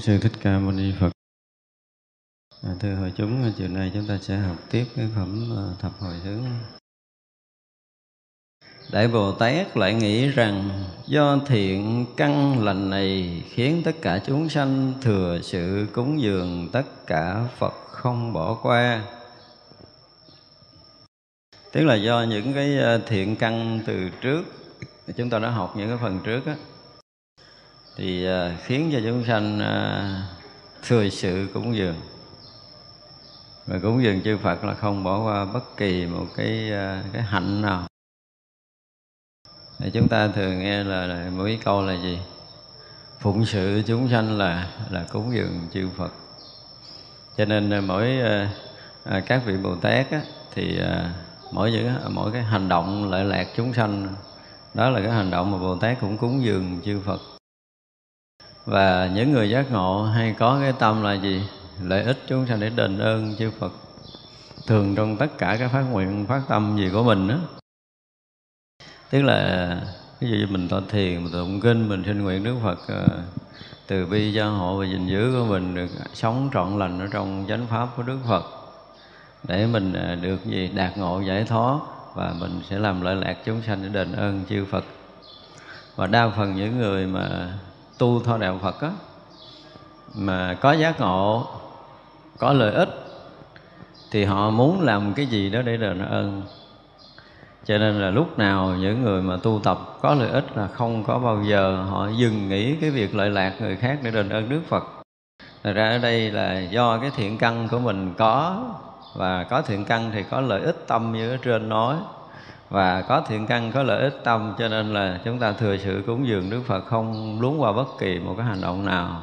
sư thích ca mâu ni phật. À, thưa hội chúng chiều nay chúng ta sẽ học tiếp cái phẩm à, thập hồi hướng Đại Bồ Tát lại nghĩ rằng do thiện căn lành này khiến tất cả chúng sanh thừa sự cúng dường tất cả Phật không bỏ qua. Tức là do những cái ờ, thiện căn từ trước chúng ta đã học những cái phần trước á thì ờ, khiến cho chúng sanh ờ, thừa sự cúng dường. Và cúng dường chư Phật là không bỏ qua bất kỳ một cái cái hạnh nào. Thì chúng ta thường nghe là, là mỗi câu là gì? Phụng sự chúng sanh là là cúng dường chư Phật. Cho nên mỗi à, các vị Bồ Tát á, thì à, mỗi những mỗi cái hành động lợi lạc chúng sanh, đó là cái hành động mà Bồ Tát cũng cúng dường chư Phật. Và những người giác ngộ hay có cái tâm là gì? Lợi ích chúng sanh để đền ơn chư Phật. Thường trong tất cả các phát nguyện, phát tâm gì của mình đó tức là, ví dụ như mình tọa thiền, mình tụng kinh, mình xin nguyện Đức Phật ờ, từ bi gia hộ và gìn giữ của mình được sống trọn lành ở trong chánh pháp của Đức Phật để mình à, được gì? Đạt ngộ, giải thoát, và mình sẽ làm lợi lạc chúng sanh để đền ơn chư Phật. Và đa phần những người mà tu theo đạo Phật á, mà có giác ngộ, có lợi ích, thì họ muốn làm cái gì đó để đền ơn. Cho nên là lúc nào những người mà tu tập có lợi ích là không có bao giờ họ dừng nghĩ cái việc lợi lạc người khác để đền ơn Đức Phật. Thật ra ở đây là do cái thiện căn của mình có và có thiện căn thì có lợi ích tâm như ở trên nói. Và có thiện căn có lợi ích tâm cho nên là chúng ta thừa sự cúng dường Đức Phật không luống qua bất kỳ một cái hành động nào.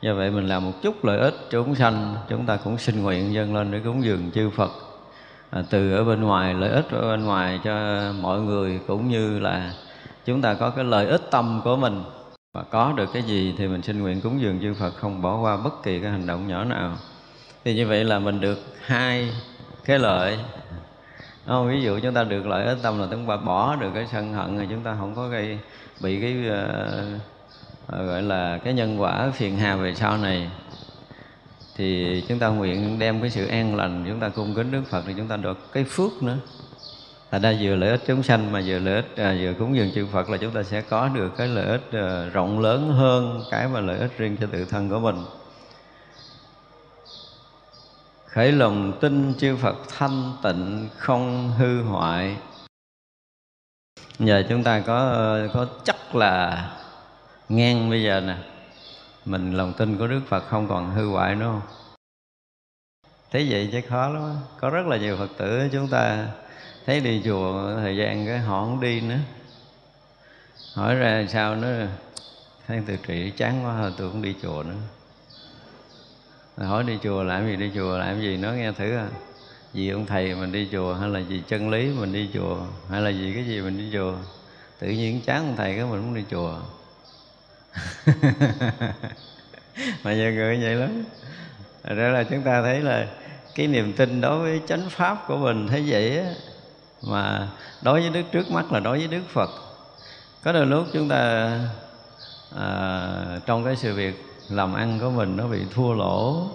Do vậy mình làm một chút lợi ích cho chúng sanh chúng ta cũng xin nguyện dâng lên để cúng dường chư Phật. À, từ ở bên ngoài lợi ích ở bên ngoài cho mọi người cũng như là chúng ta có cái lợi ích tâm của mình. Và có được cái gì thì mình xin nguyện cúng dường chư Phật không bỏ qua bất kỳ cái hành động nhỏ nào thì như vậy là mình được hai cái lợi. Không, ví dụ chúng ta được lợi ích tâm là chúng ta bỏ được cái sân hận thì chúng ta không có gây bị cái uh, gọi là cái nhân quả phiền hà về sau này. Thì chúng ta nguyện đem cái sự an lành chúng ta cung kính Đức Phật thì chúng ta được cái phước nữa. Là đa vừa lợi ích chúng sanh mà vừa lợi ích à, vừa cúng dường chư Phật là chúng ta sẽ có được cái lợi ích uh, rộng lớn hơn cái mà lợi ích riêng cho tự thân của mình khởi lòng tin chư Phật thanh tịnh, không hư hoại. Giờ chúng ta có có chắc là ngang bây giờ nè. Mình lòng tin của Đức Phật không còn hư hoại nữa không? Thế vậy chứ khó lắm có rất là nhiều Phật tử chúng ta thấy đi chùa thời gian cái họ không đi nữa. Hỏi ra sao nữa? Thấy từ trị chán quá, thôi tôi cũng đi chùa nữa hỏi đi chùa làm gì đi chùa làm gì? Nói nghe thử à. Vì ông thầy mình đi chùa hay là vì chân lý mình đi chùa? Hay là vì cái gì mình đi chùa? Tự nhiên chán ông thầy cái mình muốn đi chùa. Mà nhiều người vậy lắm. Thật ra là chúng ta thấy là cái niềm tin đối với chánh pháp của mình thấy vậy á mà đối với đức trước mắt là đối với đức phật. Có đôi lúc chúng ta à, trong cái sự việc làm ăn của mình nó bị thua lỗ.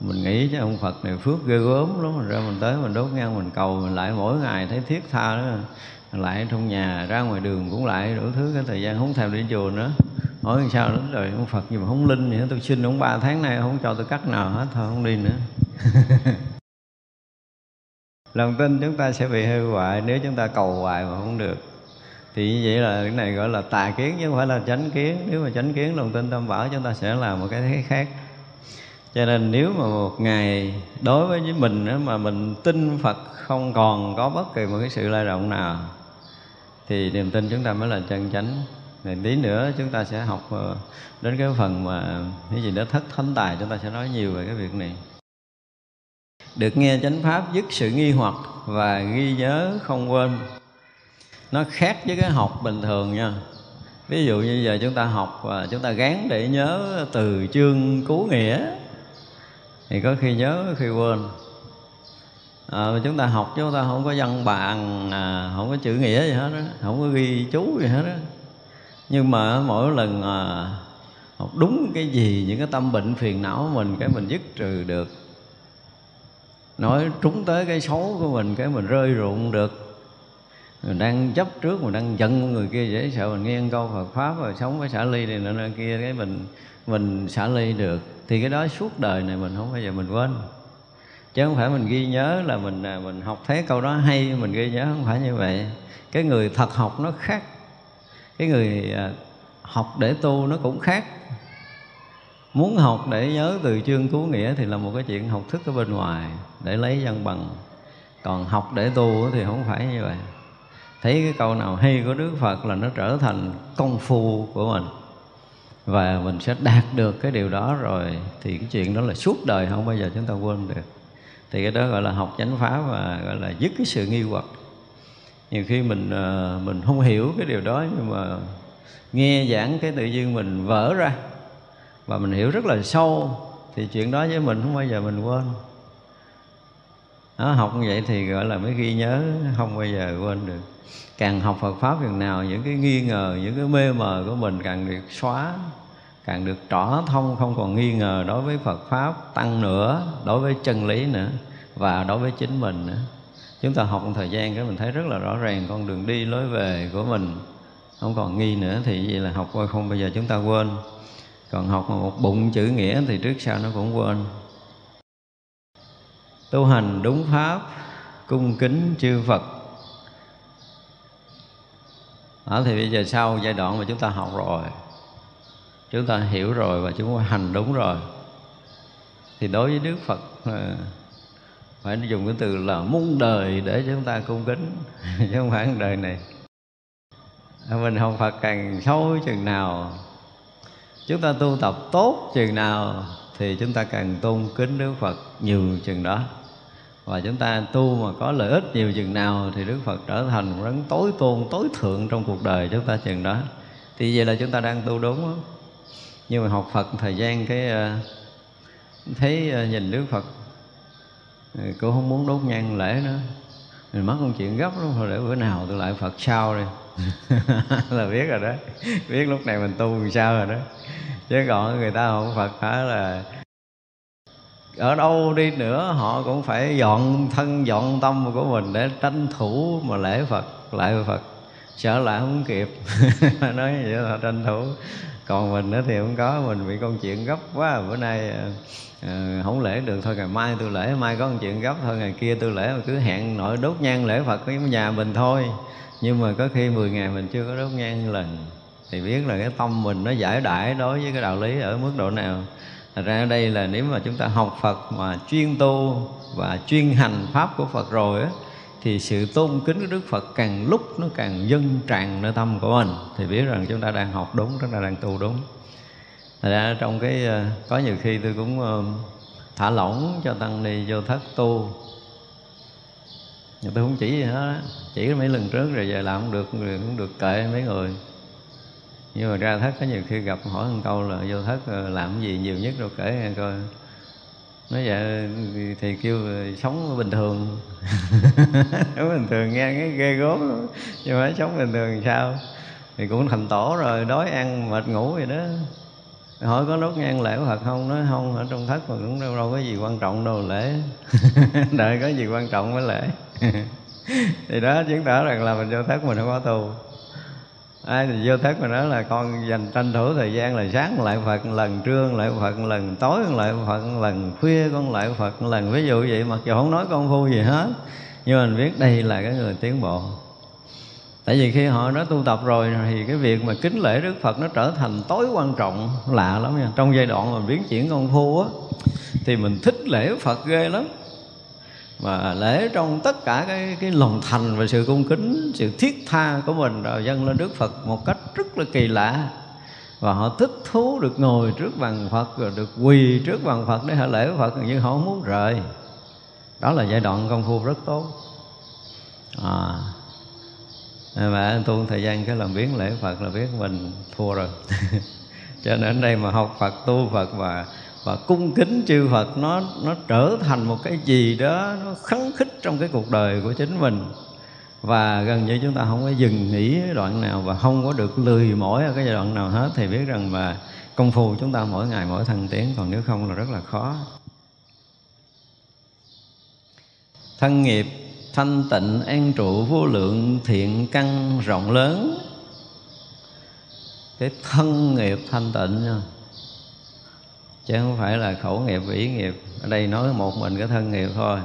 Mình nghĩ chứ ông Phật này phước ghê gớm lắm. Mình ra mình tới mình đốt nhang mình cầu mình lại mỗi ngày thấy thiết tha đó. Lại trong nhà ra ngoài đường cũng lại đủ thứ cái thời gian không thèm đi chùa nữa. Hỏi làm sao đến rồi ông Phật gì mà không linh vậy tôi xin ông ba tháng nay không cho tôi cắt nào hết thôi không đi nữa. Lòng tin chúng ta sẽ bị hư hoại nếu chúng ta cầu hoài mà không được thì như vậy là cái này gọi là tà kiến chứ không phải là chánh kiến. Nếu mà chánh kiến lòng tin tâm bảo chúng ta sẽ làm một cái thế khác. Cho nên nếu mà một ngày đối với mình đó, mà mình tin Phật không còn có bất kỳ một cái sự lay động nào thì niềm tin chúng ta mới là chân chánh. Rồi tí nữa chúng ta sẽ học ờ, đến cái phần mà cái gì đó thất thánh tài chúng ta sẽ nói nhiều về cái việc này. Được nghe chánh pháp dứt sự nghi hoặc và ghi nhớ không quên nó khác với cái học bình thường nha. Ví dụ như giờ chúng ta học và chúng ta gán để nhớ từ chương cứu nghĩa thì có khi nhớ có khi quên. À, chúng ta học chúng ta không có văn bàn à, không có chữ nghĩa gì hết đó không có ghi chú gì hết đó nhưng mà mỗi lần à, học đúng cái gì những cái tâm bệnh phiền não của mình cái mình dứt trừ được. Nói trúng tới cái xấu của mình cái mình rơi rụng được mình đang chấp trước, mình đang giận người kia dễ sợ, mình nghe câu Phật pháp rồi sống với xả ly này nọ kia, cái mình mình xả ly được. Thì cái đó suốt đời này mình không bao giờ mình quên. Chứ không phải mình ghi nhớ là mình à, mình học thấy câu đó hay, mình ghi nhớ không phải như vậy. Cái người thật học nó khác. Cái người à, học để tu nó cũng khác. Muốn học để nhớ từ chương cứu nghĩa thì là một cái chuyện học thức ở bên ngoài, để lấy văn bằng. Còn học để tu thì không phải như vậy thấy cái câu nào hay của đức phật là nó trở thành công phu của mình. Và mình sẽ đạt được cái điều đó rồi thì cái chuyện đó là suốt đời không bao giờ chúng ta quên được. Thì cái đó gọi là học chánh pháp và gọi là dứt cái sự nghi hoặc. Nhiều khi mình ờ, mình không hiểu cái điều đó nhưng mà nghe giảng cái tự nhiên mình vỡ ra và mình hiểu rất là sâu thì chuyện đó với mình không bao giờ mình quên. Đó, học như vậy thì gọi là mới ghi nhớ không bao giờ quên được càng học Phật pháp chừng nào, những cái nghi ngờ, những cái mê mờ của mình càng được xóa, càng được trỏ thông, không còn nghi ngờ đối với Phật pháp tăng nữa, đối với chân lý nữa, và đối với chính mình nữa. Chúng ta học một thời gian cái mình thấy rất là rõ ràng con đường đi, lối về của mình. Không còn nghi nữa thì vậy là học qua không, bây giờ chúng ta quên. Còn học mà một bụng chữ nghĩa thì trước sau nó cũng quên. Tu hành đúng pháp, cung kính chư Phật đó thì bây giờ sau giai đoạn mà chúng ta học rồi, chúng ta hiểu rồi và chúng ta hành đúng rồi, thì đối với Đức Phật ờ, phải dùng cái từ là muôn đời để chúng ta cung kính, chứ không phải đời này. Mình học Phật càng sâu chừng nào, chúng ta tu tập tốt chừng nào thì chúng ta càng tôn kính Đức Phật nhiều chừng đó và chúng ta tu mà có lợi ích nhiều chừng nào thì Đức Phật trở thành một tối tôn, tối thượng trong cuộc đời chúng ta chừng đó. Thì vậy là chúng ta đang tu đúng không? nhưng mà học Phật thời gian cái ờ, thấy ờ, nhìn Đức Phật ờ, cũng không muốn đốt nhang lễ nữa. Mình mất công chuyện gấp lắm thôi để bữa nào tôi lại Phật sau đi là biết rồi đó. Biết lúc này mình tu làm sao rồi đó. Chứ còn người ta không Phật phải là ở đâu đi nữa, họ cũng phải dọn thân, dọn tâm của mình để tranh thủ mà lễ Phật, lại Phật. Sợ lại không kịp. Nói vậy là tranh thủ. Còn mình thì không có, mình bị công chuyện gấp quá. Bữa nay ờ, ờ, không lễ được, thôi ngày mai tôi lễ, mai có một chuyện gấp, thôi ngày kia tôi lễ. Mà cứ hẹn nội đốt nhang lễ Phật với nhà mình thôi. Nhưng mà có khi 10 ngày mình chưa có đốt nhang lần. Thì biết là cái tâm mình nó giải đãi đối với cái đạo lý ở mức độ nào. Thành ra ở đây là nếu mà chúng ta học Phật mà chuyên tu và chuyên hành Pháp của Phật rồi á thì sự tôn kính của Đức Phật càng lúc nó càng dâng tràn nơi tâm của mình. Thì biết rằng chúng ta đang học đúng, chúng ta đang tu đúng. Thật ra trong cái ờ, có nhiều khi tôi cũng ờ, thả lỏng cho tăng ni vô thất tu. Tôi không chỉ gì hết chỉ mấy lần trước rồi giờ làm không được rồi cũng được kệ mấy người nhưng mà ra thất có nhiều khi gặp hỏi một câu là vô thất ờ, làm làm gì nhiều nhất đâu kể nghe coi. Nói vậy ờ, thì kêu sống bình thường. Sống bình thường nghe cái ghê gốm nhưng mà sống bình thường sao? Thì cũng thành tổ rồi đói ăn mệt ngủ vậy đó. Hỏi có đốt nhang lễ Phật không? Nói không ở trong thất mà cũng đâu, đâu có gì quan trọng đâu lễ. Đợi có gì quan trọng mới lễ. Thì đó chứng tỏ rằng là mình vô thất mình không có tu ai thì vô thức mà nói là con dành tranh thủ thời gian là sáng lại phật, lần trưa lại phật, lần tối lại phật, lần khuya con lại phật, lần ví dụ vậy mặc dù không nói công phu gì hết. Nhưng mình biết đây là cái người tiến bộ. Tại vì khi họ đã tu tập rồi thì cái việc mà kính lễ đức phật nó trở thành tối quan trọng, lạ lắm nha. Trong giai đoạn mà biến chuyển công phu á, thì mình thích lễ phật ghê lắm và lễ trong tất cả cái cái lòng thành và sự cung kính, sự thiết tha của mình rồi dâng lên đức phật một cách rất là kỳ lạ. Và họ thích thú được ngồi trước bàn phật rồi được quỳ trước bàn phật để họ lễ phật nhưng họ không muốn rời. Đó là giai đoạn công phu rất tốt. À mà tu thời gian cái làm biến lễ phật là biết mình, thua rồi. Cho nên đây mà học phật, tu phật và và cung kính chư Phật, nó nó trở thành một cái gì đó nó khấn khích trong cái cuộc đời của chính mình. Và gần như chúng ta không có dừng nghỉ đoạn nào và không có được lười mỏi ở cái giai đoạn nào hết. Thì biết rằng mà công phu chúng ta mỗi ngày mỗi thăng tiến, còn nếu không là rất là khó. Thân nghiệp, thanh tịnh, an trụ, vô lượng, thiện căn rộng lớn. Cái thân nghiệp, thanh tịnh nha chứ không phải là khẩu nghiệp vĩ nghiệp. Ở đây nói một mình cái thân nghiệp thôi.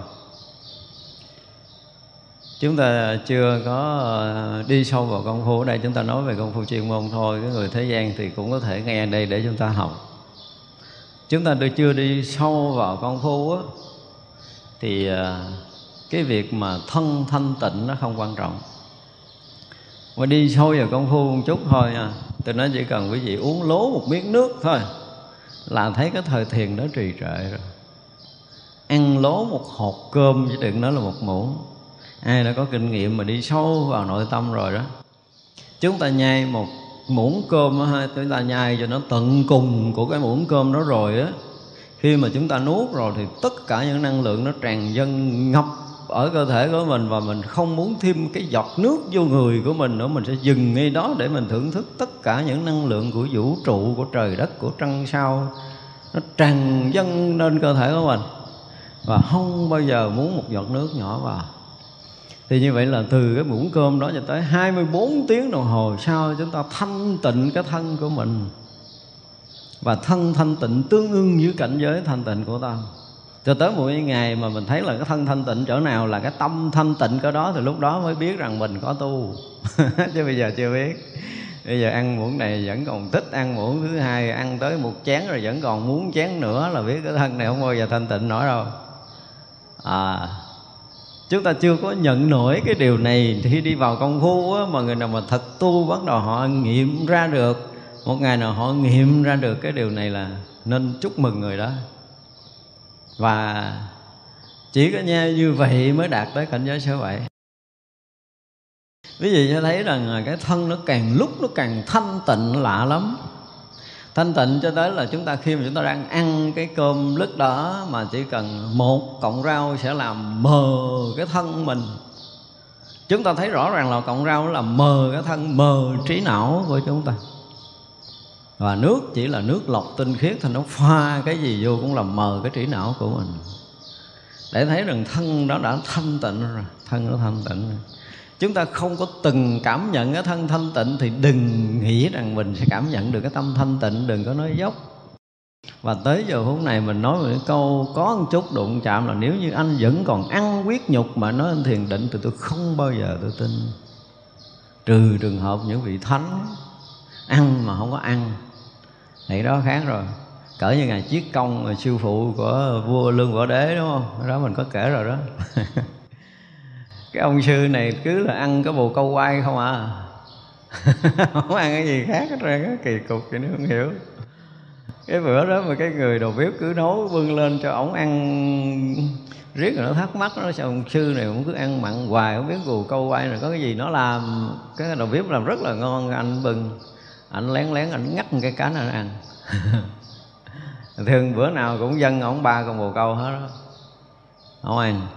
Chúng ta chưa có ờ, đi sâu vào công phu. Ở đây chúng ta nói về công phu chuyên môn thôi. Cái người thế gian thì cũng có thể nghe đây để chúng ta học. Chúng ta chưa đi sâu vào công phu á, thì ờ, cái việc mà thân thanh tịnh nó không quan trọng. Mà đi sâu vào công phu một chút thôi nha. Tôi nói chỉ cần quý vị uống lố một miếng nước thôi là thấy cái thời thiền đó trì trệ rồi. Ăn lố một hột cơm chứ đừng nói là một muỗng. Ai đã có kinh nghiệm mà đi sâu vào nội tâm rồi đó. Chúng ta nhai một muỗng cơm ha, chúng ta nhai cho nó tận cùng của cái muỗng cơm đó rồi á. Khi mà chúng ta nuốt rồi thì tất cả những năng lượng nó tràn dâng ngập ở cơ thể của mình và mình không muốn thêm cái giọt nước vô người của mình nữa, mình sẽ dừng ngay đó để mình thưởng thức tất cả những năng lượng của vũ trụ, của trời đất, của trăng sao. Nó tràn dâng lên cơ thể của mình. Và không bao giờ muốn một giọt nước nhỏ vào. Thì như vậy là từ cái muỗng cơm đó cho tới 24 tiếng đồng hồ sau, chúng ta thanh tịnh cái thân của mình. Và thân thanh tịnh tương ưng với cảnh giới thanh tịnh của ta cho tới một ngày mà mình thấy là cái thân thanh tịnh chỗ nào là cái tâm thanh tịnh cái đó thì lúc đó mới biết rằng mình có tu. Chứ bây giờ chưa biết. Bây giờ ăn muỗng này vẫn còn thích ăn muỗng thứ hai ăn tới một chén rồi vẫn còn muốn chén nữa là biết cái thân này không bao giờ thanh tịnh nổi đâu. À chúng ta chưa có nhận nổi cái điều này. Khi đi vào công phu á, mà người nào mà thật tu bắt đầu họ nghiệm ra được một ngày nào họ nghiệm ra được cái điều này là nên chúc mừng người đó và chỉ có nghe như vậy mới đạt tới cảnh giới số vậy ví dụ cho thấy rằng cái thân nó càng lúc nó càng thanh tịnh lạ lắm. Thanh tịnh cho tới là chúng ta khi mà chúng ta đang ăn cái cơm lứt đó mà chỉ cần một cọng rau sẽ làm mờ cái thân mình. Chúng ta thấy rõ ràng là cọng rau là làm mờ cái thân, mờ trí não của chúng ta và nước chỉ là nước lọc tinh khiết thì nó pha cái gì vô cũng làm mờ cái trí não của mình. Để thấy rằng thân nó đã thanh tịnh rồi, thân nó thanh tịnh rồi. Chúng ta không có từng cảm nhận cái thân thanh tịnh thì đừng nghĩ rằng mình sẽ cảm nhận được cái tâm thanh tịnh, đừng có nói dốc. Và tới giờ phút này mình nói một câu có một chút đụng chạm là nếu như anh vẫn còn ăn quyết nhục mà nói anh thiền định thì tôi không bao giờ tôi tin. Trừ trường hợp những vị thánh ăn mà không có ăn thì đó khác rồi. Cỡ như ngài chiết công sư phụ của vua lương võ đế, đúng không? Đó mình có kể rồi đó. Cái ông sư này cứ là ăn cái bồ câu quay không à. Không ăn cái gì khác hết trơn á, kỳ cục vậy nó không hiểu. Cái bữa đó mà cái người đầu bếp cứ nấu bưng lên cho ổng ăn riết rồi nó thắc mắc nó sao ông sư này cũng cứ ăn mặn hoài, không biết bồ câu quay này có cái gì nó làm? Cái đầu bếp làm rất là ngon, anh bưng anh lén lén anh ngắt cái cánh anh ăn. Thường bữa nào cũng dân ổng ba con bồ câu hết đó ổng ăn.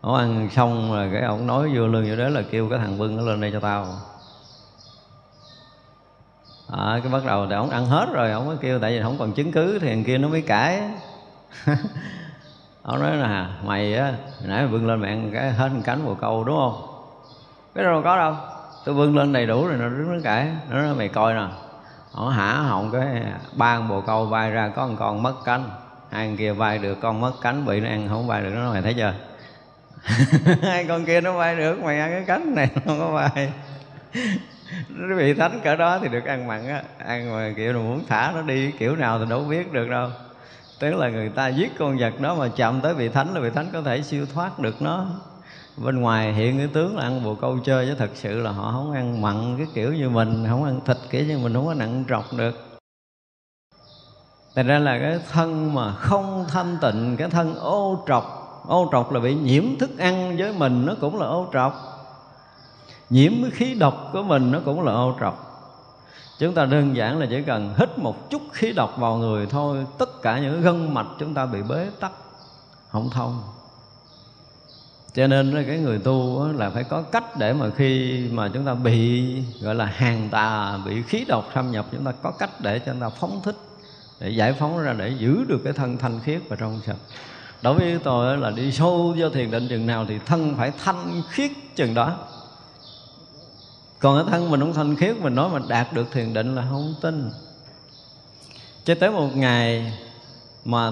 Ổng ăn xong rồi cái ổng nói vô lương vô đó là kêu cái thằng bưng nó lên đây cho tao. À, cái bắt đầu thì ổng ăn hết rồi ổng mới kêu tại vì không còn chứng cứ thì thằng kia nó mới cãi. Ổng nói là mày á nãy mày bưng lên mẹ cái hết một cánh bồ câu đúng không? Cái đâu có đâu tôi vươn lên đầy đủ rồi, nó đứng nó cãi nó nói, mày coi nè nó hả họng cái ba bồ câu bay ra, có một con mất cánh. Hai kia bay được, con mất cánh, bị nó ăn không bay được. Nó mày thấy chưa? Hai con kia nó bay được, mày ăn cái cánh này, nó không có bay nó bị thánh cỡ đó thì được ăn mặn á. Ăn mà kiểu là muốn thả nó đi, kiểu nào thì đâu biết được đâu. Tức là người ta giết con vật đó mà chậm tới vị thánh là vị thánh có thể siêu thoát được nó bên ngoài hiện cái tướng là ăn bồ câu chơi chứ thật sự là họ không ăn mặn cái kiểu như mình, không ăn thịt kiểu như mình, không có nặng trọc được. Thành ra là cái thân mà không thanh tịnh, Cái thân ô trọc Ô trọc là bị nhiễm thức ăn với mình, Nó cũng là ô trọc. Nhiễm cái khí độc của mình, Nó cũng là ô trọc. Chúng ta đơn giản là chỉ cần hít một chút khí độc vào người thôi, Tất cả những gân mạch chúng ta bị bế tắc, Không thông cho nên cái người tu là phải có cách để mà khi mà chúng ta bị, gọi là, hàng tà, bị khí độc xâm nhập, chúng ta có cách để cho chúng ta phóng thích, để giải phóng ra, để giữ được cái thân thanh khiết và trong sạch. Đối với tôi là đi sâu vô thiền định chừng nào thì thân phải thanh khiết chừng đó. Còn cái thân mình không thanh khiết, mình nói mình đạt được thiền định là không tin. Cho tới một ngày mà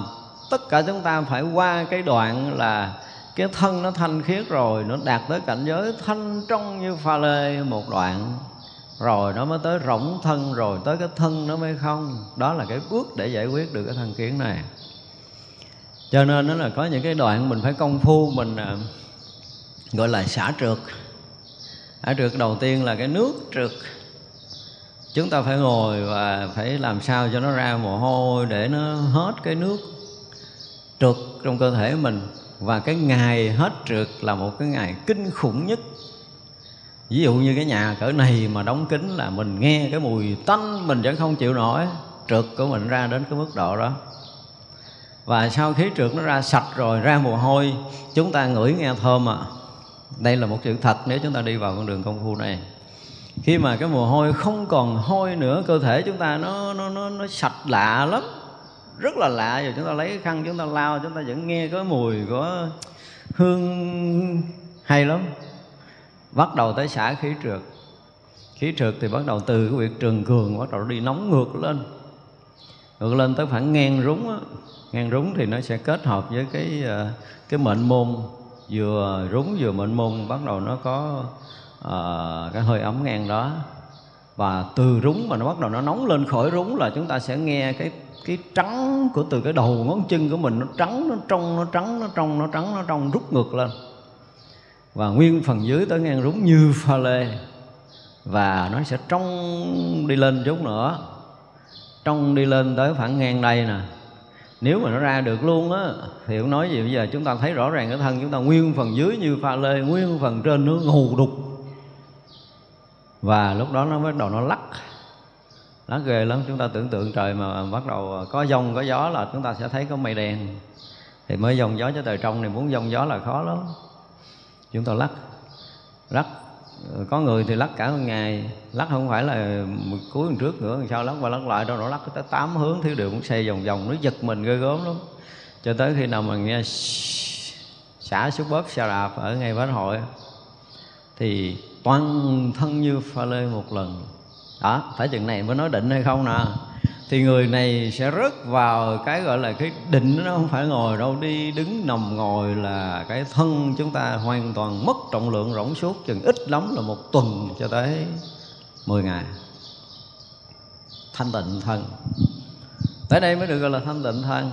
tất cả chúng ta phải qua cái đoạn là cái thân nó thanh khiết rồi, nó đạt tới cảnh giới thanh trong như pha lê một đoạn. Rồi nó mới tới rỗng thân, rồi tới cái thân nó mới không. Đó là cái bước để giải quyết được cái thân kiến này. Cho nên nó là có những cái đoạn mình phải công phu, mình à, gọi là xả trượt. Xả trượt đầu tiên là cái nước trượt. Chúng ta phải ngồi và phải làm sao cho nó ra mồ hôi để nó hết cái nước trượt trong cơ thể mình và cái ngày hết trượt là một cái ngày kinh khủng nhất. Ví dụ như cái nhà cỡ này mà đóng kín là mình nghe cái mùi tanh mình vẫn không chịu nổi. Trượt của mình ra đến cái mức độ đó. Và sau khí trượt nó ra sạch rồi ra mồ hôi chúng ta ngửi nghe thơm à đây là một sự thật nếu chúng ta đi vào con đường công phu này. Khi mà cái mồ hôi không còn hôi nữa cơ thể chúng ta nó nó nó, nó sạch lạ lắm rất là lạ. Rồi chúng ta lấy cái khăn chúng ta lau chúng ta vẫn nghe có mùi có hương hay lắm. Bắt đầu tới xả khí trượt. Khí trượt thì bắt đầu từ cái việc trường cường bắt đầu đi nóng ngược lên. Ngược lên tới khoảng ngang rúng á. Ngang rúng thì nó sẽ kết hợp với cái ờ, cái mệnh môn. Vừa rúng vừa mệnh môn bắt đầu nó có uh, cái hơi ấm ngang đó. Và từ rúng mà nó bắt đầu nó nóng lên khỏi rúng là chúng ta sẽ nghe cái cái trắng của từ cái đầu ngón chân của mình, nó trắng, nó trong, nó trắng, nó trong, nó trắng, nó trong, rút ngược lên. Và nguyên phần dưới tới ngang rúng như pha lê. Và nó sẽ trong đi lên chút nữa. Trong đi lên tới khoảng ngang đây nè. Nếu mà nó ra được luôn á, thì cũng nói gì bây giờ? Chúng ta thấy rõ ràng cái thân chúng ta nguyên phần dưới như pha lê, nguyên phần trên nó ngù đục. Và lúc đó nó bắt đầu nó lắc nó ghê lắm, chúng ta tưởng tượng trời mà bắt đầu có giông, có gió là chúng ta sẽ thấy có mây đen. Thì mới dòng gió cho trời trong này, muốn dông gió là khó lắm. Chúng ta lắc lắc. Có người thì lắc cả một ngày, lắc không phải là cuối lần trước nữa sau lắc qua lắc lại đâu, nó lắc tới tám hướng thiếu điều cũng xây vòng vòng, nó giật mình ghê gớm lắm. Cho tới khi nào mà nghe xả xuống bóp xa đạp ở ngay bến hội thì toàn thân như pha lê một lần đó, phải chừng này, mới nói định hay không nè. Thì người này sẽ rớt vào cái gọi là cái định nó không phải ngồi đâu, đi đứng nằm ngồi là cái thân chúng ta hoàn toàn mất trọng lượng, rỗng suốt, chừng ít lắm là một tuần cho tới 10 ngày. Thanh tịnh thân. Tới đây mới được gọi là thanh tịnh thân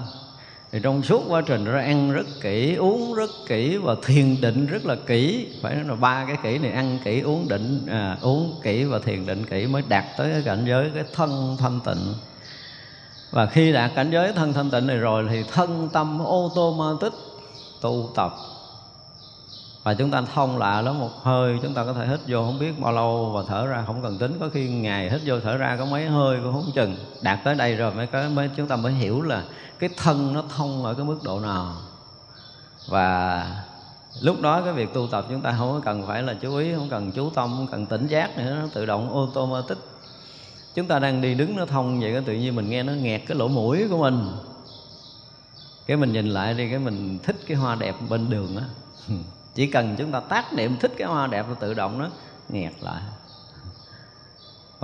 thì trong suốt quá trình ra ăn rất kỹ uống rất kỹ và thiền định rất là kỹ. Phải nói là ba cái kỹ này ăn kỹ uống định à, uống kỹ và thiền định kỹ mới đạt tới cái cảnh giới cái thân thanh tịnh. Và khi đạt cảnh giới thân thanh tịnh này rồi thì thân tâm ô tô ma tích tu tập. Và chúng ta thông lạ lắm một hơi chúng ta có thể hít vô không biết bao lâu và thở ra không cần tính. Có khi ngày hít vô thở ra có mấy hơi cũng không chừng. Đạt tới đây rồi mới có mới chúng ta mới hiểu là cái thân nó thông ở cái mức độ nào. Và lúc đó cái việc tu tập chúng ta không cần phải là chú ý, không cần chú tâm, không cần tỉnh giác nữa, nó tự động automatic. Chúng ta đang đi đứng nó thông vậy cái tự nhiên mình nghe nó nghẹt cái lỗ mũi của mình. Cái mình nhìn lại đi, cái mình thích cái hoa đẹp bên đường á. Chỉ cần chúng ta tác niệm, thích cái hoa đẹp nó tự động nó nghẹt lại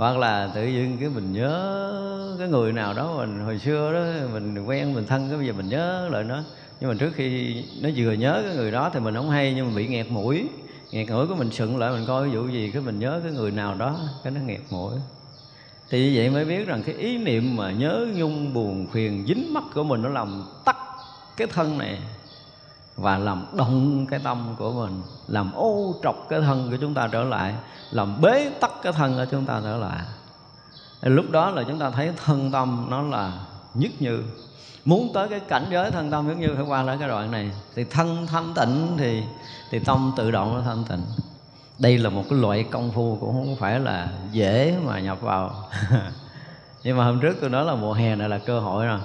hoặc là tự nhiên cái mình nhớ cái người nào đó mình hồi xưa đó, mình quen, mình thân cái bây giờ mình nhớ lại nó. Nhưng mà trước khi nó vừa nhớ cái người đó thì mình không hay, nhưng mà bị nghẹt mũi. Nghẹt mũi của mình sững lại, mình coi ví dụ gì cái mình nhớ cái người nào đó, cái nó nghẹt mũi. Thì như vậy mới biết rằng cái ý niệm mà nhớ nhung buồn phiền dính mắt của mình nó làm tắt cái thân này và làm động cái tâm của mình, làm ô trọc cái thân của chúng ta trở lại, làm bế tắc cái thân của chúng ta trở lại. Lúc đó là chúng ta thấy thân tâm nó là nhất như muốn tới cái cảnh giới thân tâm nhất như phải qua lại cái đoạn này. Thì thân thanh tịnh thì thì tâm tự động nó thanh tịnh. Đây là một cái loại công phu cũng không phải là dễ mà nhập vào. Nhưng mà hôm trước tôi nói là mùa hè này là cơ hội rồi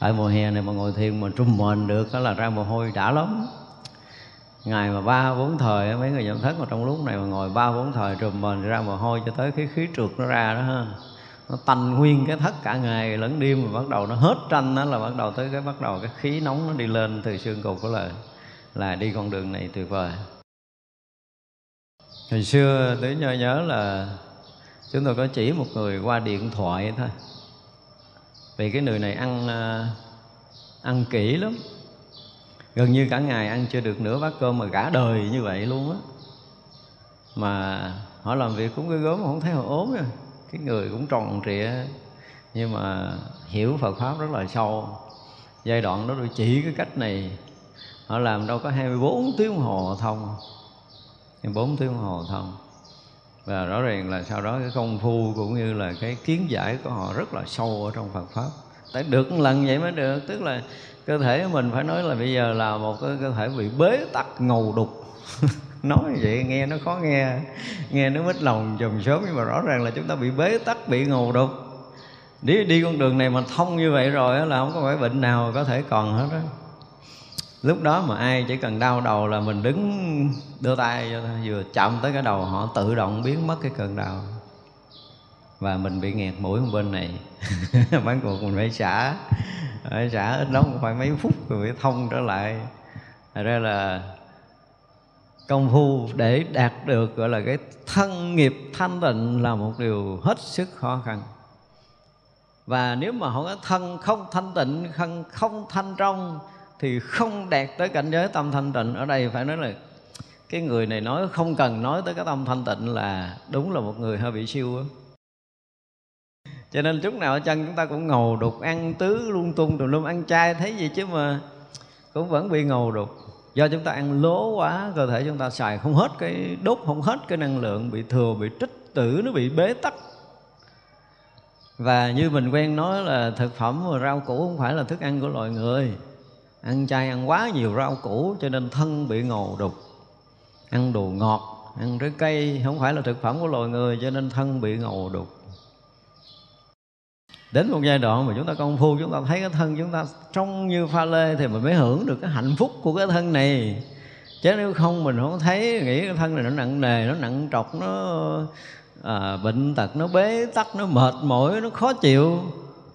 tại mùa hè này mà ngồi thiền mà trung mền được, đó là ra mồ hôi đã lắm. Ngày mà ba bốn thời mấy người nhận thức mà trong lúc này mà ngồi ba bốn thời trùm mền ra mồ hôi cho tới cái khí trượt nó ra đó ha. Nó tanh nguyên cái thất cả ngày, lẫn đêm mà bắt đầu nó hết tranh đó là bắt đầu tới cái bắt đầu cái khí nóng nó đi lên từ xương cục của lời, là đi con đường này tuyệt vời. Hồi xưa tới nhớ nhớ là chúng tôi có chỉ một người qua điện thoại thôi vì cái người này ăn à, ăn kỹ lắm. Gần như cả ngày ăn chưa được nửa bát cơm mà cả đời như vậy luôn á. Mà họ làm việc cũng ghê gớm mà không thấy họ ốm nha. Cái người cũng tròn trịa. Nhưng mà hiểu Phật pháp rất là sâu. Giai đoạn đó tôi chỉ cái cách này. Họ làm đâu có 24 tiếng đồng hồ thông 24 tiếng đồng hồ thông và rõ ràng là sau đó cái công phu cũng như là cái kiến giải của họ rất là sâu ở trong Phật pháp. Tại được một lần vậy mới được, tức là cơ thể của mình phải nói là bây giờ là một cái cơ thể bị bế tắc, ngầu đục. Nói vậy nghe nó khó nghe nghe nó mít lòng chùm sớm nhưng mà rõ ràng là chúng ta bị bế tắc, bị ngầu đục. Đi đi con đường này mà thông như vậy rồi là không có phải bệnh nào có thể còn hết đó lúc đó mà ai chỉ cần đau đầu là mình đứng, đưa tay vừa chạm tới cái đầu, họ tự động biến mất cái cơn đau. Và mình bị nghẹt mũi bên này. Bán cuộc mình phải xả phải xả ít lắm, cũng phải mấy phút rồi phải thông trở lại. Thật ra là công phu để đạt được, gọi là cái thân nghiệp thanh tịnh là một điều hết sức khó khăn. Và nếu mà không có thân không thanh tịnh, thân không thanh trong thì không đạt tới cảnh giới tâm thanh tịnh. Ở đây phải nói là cái người này nói không cần nói tới cái tâm thanh tịnh là đúng là một người hơi bị siêu á. Cho nên chút nào ở chân chúng ta cũng ngầu đục, ăn tứ lung tung tùm lum ăn chay, thấy gì chứ mà cũng vẫn bị ngầu đục. Do chúng ta ăn lố quá, cơ thể chúng ta xài không hết cái đốt, không hết cái năng lượng, bị thừa, bị trích tử, nó bị bế tắc. Và như mình quen nói là thực phẩm và rau củ không phải là thức ăn của loài người ăn chay ăn quá nhiều rau củ cho nên thân bị ngầu đục. Ăn đồ ngọt ăn trái cây không phải là thực phẩm của loài người cho nên thân bị ngầu đục. Đến một giai đoạn mà chúng ta công phu chúng ta thấy cái thân chúng ta trông như pha lê thì mình mới hưởng được cái hạnh phúc của cái thân này. Chứ nếu không mình không thấy nghĩ cái thân này nó nặng nề nó nặng trọc nó à, bệnh tật nó bế tắc nó mệt mỏi nó khó chịu.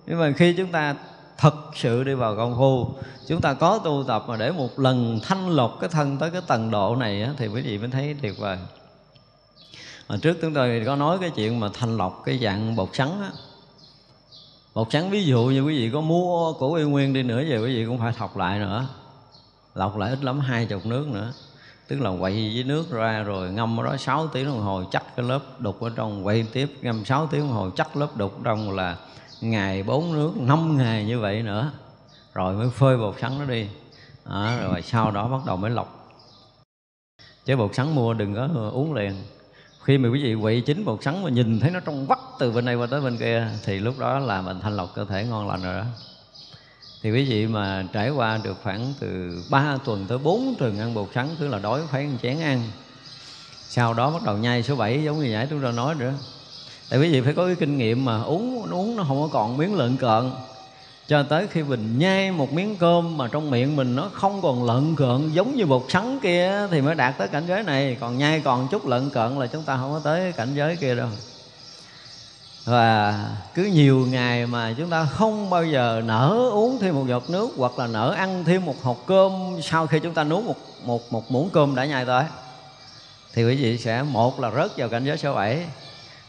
Nhưng mà khi chúng ta thật sự đi vào công phu chúng ta có tu tập mà để một lần thanh lọc cái thân tới cái tầng độ này á, thì quý vị mới thấy tuyệt vời. Mà trước chúng tôi có nói cái chuyện mà thanh lọc cái dạng bột sắn á. Bột sắn ví dụ như quý vị có mua của y nguyên đi nữa về quý vị cũng phải thọc lại nữa. Lọc lại ít lắm hai chục nước nữa. Tức là quậy với nước ra rồi ngâm ở đó 6 tiếng đồng hồ chắc cái lớp đục ở trong quậy tiếp ngâm 6 tiếng đồng hồ chắc lớp đục trong là ngày bốn nước năm ngày như vậy nữa rồi mới phơi bột sắn nó đi. À, rồi sau đó bắt đầu mới lọc. Chứ bột sắn mua đừng có uống liền. Khi mà quý vị quậy chín bột sắn mà nhìn thấy nó trong vắt từ bên này qua tới bên kia thì lúc đó là mình thanh lọc cơ thể ngon lành rồi đó. Thì quý vị mà trải qua được khoảng từ 3 tuần tới 4 tuần ăn bột sắn cứ là đói phải ăn chén ăn. Sau đó bắt đầu nhai số 7 giống như nãy chúng ta nói nữa tại quý vị phải có cái kinh nghiệm mà uống uống nó không có còn miếng lợn cợn. Cho tới khi mình nhai một miếng cơm mà trong miệng mình nó không còn lợn cợn, giống như bột sắn kia thì mới đạt tới cảnh giới này. Còn nhai còn chút lợn cợn là chúng ta không có tới cảnh giới kia đâu. Và cứ nhiều ngày mà chúng ta không bao giờ nở uống thêm một giọt nước hoặc là nở ăn thêm một hộp cơm sau khi chúng ta nuốt một một một muỗng cơm đã nhai tới, thì quý vị sẽ, một là rớt vào cảnh giới số bảy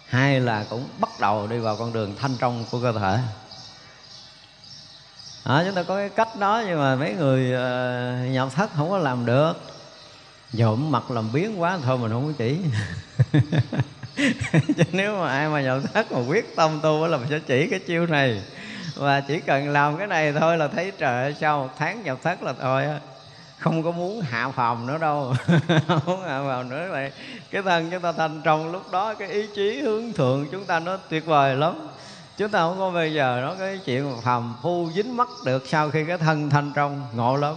hai là cũng bắt đầu đi vào con đường thanh trong của cơ thể. À, chúng ta có cái cách đó nhưng mà mấy người ờ, uh, nhập thất không có làm được. Dộm mặt làm biến quá thôi mình không có chỉ. Chứ nếu mà ai mà nhập thất mà quyết tâm tu là mình sẽ chỉ cái chiêu này. Và chỉ cần làm cái này thôi là thấy trời sau một tháng nhập thất là thôi á không có muốn hạ phòng nữa đâu. Không muốn hạ phòng nữa. Vậy cái thân chúng ta thành trong lúc đó cái ý chí hướng thượng chúng ta nó tuyệt vời lắm. Chúng ta không có bây giờ nó cái chuyện phàm phu dính mắt được sau khi cái thân thanh trong ngộ lắm.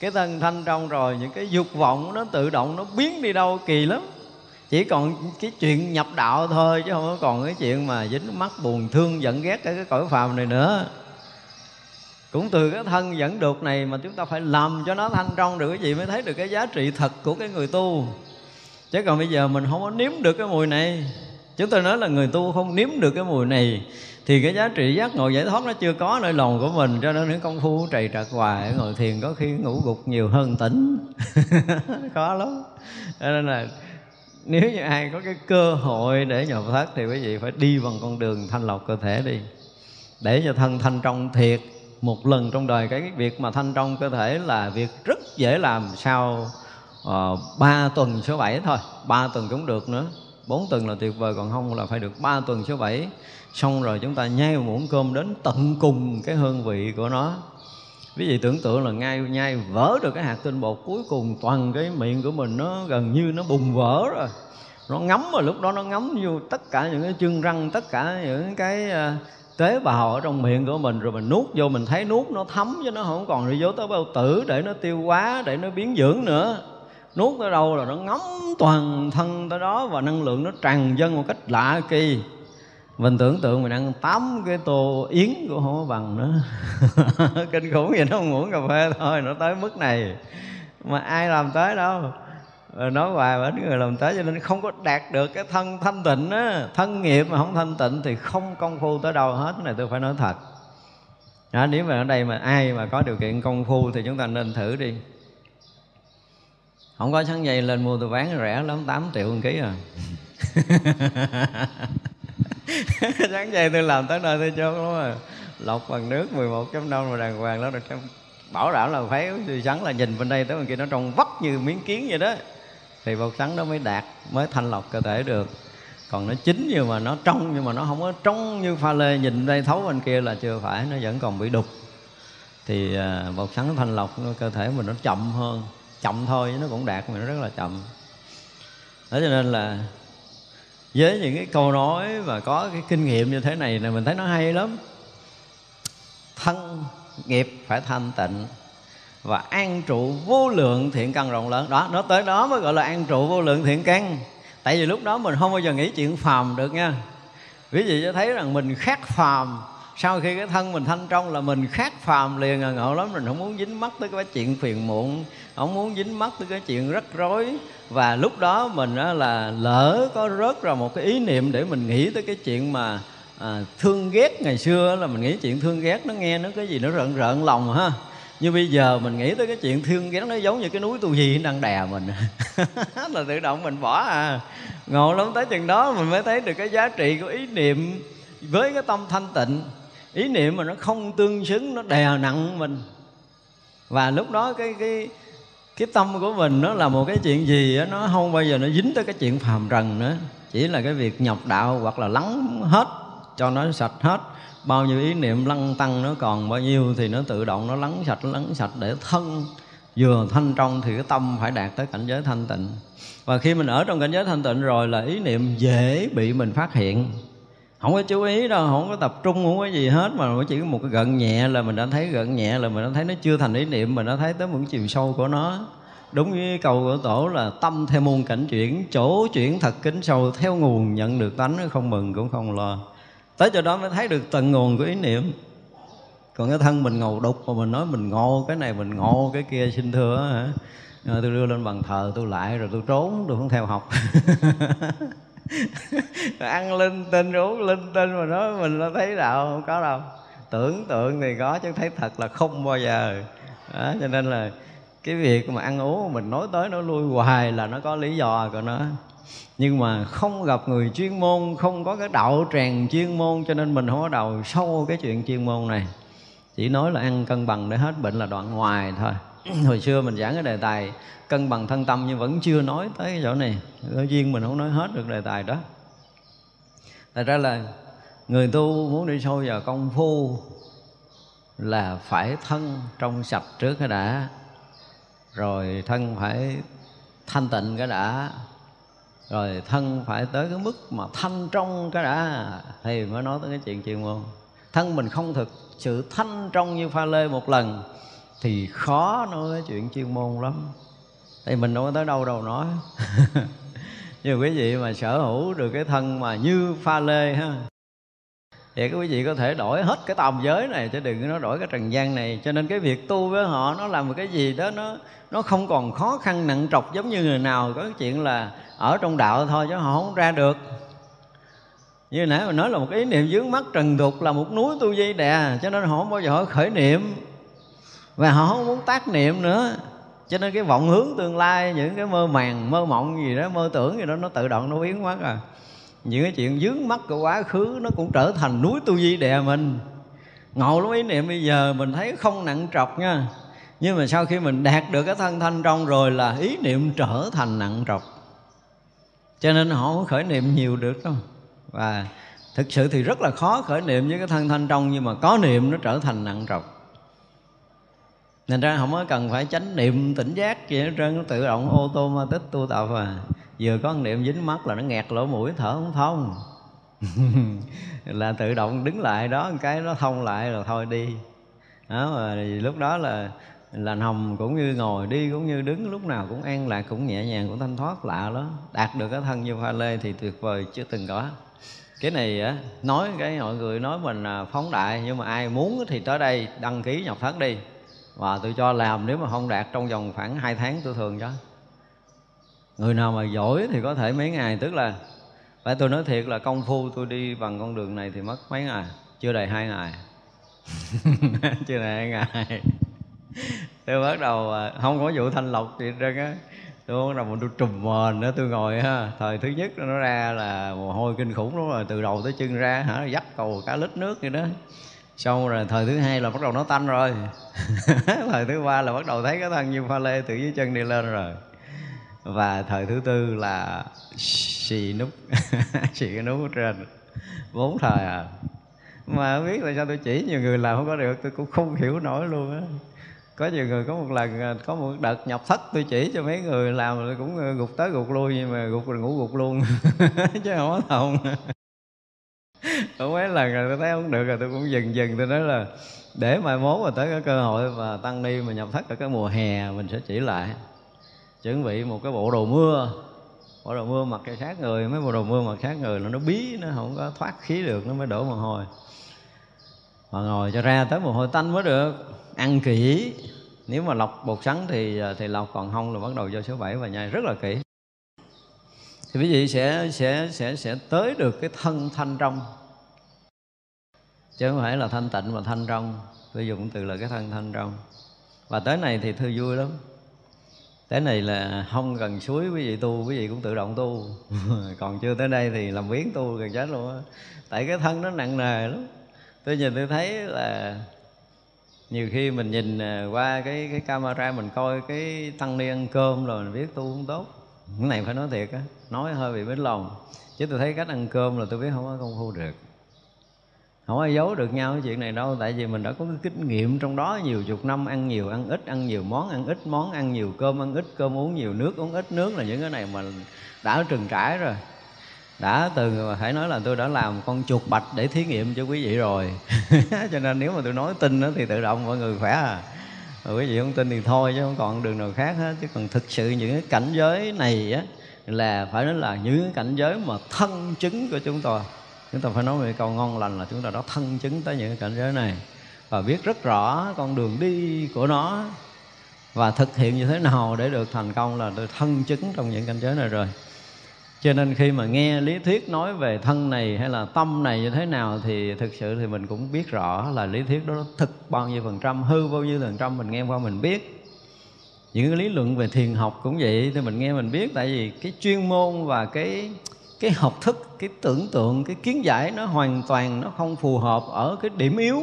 Cái thân thanh trong rồi những cái dục vọng nó tự động nó biến đi đâu kỳ lắm. Chỉ còn cái chuyện nhập đạo thôi chứ không có còn cái chuyện mà dính mắt buồn thương giận ghét cái, cái cõi phàm này nữa cũng từ cái thân dẫn được này mà chúng ta phải làm cho nó thanh trong được cái gì mới thấy được cái giá trị thật của cái người tu. Chứ còn bây giờ mình không có nếm được cái mùi này. Chúng tôi nói là người tu không nếm được cái mùi này, thì cái giá trị giác ngộ giải thoát nó chưa có nơi lòng của mình, cho nên những công phu trầy trật hoài, ngồi thiền có khi ngủ gục nhiều hơn tỉnh. Khó lắm. Cho nên là nếu như ai có cái cơ hội để nhập thất thì quý vị phải đi bằng con đường thanh lọc cơ thể đi, để cho thân thanh trong thiệt một lần trong đời cái việc mà thanh trong cơ thể là việc rất dễ làm sau uh, ba tuần số 7 thôi. Ba tuần cũng được nữa. Bốn tuần là tuyệt vời còn không là phải được ba tuần số 7 xong rồi chúng ta nhai một muỗng cơm đến tận cùng cái hương vị của nó. Quý vị tưởng tượng là ngay nhai vỡ được cái hạt tinh bột cuối cùng toàn cái miệng của mình nó gần như nó bùng vỡ rồi. Nó ngấm rồi lúc đó nó ngấm vô tất cả những cái chân răng tất cả những cái ờ, tế bào ở trong miệng của mình rồi mình nuốt vô, mình thấy nuốt nó thấm chứ nó không còn đi vô tới bao tử để nó tiêu hóa, để nó biến dưỡng nữa. Nuốt tới đâu là nó ngấm toàn thân tới đó và năng lượng nó tràn dân một cách lạ kỳ. Mình tưởng tượng mình ăn tám cái tô yến của không có bằng nữa. Kinh khủng vậy, nó không uống cà phê thôi, nó tới mức này. Mà ai làm tới đâu? Nói hoài mà ít người làm tới cho nên không có đạt được cái thân thanh tịnh á. Thân nghiệp mà không thanh tịnh thì không công phu tới đâu hết. Cái này tôi phải nói thật. Đó, nếu mà ở đây mà ai mà có điều kiện công phu thì chúng ta nên thử đi. Không có sắn dây lên mua tôi bán rẻ lắm 8 triệu một ký à. Sắn dây tôi làm tới nơi tôi chốt lắm à. Lọc bằng nước 11.5 rồi đàng hoàng đó được bảo đảm là phải sắn là nhìn bên đây tới bên kia nó trong vắt như miếng kiến vậy đó thì bột sắn đó mới đạt, mới thanh lọc cơ thể được. Còn nó chín nhưng mà nó trong, nhưng mà nó không có trong như pha lê nhìn đây thấu bên kia là chưa phải, nó vẫn còn bị đục. Thì à, bột sắn thanh lọc cơ thể mình nó chậm hơn, chậm thôi, nó cũng đạt mà nó rất là chậm. Đó cho nên là với những cái câu nói và có cái kinh nghiệm như thế này là mình thấy nó hay lắm. Thân nghiệp phải thanh tịnh và an trụ vô lượng thiện căn rộng lớn. Đó nó tới đó mới gọi là an trụ vô lượng thiện căn. Tại vì lúc đó mình không bao giờ nghĩ chuyện phàm được nha. Quý vị cho thấy rằng mình khác phàm. Sau khi cái thân mình thanh trong là mình khác phàm liền à. Ngộ lắm mình không muốn dính mắt tới cái chuyện phiền muộn. Không muốn dính mắt tới cái chuyện rắc rối. Và lúc đó mình là lỡ có rớt ra một cái ý niệm để mình nghĩ tới cái chuyện mà à, thương ghét ngày xưa là mình nghĩ chuyện thương ghét nó nghe nó cái gì nó rợn rợn lòng ha như bây giờ mình nghĩ tới cái chuyện thương ghét nó giống như cái núi tu gì đang đè mình. Là tự động mình bỏ à. Ngộ lắm tới chừng đó mình mới thấy được cái giá trị của ý niệm với cái tâm thanh tịnh. Ý niệm mà nó không tương xứng nó đè nặng mình. Và lúc đó cái cái cái tâm của mình nó là một cái chuyện gì đó, nó không bao giờ nó dính tới cái chuyện phàm trần nữa. Chỉ là cái việc nhập đạo hoặc là lắng hết cho nó sạch hết bao nhiêu ý niệm lăng tăng nó còn bao nhiêu thì nó tự động nó lắng sạch lắng sạch để thân vừa thanh trong thì cái tâm phải đạt tới cảnh giới thanh tịnh. Và khi mình ở trong cảnh giới thanh tịnh rồi là ý niệm dễ bị mình phát hiện. Không có chú ý đâu, không có tập trung, không có gì hết, mà chỉ có một cái gần nhẹ là mình đã thấy gần nhẹ, là mình đã thấy nó chưa thành ý niệm, mình đã thấy tới một chiều sâu của nó. Đúng với cầu của tổ là tâm theo muôn cảnh chuyển, chỗ chuyển thật kính sâu, theo nguồn nhận được tánh, không mừng cũng không lo tới chỗ đó mới thấy được tận nguồn của ý niệm. Còn cái thân mình ngầu đục mà mình nói mình ngộ cái này mình ngộ cái kia xin thưa hả? Rồi tôi đưa lên bàn thờ tôi lại rồi tôi trốn tôi không theo học. Ăn linh tinh uống linh tinh mà nói mình nó thấy đạo không có đâu. Tưởng tượng thì có chứ thấy thật là không bao giờ. Đó, cho nên là cái việc mà ăn uống mình nói tới nó lui hoài là nó có lý do của nó nhưng mà không gặp người chuyên môn, không có cái đạo tràng chuyên môn, cho nên mình không có đầu sâu cái chuyện chuyên môn này. Chỉ nói là ăn cân bằng để hết bệnh là đoạn ngoài thôi. Hồi xưa mình giảng cái đề tài cân bằng thân tâm nhưng vẫn chưa nói tới cái chỗ này. Tự duyên mình không nói hết được đề tài đó. Thật ra là người tu muốn đi sâu vào công phu là phải thân trong sạch trước cái đã. Rồi thân phải thanh tịnh cái đã rồi thân phải tới cái mức mà thanh trong cái đã. Thì mới nói tới cái chuyện chuyên môn thân mình không thực, sự thanh trong như pha lê một lần, thì khó nói cái chuyện chuyên môn lắm. Thì mình đâu có tới đâu đâu nói. Nhưng quý vị mà sở hữu được cái thân mà như pha lê ha thì các quý vị có thể đổi hết cái tầm giới này, chứ đừng nó đổi cái trần gian này. Cho nên cái việc tu với họ, nó làm một cái gì đó, nó nó không còn khó khăn, nặng trọc giống như người nào. Có cái chuyện là ở trong đạo thôi, chứ họ không ra được. Như nãy mình nói là một ý niệm dướng mắt trần tục là một núi tu di đè, cho nên họ không bao giờ khởi niệm. Và họ không muốn tác niệm nữa. Cho nên cái vọng hướng tương lai, những cái mơ màng, mơ mộng gì đó, mơ tưởng gì đó, nó tự động nó biến mất à những cái chuyện dướng mắt của quá khứ nó cũng trở thành núi tu di đè mình. Ngộ lắm ý niệm bây giờ mình thấy không nặng trọc nha. Nhưng mà sau khi mình đạt được cái thân thanh trong rồi là ý niệm trở thành nặng trọc. Cho nên họ không khởi niệm nhiều được đâu. Và thực sự thì rất là khó khởi niệm với cái thân thanh trong nhưng mà có niệm nó trở thành nặng trọc. Nên ra không có cần phải chánh niệm tỉnh giác gì hết trơn, nó tự động ô tô ma tích tu tập à vừa có niệm dính mắt là nó nghẹt lỗ mũi thở không thông. Là tự động đứng lại đó một cái nó thông lại rồi thôi đi. Đó mà lúc đó là là nằm cũng như ngồi đi cũng như đứng lúc nào cũng an lạc cũng nhẹ nhàng cũng thanh thoát lạ đó đạt được cái thân như pha lê thì tuyệt vời chưa từng có. Cái này á nói cái mọi người nói mình phóng đại nhưng mà ai muốn thì tới đây đăng ký nhập thất đi. Và tôi cho làm nếu mà không đạt trong vòng khoảng 2 tháng tôi thường cho người nào mà giỏi thì có thể mấy ngày, tức là, phải tôi nói thiệt là công phu tôi đi bằng con đường này thì mất mấy ngày, chưa đầy hai ngày. Chưa đầy hai ngày. Tôi bắt đầu à, không có vụ thanh lọc gì trơn á. Tôi bắt đầu tôi trùm mền nữa tôi ngồi ha thời thứ nhất nó ra là mồ hôi kinh khủng lắm rồi, từ đầu tới chân ra hả, dắt cầu cả lít nước vậy đó. Xong rồi thời thứ hai là bắt đầu nó tanh rồi. Thời thứ ba là bắt đầu thấy cái thân như pha lê từ dưới chân đi lên rồi và thời thứ tư là xì nút xì cái nút ở trên bốn thời à. Mà không biết là sao tôi chỉ nhiều người làm không có được, tôi cũng không hiểu nổi luôn á. Có nhiều người có một lần à, có một đợt nhập thất tôi chỉ cho mấy người làm tôi cũng à, gục tới gục lui nhưng mà gục rồi ngủ gục luôn. Chứ không có thông có mấy lần rồi tôi thấy không được rồi tôi cũng dừng dừng. Tôi nói là để mai mốt mà tới cái cơ hội mà tăng ni mà nhập thất ở cái mùa hè, mình sẽ chỉ lại chuẩn bị một cái bộ đồ mưa. Bộ đồ mưa mặc cái sát người, mấy bộ đồ mưa mặc sát người là nó bí, nó không có thoát khí được, nó mới đổ mồ hôi. Mà ngồi cho ra tới mồ hôi tanh mới được. Ăn kỹ nếu mà lọc bột sắn thì thì lọc, còn không là bắt đầu vô số 7 và nhai rất là kỹ thì quý vị sẽ sẽ sẽ sẽ tới được cái thân thanh trong. Chứ không phải là thanh tịnh mà thanh trong. Tôi dùng từ là cái thân thanh trong. Và tới này thì thư vui lắm tới này là không cần suối, quý vị tu, quý vị cũng tự động tu. Còn chưa tới đây thì làm biến tu gần chết luôn á. Tại cái thân nó nặng nề lắm. Tôi nhìn tôi thấy là nhiều khi mình nhìn à, qua cái cái camera mình coi cái tăng ni ăn cơm rồi mình biết tu không tốt. Cái này phải nói thiệt á, nói hơi bị bến lòng. Chứ tôi thấy cách ăn cơm là tôi biết không có công phu được không ai giấu được nhau cái chuyện này đâu, tại vì mình đã có cái kinh nghiệm trong đó nhiều chục năm, ăn nhiều, ăn ít, ăn nhiều món, ăn ít món, ăn nhiều cơm, ăn ít cơm, uống nhiều nước, uống ít nước là những cái này mà đã trừng trải rồi. Đã từng phải nói là tôi đã làm con chuột bạch để thí nghiệm cho quý vị rồi. Cho nên nếu mà tôi nói tin đó thì tự động mọi người khỏe à. Rồi quý vị không tin thì thôi chứ không còn đường nào khác hết. Chứ còn thực sự những cái cảnh giới này á là phải nói là những cái cảnh giới mà thân chứng của chúng tôi chúng ta phải nói về câu ngon lành là chúng ta đã thân chứng tới những cái cảnh giới này và biết rất rõ con đường đi của nó và thực hiện như thế nào để được thành công là được thân chứng trong những cảnh giới này rồi. Cho nên khi mà nghe lý thuyết nói về thân này hay là tâm này như thế nào thì thực sự thì mình cũng biết rõ là lý thuyết đó thực bao nhiêu phần trăm, hư bao nhiêu phần trăm mình nghe qua mình biết. Những cái lý luận về thiền học cũng vậy thì mình nghe mình biết tại vì cái chuyên môn và cái cái học thức cái tưởng tượng cái kiến giải nó hoàn toàn nó không phù hợp ở cái điểm yếu.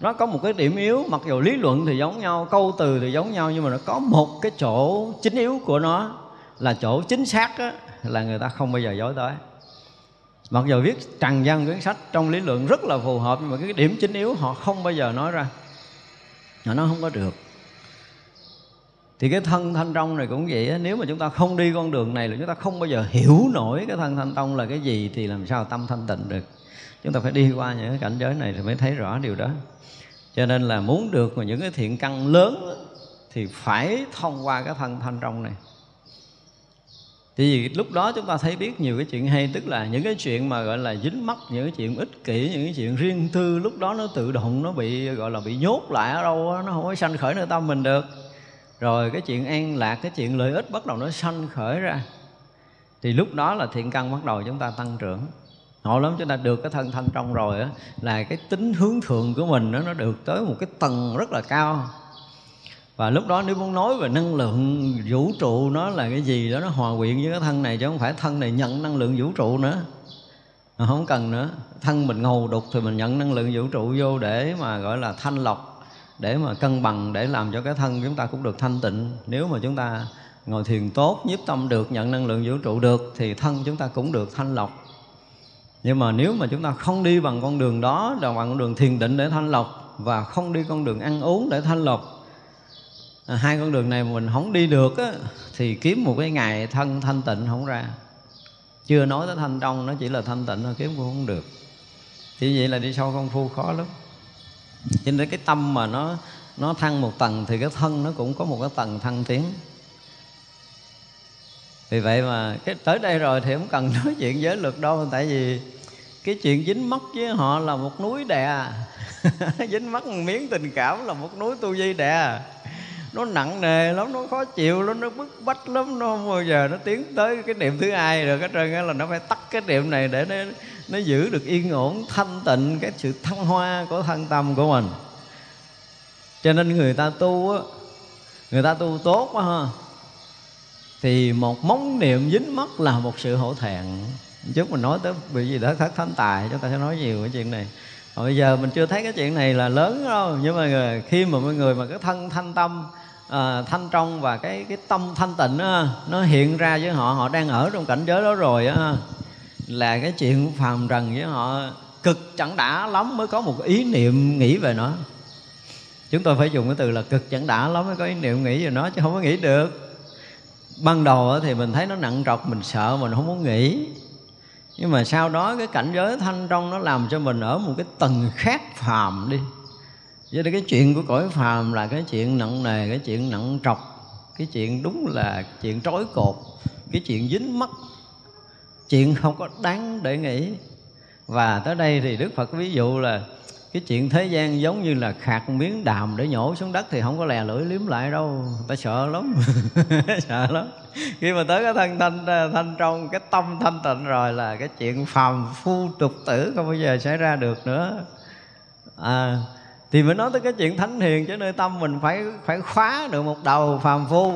Nó có một cái điểm yếu mặc dù lý luận thì giống nhau câu từ thì giống nhau nhưng mà nó có một cái chỗ chính yếu của nó là chỗ chính xác đó, là người ta không bao giờ dối tới. Mặc dù viết tràn văn quyển sách trong lý luận rất là phù hợp nhưng mà cái điểm chính yếu họ không bao giờ nói ra. Họ nói không có được thì cái thân thanh trong này cũng vậy á nếu mà chúng ta không đi con đường này là chúng ta không bao giờ hiểu nổi cái thân thanh tông là cái gì thì làm sao tâm thanh tịnh được. Chúng ta phải đi qua những cái cảnh giới này thì mới thấy rõ điều đó. Cho nên là muốn được những cái thiện căn lớn thì phải thông qua cái thân thanh trong này. Thì vì lúc đó chúng ta thấy biết nhiều cái chuyện hay tức là những cái chuyện mà gọi là dính mắc những cái chuyện ích kỷ những cái chuyện riêng tư lúc đó nó tự động nó bị gọi là bị nhốt lại ở đâu đó, nó không có sanh khởi nơi tâm mình được rồi cái chuyện an lạc cái chuyện lợi ích bắt đầu nó sanh khởi ra. Thì lúc đó là thiện căn bắt đầu chúng ta tăng trưởng. Ngộ lắm chúng ta được cái thân thân trong rồi á là cái tính hướng thượng của mình đó, nó được tới một cái tầng rất là cao. Và lúc đó nếu muốn nói về năng lượng vũ trụ nó là cái gì đó nó hòa quyện với cái thân này chứ không phải thân này nhận năng lượng vũ trụ nữa. Không cần nữa. Thân mình ngầu đục thì mình nhận năng lượng vũ trụ vô để mà gọi là thanh lọc để mà cân bằng để làm cho cái thân chúng ta cũng được thanh tịnh. Nếu mà chúng ta ngồi thiền tốt nhiếp tâm được nhận năng lượng vũ trụ được thì thân chúng ta cũng được thanh lọc. Nhưng mà nếu mà chúng ta không đi bằng con đường đó là bằng con đường thiền định để thanh lọc và không đi con đường ăn uống để thanh lọc à, hai con đường này mình không đi được á, thì kiếm một cái ngày thân thanh tịnh không ra. Chưa nói tới thanh trong nó chỉ là thanh tịnh thôi kiếm cũng không được. Thì vậy là đi sâu công phu khó lắm cho nên cái tâm mà nó nó thăng một tầng thì cái thân nó cũng có một cái tầng thăng tiến. Vì vậy mà cái, tới đây rồi thì không cần nói chuyện giới luật đâu, tại vì cái chuyện dính mắt với họ là một núi đè. Dính mắt một miếng tình cảm là một núi tu di đè nó nặng nề lắm, nó khó chịu lắm, nó bức bách lắm, nó không bao giờ nó tiến tới cái niệm thứ hai được hết trơn là nó phải tắt cái niệm này để nó nó giữ được yên ổn, thanh tịnh cái sự thăng hoa của thân tâm của mình. Cho nên người ta tu á, người ta tu tốt quá ha, thì một móng niệm dính mất là một sự hổ thẹn. Trước mình nói tới bị gì đó, thất thánh tài, chúng ta sẽ nói nhiều cái chuyện này bây giờ mình chưa thấy cái chuyện này là lớn đâu. Nhưng mà người khi mà mọi người mà cái thân thanh tâm à, thanh trong và cái cái tâm thanh tịnh đó, nó hiện ra với họ họ đang ở trong cảnh giới đó rồi đó, là cái chuyện phàm trần với họ cực chẳng đã lắm mới có một ý niệm nghĩ về nó. Chúng tôi phải dùng cái từ là cực chẳng đã lắm mới có ý niệm nghĩ về nó chứ không có nghĩ được. Ban đầu thì mình thấy nó nặng trọc mình sợ mình không muốn nghĩ nhưng mà sau đó cái cảnh giới thanh trong nó làm cho mình ở một cái tầng khác phàm đi. Cho nên cái chuyện của cõi phàm là cái chuyện nặng nề, cái chuyện nặng trọc, cái chuyện đúng là chuyện trói cột, cái chuyện dính mắt chuyện không có đáng để nghĩ. Và tới đây thì đức phật ví dụ là cái chuyện thế gian giống như là khạc miếng đàm để nhổ xuống đất thì không có lè lưỡi liếm lại đâu. Ta sợ lắm. Sợ lắm. Khi mà tới cái thân thanh thanh trong cái tâm thanh tịnh rồi là cái chuyện phàm phu tục tử không bao giờ xảy ra được nữa. À, thì mới nói tới cái chuyện thánh hiền chứ nơi tâm mình phải phải khóa được một đầu phàm phu.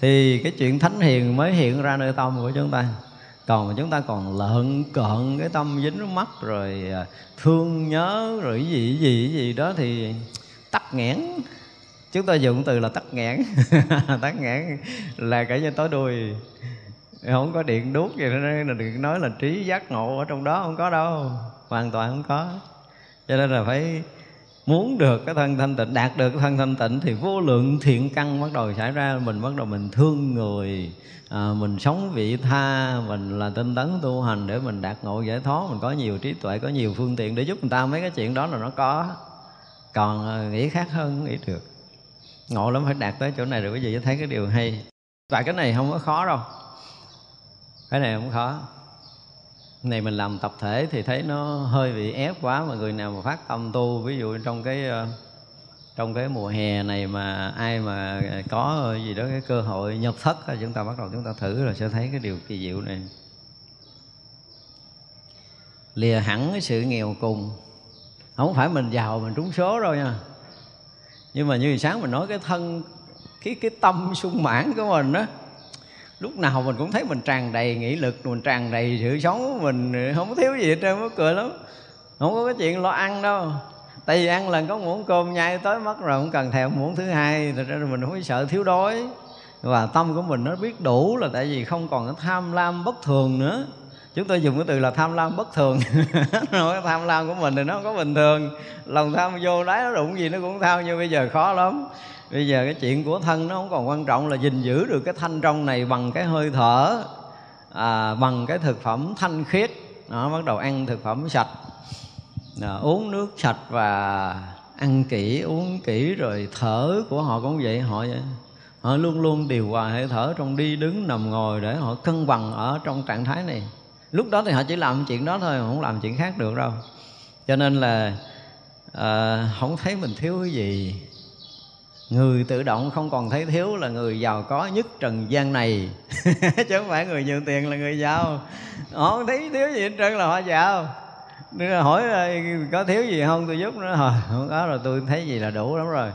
Thì cái chuyện thánh hiền mới hiện ra nơi tâm của chúng ta còn mà chúng ta còn lợn cợn, cái tâm dính mắt, rồi à, thương nhớ, rồi cái gì cái gì cái gì đó thì tắc nghẽn. Chúng ta dùng từ là tắc nghẽn. Tắc nghẽn là cả như tối đuôi. Không có điện đuốc gì nên là đừng nói là trí giác ngộ ở trong đó không có đâu. Hoàn toàn không có. Cho nên là phải muốn được cái thân thanh tịnh đạt được cái thân thanh tịnh thì vô lượng thiện căn bắt đầu xảy ra mình bắt đầu mình thương người à, mình sống vị tha mình là tinh tấn tu hành để mình đạt ngộ giải thoát mình có nhiều trí tuệ có nhiều phương tiện để giúp người ta. Mấy cái chuyện đó là nó có. Còn à, nghĩ khác hơn nghĩ được. Ngộ lắm phải đạt tới chỗ này rồi quý vị thấy cái điều hay. Và cái này không có khó đâu. Cái này không khó này mình làm tập thể thì thấy nó hơi bị ép quá mà người nào mà phát tâm tu, ví dụ trong cái ờ, trong cái mùa hè này mà ai mà có gì đó cái cơ hội nhập thất chúng ta bắt đầu chúng ta thử là sẽ thấy cái điều kỳ diệu này. Lìa hẳn cái sự nghèo cùng. Không phải mình giàu mình trúng số đâu nha. Nhưng mà như sáng mình nói cái thân, cái cái tâm sung mãn của mình đó lúc nào mình cũng thấy mình tràn đầy nghị lực, mình tràn đầy sự sống mình, không có thiếu gì hết trơn mới cười lắm. Không có cái chuyện lo ăn đâu. Tại vì ăn lần có muỗng cơm, nhai tới mất rồi không cần thèm muỗng thứ hai, thật ra mình không có sợ thiếu đói. Và tâm của mình nó biết đủ là tại vì không còn cái tham lam bất thường nữa. Chúng tôi dùng cái từ là tham lam bất thường. Nói tham lam của mình thì nó không có bình thường. Lòng tham vô đáy nó đụng gì nó cũng tham, nhưng bây giờ khó lắm bây giờ cái chuyện của thân nó không còn quan trọng là gìn giữ được cái thanh trong này bằng cái hơi thở à, bằng cái thực phẩm thanh khiết. Nó bắt đầu ăn thực phẩm sạch. À, uống nước sạch và ăn kỹ uống kỹ rồi thở của họ cũng vậy. Họ họ luôn luôn điều hòa hơi thở trong đi đứng nằm ngồi để họ cân bằng ở trong trạng thái này. Lúc đó thì họ chỉ làm chuyện đó thôi không làm chuyện khác được đâu. Cho nên là à, không thấy mình thiếu cái gì người tự động không còn thấy thiếu là người giàu có nhất trần gian này. Chứ không phải người nhiều tiền là người giàu. Họ không thấy thiếu gì hết trơn là họ giàu. Nên hỏi có thiếu gì không? Tôi giúp nữa rồi không có rồi, tôi thấy gì là đủ lắm rồi.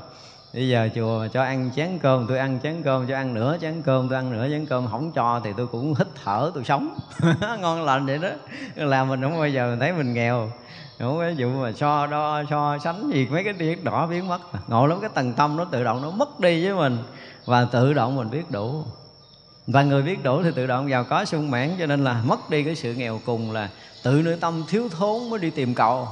Bây giờ chùa mà cho ăn chén cơm, tôi ăn chén cơm, cho ăn nửa chén cơm, tôi ăn nửa chén cơm không cho thì tôi cũng hít thở, tôi sống. Ngon lành vậy đó. Làm mình không bao giờ mình thấy mình nghèo không cái vụ mà so đo, so sánh gì, mấy cái điếc đỏ biến mất. Ngộ lắm, cái tầng tâm nó tự động nó mất đi với mình và tự động mình biết đủ. Và người biết đủ thì tự động giàu có sung mãn, cho nên là mất đi cái sự nghèo cùng là tự nội tâm thiếu thốn mới đi tìm cầu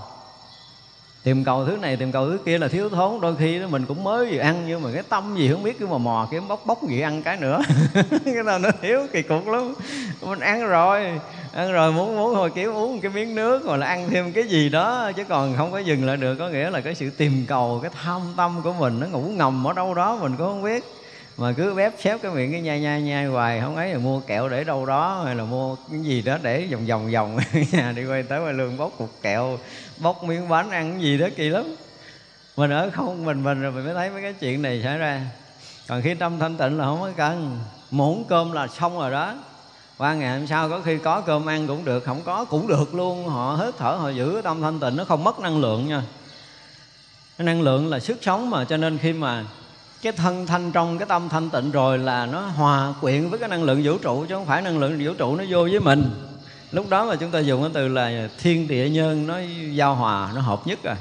tìm cầu thứ này, tìm cầu thứ kia là thiếu thốn. Đôi khi đó mình cũng mới vừa ăn, nhưng mà cái tâm gì không biết, cứ mò mò kiếm bóc bóc gì ăn cái nữa. Cái nào nó thiếu kỳ cục lắm. Mình ăn rồi ăn rồi muốn muốn hồi kiếm uống cái miếng nước hoặc là ăn thêm cái gì đó, chứ còn không có dừng lại được. Có nghĩa là cái sự tìm cầu, cái tham tâm của mình nó ngủ ngầm ở đâu đó, mình cũng không biết mà cứ bếp xếp cái miệng cái nhai nhai nhai hoài, không ấy là mua kẹo để đâu đó hay là mua cái gì đó để vòng vòng vòng. Nhà đi quay tới ngoài lương bóc cục kẹo, bóc miếng bánh, ăn cái gì đó kỳ lắm. Mình ở không, mình mình rồi mình mới thấy mấy cái chuyện này xảy ra. Còn khi tâm thanh tịnh là không có cần. Muỗng cơm là xong rồi đó. Qua ngày hôm sau có khi có cơm ăn cũng được, không có cũng được luôn. Họ hết thở, họ giữ tâm thanh tịnh, nó không mất năng lượng nha. Cái năng lượng là sức sống mà, cho nên khi mà cái thân thanh trong, cái tâm thanh tịnh rồi là nó hòa quyện với cái năng lượng vũ trụ, chứ không phải năng lượng vũ trụ nó vô với mình. Lúc đó mà chúng ta dùng cái từ là thiên địa nhân, nó giao hòa, nó hợp nhất rồi.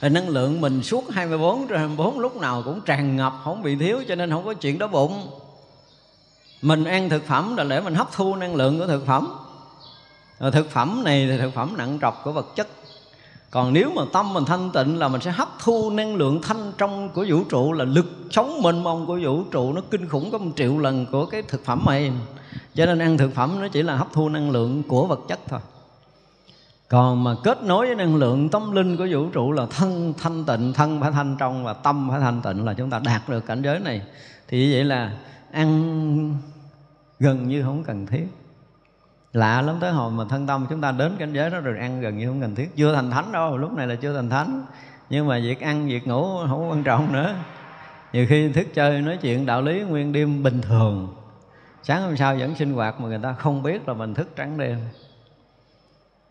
Thì năng lượng mình suốt 24 trên 24 lúc nào cũng tràn ngập, không bị thiếu, cho nên không có chuyện đó bụng. Mình ăn thực phẩm là để mình hấp thu năng lượng của thực phẩm. Rồi thực phẩm này thì thực phẩm nặng trọc của vật chất còn nếu mà tâm mình thanh tịnh là mình sẽ hấp thu năng lượng thanh trong của vũ trụ, là lực sống mênh mông của vũ trụ, nó kinh khủng có một triệu lần của cái thực phẩm này cho nên ăn thực phẩm nó chỉ là hấp thu năng lượng của vật chất thôi. Còn mà kết nối với năng lượng tâm linh của vũ trụ là thân thanh tịnh, thân phải thanh trong và tâm phải thanh tịnh là chúng ta đạt được cảnh giới này. Thì vậy là ăn gần như không cần thiết lạ lắm, tới hồi mà thân tâm chúng ta đến cảnh giới đó rồi ăn gần như không cần thiết. Chưa thành thánh đâu, lúc này là chưa thành thánh. Nhưng mà việc ăn, việc ngủ không quan trọng nữa. Nhiều khi thức chơi nói chuyện đạo lý nguyên đêm bình thường. Sáng hôm sau vẫn sinh hoạt mà người ta không biết là mình thức trắng đêm.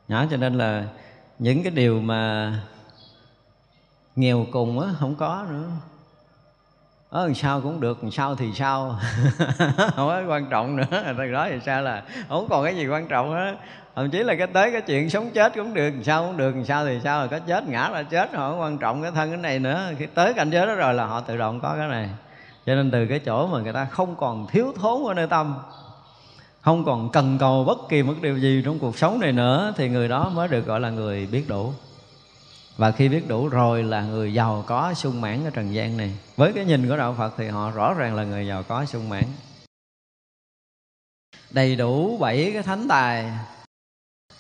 Nhỏ cho nên là những cái điều mà nghèo cùng á, không có nữa ở làm sao cũng được làm sao thì sao. Không có quan trọng nữa từ đó thì sao là không còn cái gì quan trọng hết. Thậm chí là cái tới cái chuyện sống chết cũng được làm sao cũng được làm sao thì sao là có chết ngã là chết họ không quan trọng cái thân cái này nữa. Khi tới cảnh giới đó rồi là họ tự động có cái này. Cho nên từ cái chỗ mà người ta không còn thiếu thốn ở nơi tâm, không còn cần cầu bất kỳ một điều gì trong cuộc sống này nữa, thì người đó mới được gọi là người biết đủ và khi biết đủ rồi là người giàu có sung mãn ở trần gian này. Với cái nhìn của đạo phật thì họ rõ ràng là người giàu có sung mãn. Đầy đủ bảy cái thánh tài.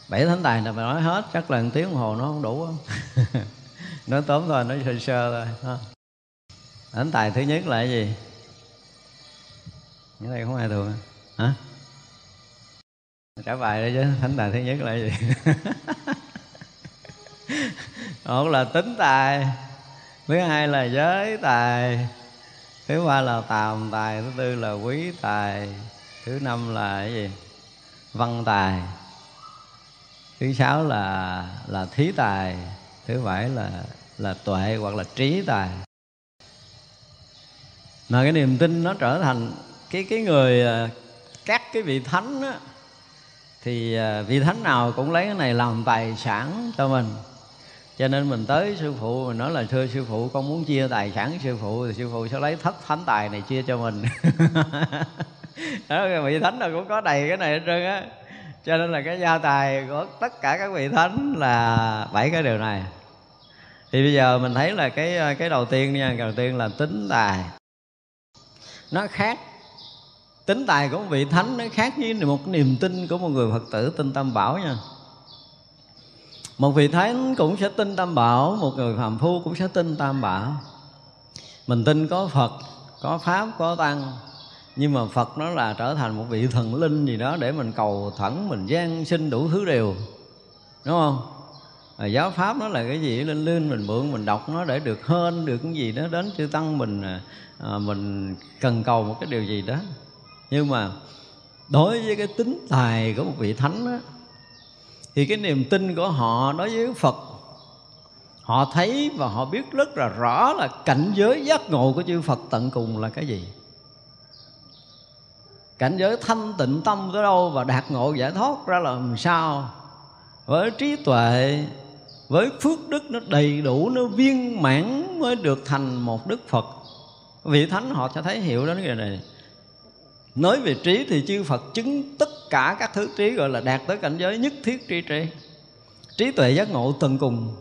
Bảy thánh tài là mà nói hết, chắc là một tiếng đồng hồ nó không đủ không? Nói tóm thôi nói sơ sơ thôi thánh tài thứ nhất là cái gì? Ở đây không ai thường hả? Trả bài đấy chứ, thánh tài thứ nhất là cái gì? một là tính tài thứ hai là giới tài thứ ba là tàm tài thứ tư là quý tài thứ năm là cái gì? Văn tài. Thứ sáu là là thí tài thứ bảy là là tuệ hoặc là trí tài. Mà cái niềm tin nó trở thành cái cái người à, các cái vị thánh á, thì à, vị thánh nào cũng lấy cái này làm tài sản cho mình cho nên mình tới sư phụ, mình nói là, thưa sư phụ, con muốn chia tài sản sư phụ, thì sư phụ sẽ lấy thất thánh tài này chia cho mình. Đó vị thánh nào cũng có đầy cái này hết trơn á. Cho nên là cái gia tài của tất cả các vị thánh là bảy cái điều này. Thì bây giờ mình thấy là cái cái đầu tiên nha đầu tiên là tính tài. Nó khác. Tính tài của một vị thánh nó khác với một niềm tin của một người phật tử, tin tam bảo nha một vị thánh cũng sẽ tin tam bảo một người phàm phu cũng sẽ tin tam bảo. Mình tin có phật có pháp có tăng. Nhưng mà phật nó là trở thành một vị thần linh gì đó để mình cầu thẳng mình gian sinh đủ thứ điều đúng không? À, giáo pháp nó là cái gì? Lên lên mình mượn mình đọc nó để được hơn được cái gì đó đến chư tăng mình à, à, mình cần cầu một cái điều gì đó. Nhưng mà đối với cái tính tài của một vị thánh đó, thì cái niềm tin của họ đối với phật, họ thấy và họ biết rất là rõ là cảnh giới giác ngộ của chư phật tận cùng là cái gì. Cảnh giới thanh tịnh tâm tới đâu và đạt ngộ giải thoát ra làm sao? Với trí tuệ, với phước đức nó đầy đủ, nó viên mãn mới được thành một đức phật. Vị thánh họ sẽ thấy hiểu đến cái này nói về trí thì chư phật chứng tất cả các thứ trí gọi là đạt tới cảnh giới nhất thiết tri trí. Trí tuệ giác ngộ tận cùng.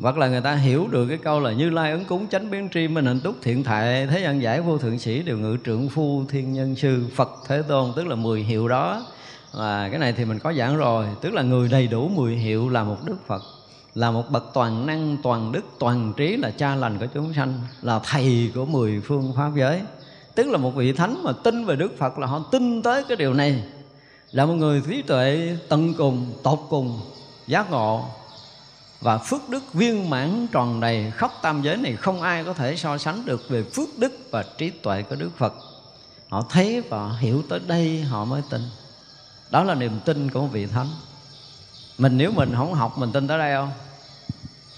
Hoặc là người ta hiểu được cái câu là như lai ứng cúng chánh biến tri minh hạnh túc thiện thệ, thế gian giải vô thượng sĩ đều ngự trưởng phu thiên nhân sư phật thế tôn, tức là 10 hiệu đó. Và cái này thì mình có giảng rồi, tức là người đầy đủ 10 hiệu là một đức phật, là một bậc toàn năng, toàn đức, toàn trí là cha lành của chúng sanh, là thầy của mười phương pháp giới tức là một vị thánh mà tin về đức phật là họ tin tới cái điều này. Là một người trí tuệ tận cùng, tột cùng, giác ngộ và phước đức viên mãn tròn đầy khắp tam giới này không ai có thể so sánh được về phước đức và trí tuệ của đức phật. Họ thấy và hiểu tới đây họ mới tin. Đó là niềm tin của một vị thánh. Mình nếu mình không học, mình tin tới đây không?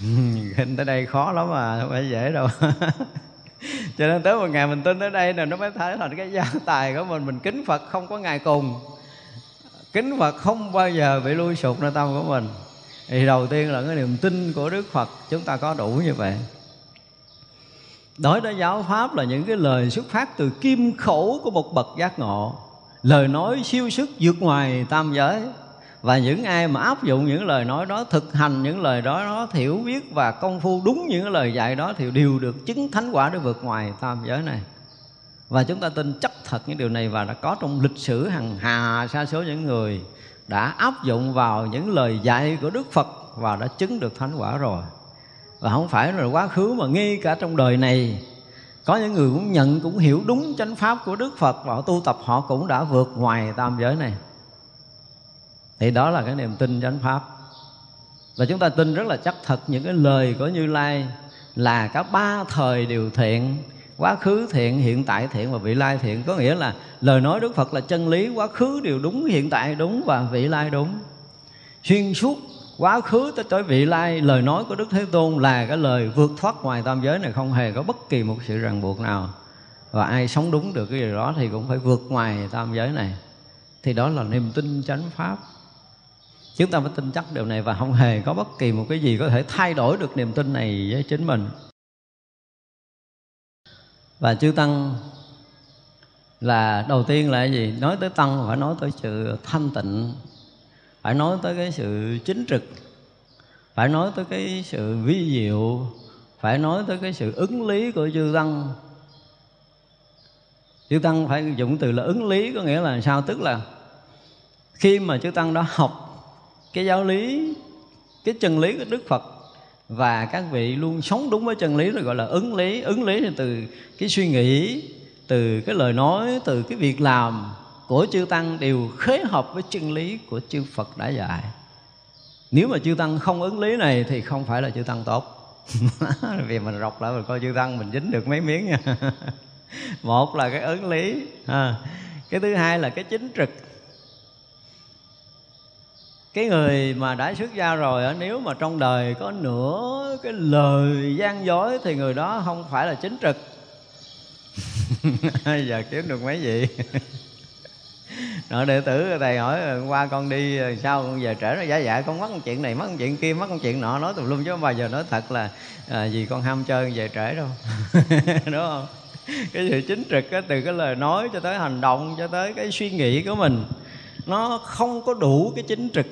Tin tới đây khó lắm mà không phải dễ đâu. cho nên tới một ngày mình tin tới đây là nó mới thấy thành cái gia tài của mình mình kính phật không có ngày cùng. Kính phật không bao giờ bị lui sụp nơi tâm của mình. Thì đầu tiên là cái niềm tin của đức phật, chúng ta có đủ như vậy. Đối với giáo pháp là những cái lời xuất phát từ kim khẩu của một bậc giác ngộ. Lời nói siêu sức vượt ngoài tam giới và những ai mà áp dụng những lời nói đó, thực hành những lời đó, nó hiểu biết và công phu đúng những lời dạy đó thì đều được chứng thánh quả để vượt ngoài tam giới này. Và chúng ta tin chắc thật những điều này và đã có trong lịch sử hằng hà sa số những người đã áp dụng vào những lời dạy của Đức Phật và đã chứng được thánh quả rồi. Và không phải là quá khứ mà ngay cả trong đời này, có những người cũng nhận, cũng hiểu đúng chánh pháp của Đức Phật và họ tu tập họ cũng đã vượt ngoài tam giới này thì đó là cái niềm tin chánh pháp. Và chúng ta tin rất là chắc thật những cái lời của Như Lai là cả ba thời đều thiện, quá khứ thiện, hiện tại thiện và vị lai thiện. Có nghĩa là lời nói đức phật là chân lý, quá khứ đều đúng, hiện tại đúng và vị lai đúng. Xuyên suốt quá khứ tới tới vị lai, lời nói của đức thế tôn là cái lời vượt thoát ngoài tam giới này, không hề có bất kỳ một sự ràng buộc nào. Và ai sống đúng được cái điều đó thì cũng phải vượt ngoài tam giới này. Thì đó là niềm tin chánh pháp chúng ta phải tin chắc điều này và không hề có bất kỳ một cái gì có thể thay đổi được niềm tin này với chính mình. Và chư tăng là, đầu tiên là cái gì? Nói tới tăng phải nói tới sự thanh tịnh, phải nói tới cái sự chính trực, phải nói tới cái sự vi diệu, phải nói tới cái sự ứng lý của chư tăng. Chư tăng phải dùng từ là ứng lý có nghĩa là sao? Tức là khi mà chư tăng đã học cái giáo lý cái chân lý của đức phật. Và các vị luôn sống đúng với chân lý rồi gọi là ứng lý. Ứng lý thì từ cái suy nghĩ từ cái lời nói từ cái việc làm của chư tăng đều khế hợp với chân lý của chư Phật đã dạy. Nếu mà chư tăng không ứng lý này thì không phải là chư tăng tốt. Vì mình rọc lại mình coi chư tăng mình dính được mấy miếng nha. Một là cái ứng lý à, cái thứ hai là cái chính trực cái người mà đã xuất gia rồi nếu mà trong đời có nửa cái lời gian dối thì người đó không phải là chính trực. Giờ kiếm được mấy vị? Nội đệ tử thầy hỏi qua con đi ờ, sao con về trễ nó giả dạ? Con mất một chuyện này mất một chuyện kia mất một chuyện nọ. Nói tùm lum chứ không bao giờ nói thật là à, vì con ham chơi về trễ đâu. Đúng không? Cái sự chính trực á, từ cái lời nói cho tới hành động cho tới cái suy nghĩ của mình nó không có đủ cái chính trực.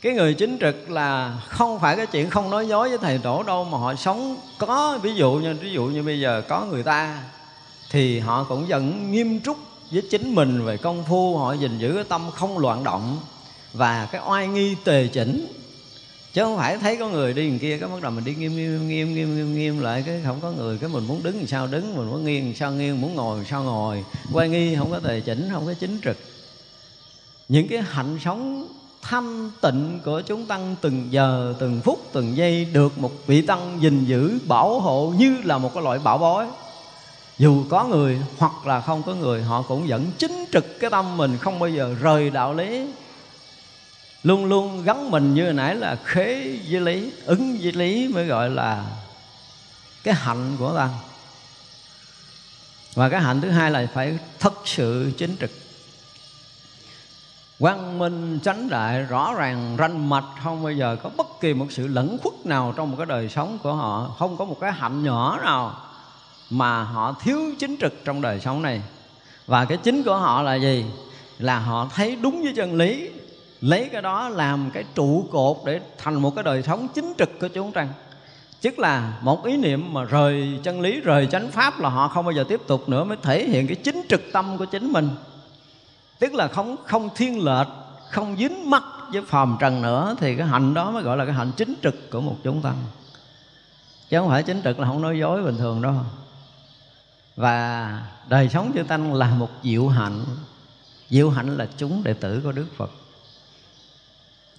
Cái người chính trực là không phải cái chuyện không nói dối với thầy tổ đâu, mà họ sống có, ví dụ như, ví dụ như bây giờ có người ta, thì họ cũng vẫn nghiêm túc với chính mình về công phu, họ gìn giữ cái tâm không loạn động và cái oai nghi tề chỉnh. Chứ không phải thấy có người đi đằng kia, cái bắt đầu mình đi nghiêm nghiêm nghiêm nghiêm nghiêm nghiêm lại, cái không có người, cái mình muốn đứng thì sao đứng, mình muốn nghiêng sao nghiêng, muốn ngồi sao ngồi quay nghi không có tề chỉnh, không có chính trực những cái hạnh sống thanh tịnh của chúng tăng từng giờ, từng phút, từng giây được một vị tăng gìn giữ, bảo hộ như là một cái loại bảo bối. Dù có người hoặc là không có người, họ cũng vẫn chính trực cái tâm mình, không bao giờ rời đạo lý. Luôn luôn gắn mình như hồi nãy là khế với lý, ứng với lý mới gọi là cái hạnh của tăng. Và cái hạnh thứ hai là phải thật sự chính trực quang minh chánh đại rõ ràng ranh mạch, không bao giờ có bất kỳ một sự lẫn khuất nào trong một cái đời sống của họ, không có một cái hạnh nhỏ nào mà họ thiếu chính trực trong đời sống này. Và cái chính của họ là gì? Là họ thấy đúng với chân lý, lấy cái đó làm cái trụ cột để thành một cái đời sống chính trực của chúng ta. Tức là một ý niệm mà rời chân lý, rời chánh pháp là họ không bao giờ tiếp tục nữa, mới thể hiện cái chính trực tâm của chính mình tức là không không thiên lệch, không dính mắc với phàm trần nữa, thì cái hạnh đó mới gọi là cái hạnh chính trực của một chúng tăng chứ không phải chính trực là không nói dối bình thường đâu. Và đời sống chư tăng là một diệu hạnh. Diệu hạnh là chúng đệ tử của đức phật.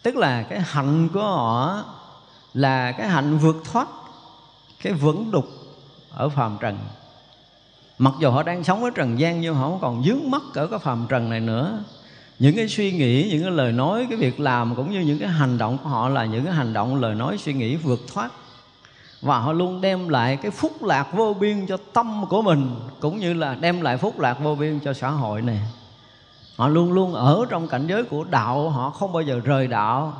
Tức là cái hạnh của họ là cái hạnh vượt thoát, cái vững đục ở phàm trần mặc dù họ đang sống ở trần gian nhưng họ không còn dướng mắt ở cái phàm trần này nữa. Những cái suy nghĩ, những cái lời nói, cái việc làm cũng như những cái hành động của họ là những cái hành động lời nói suy nghĩ vượt thoát. Và họ luôn đem lại cái phúc lạc vô biên cho tâm của mình, cũng như là đem lại phúc lạc vô biên cho xã hội này. Họ luôn luôn ở trong cảnh giới của đạo, họ không bao giờ rời đạo.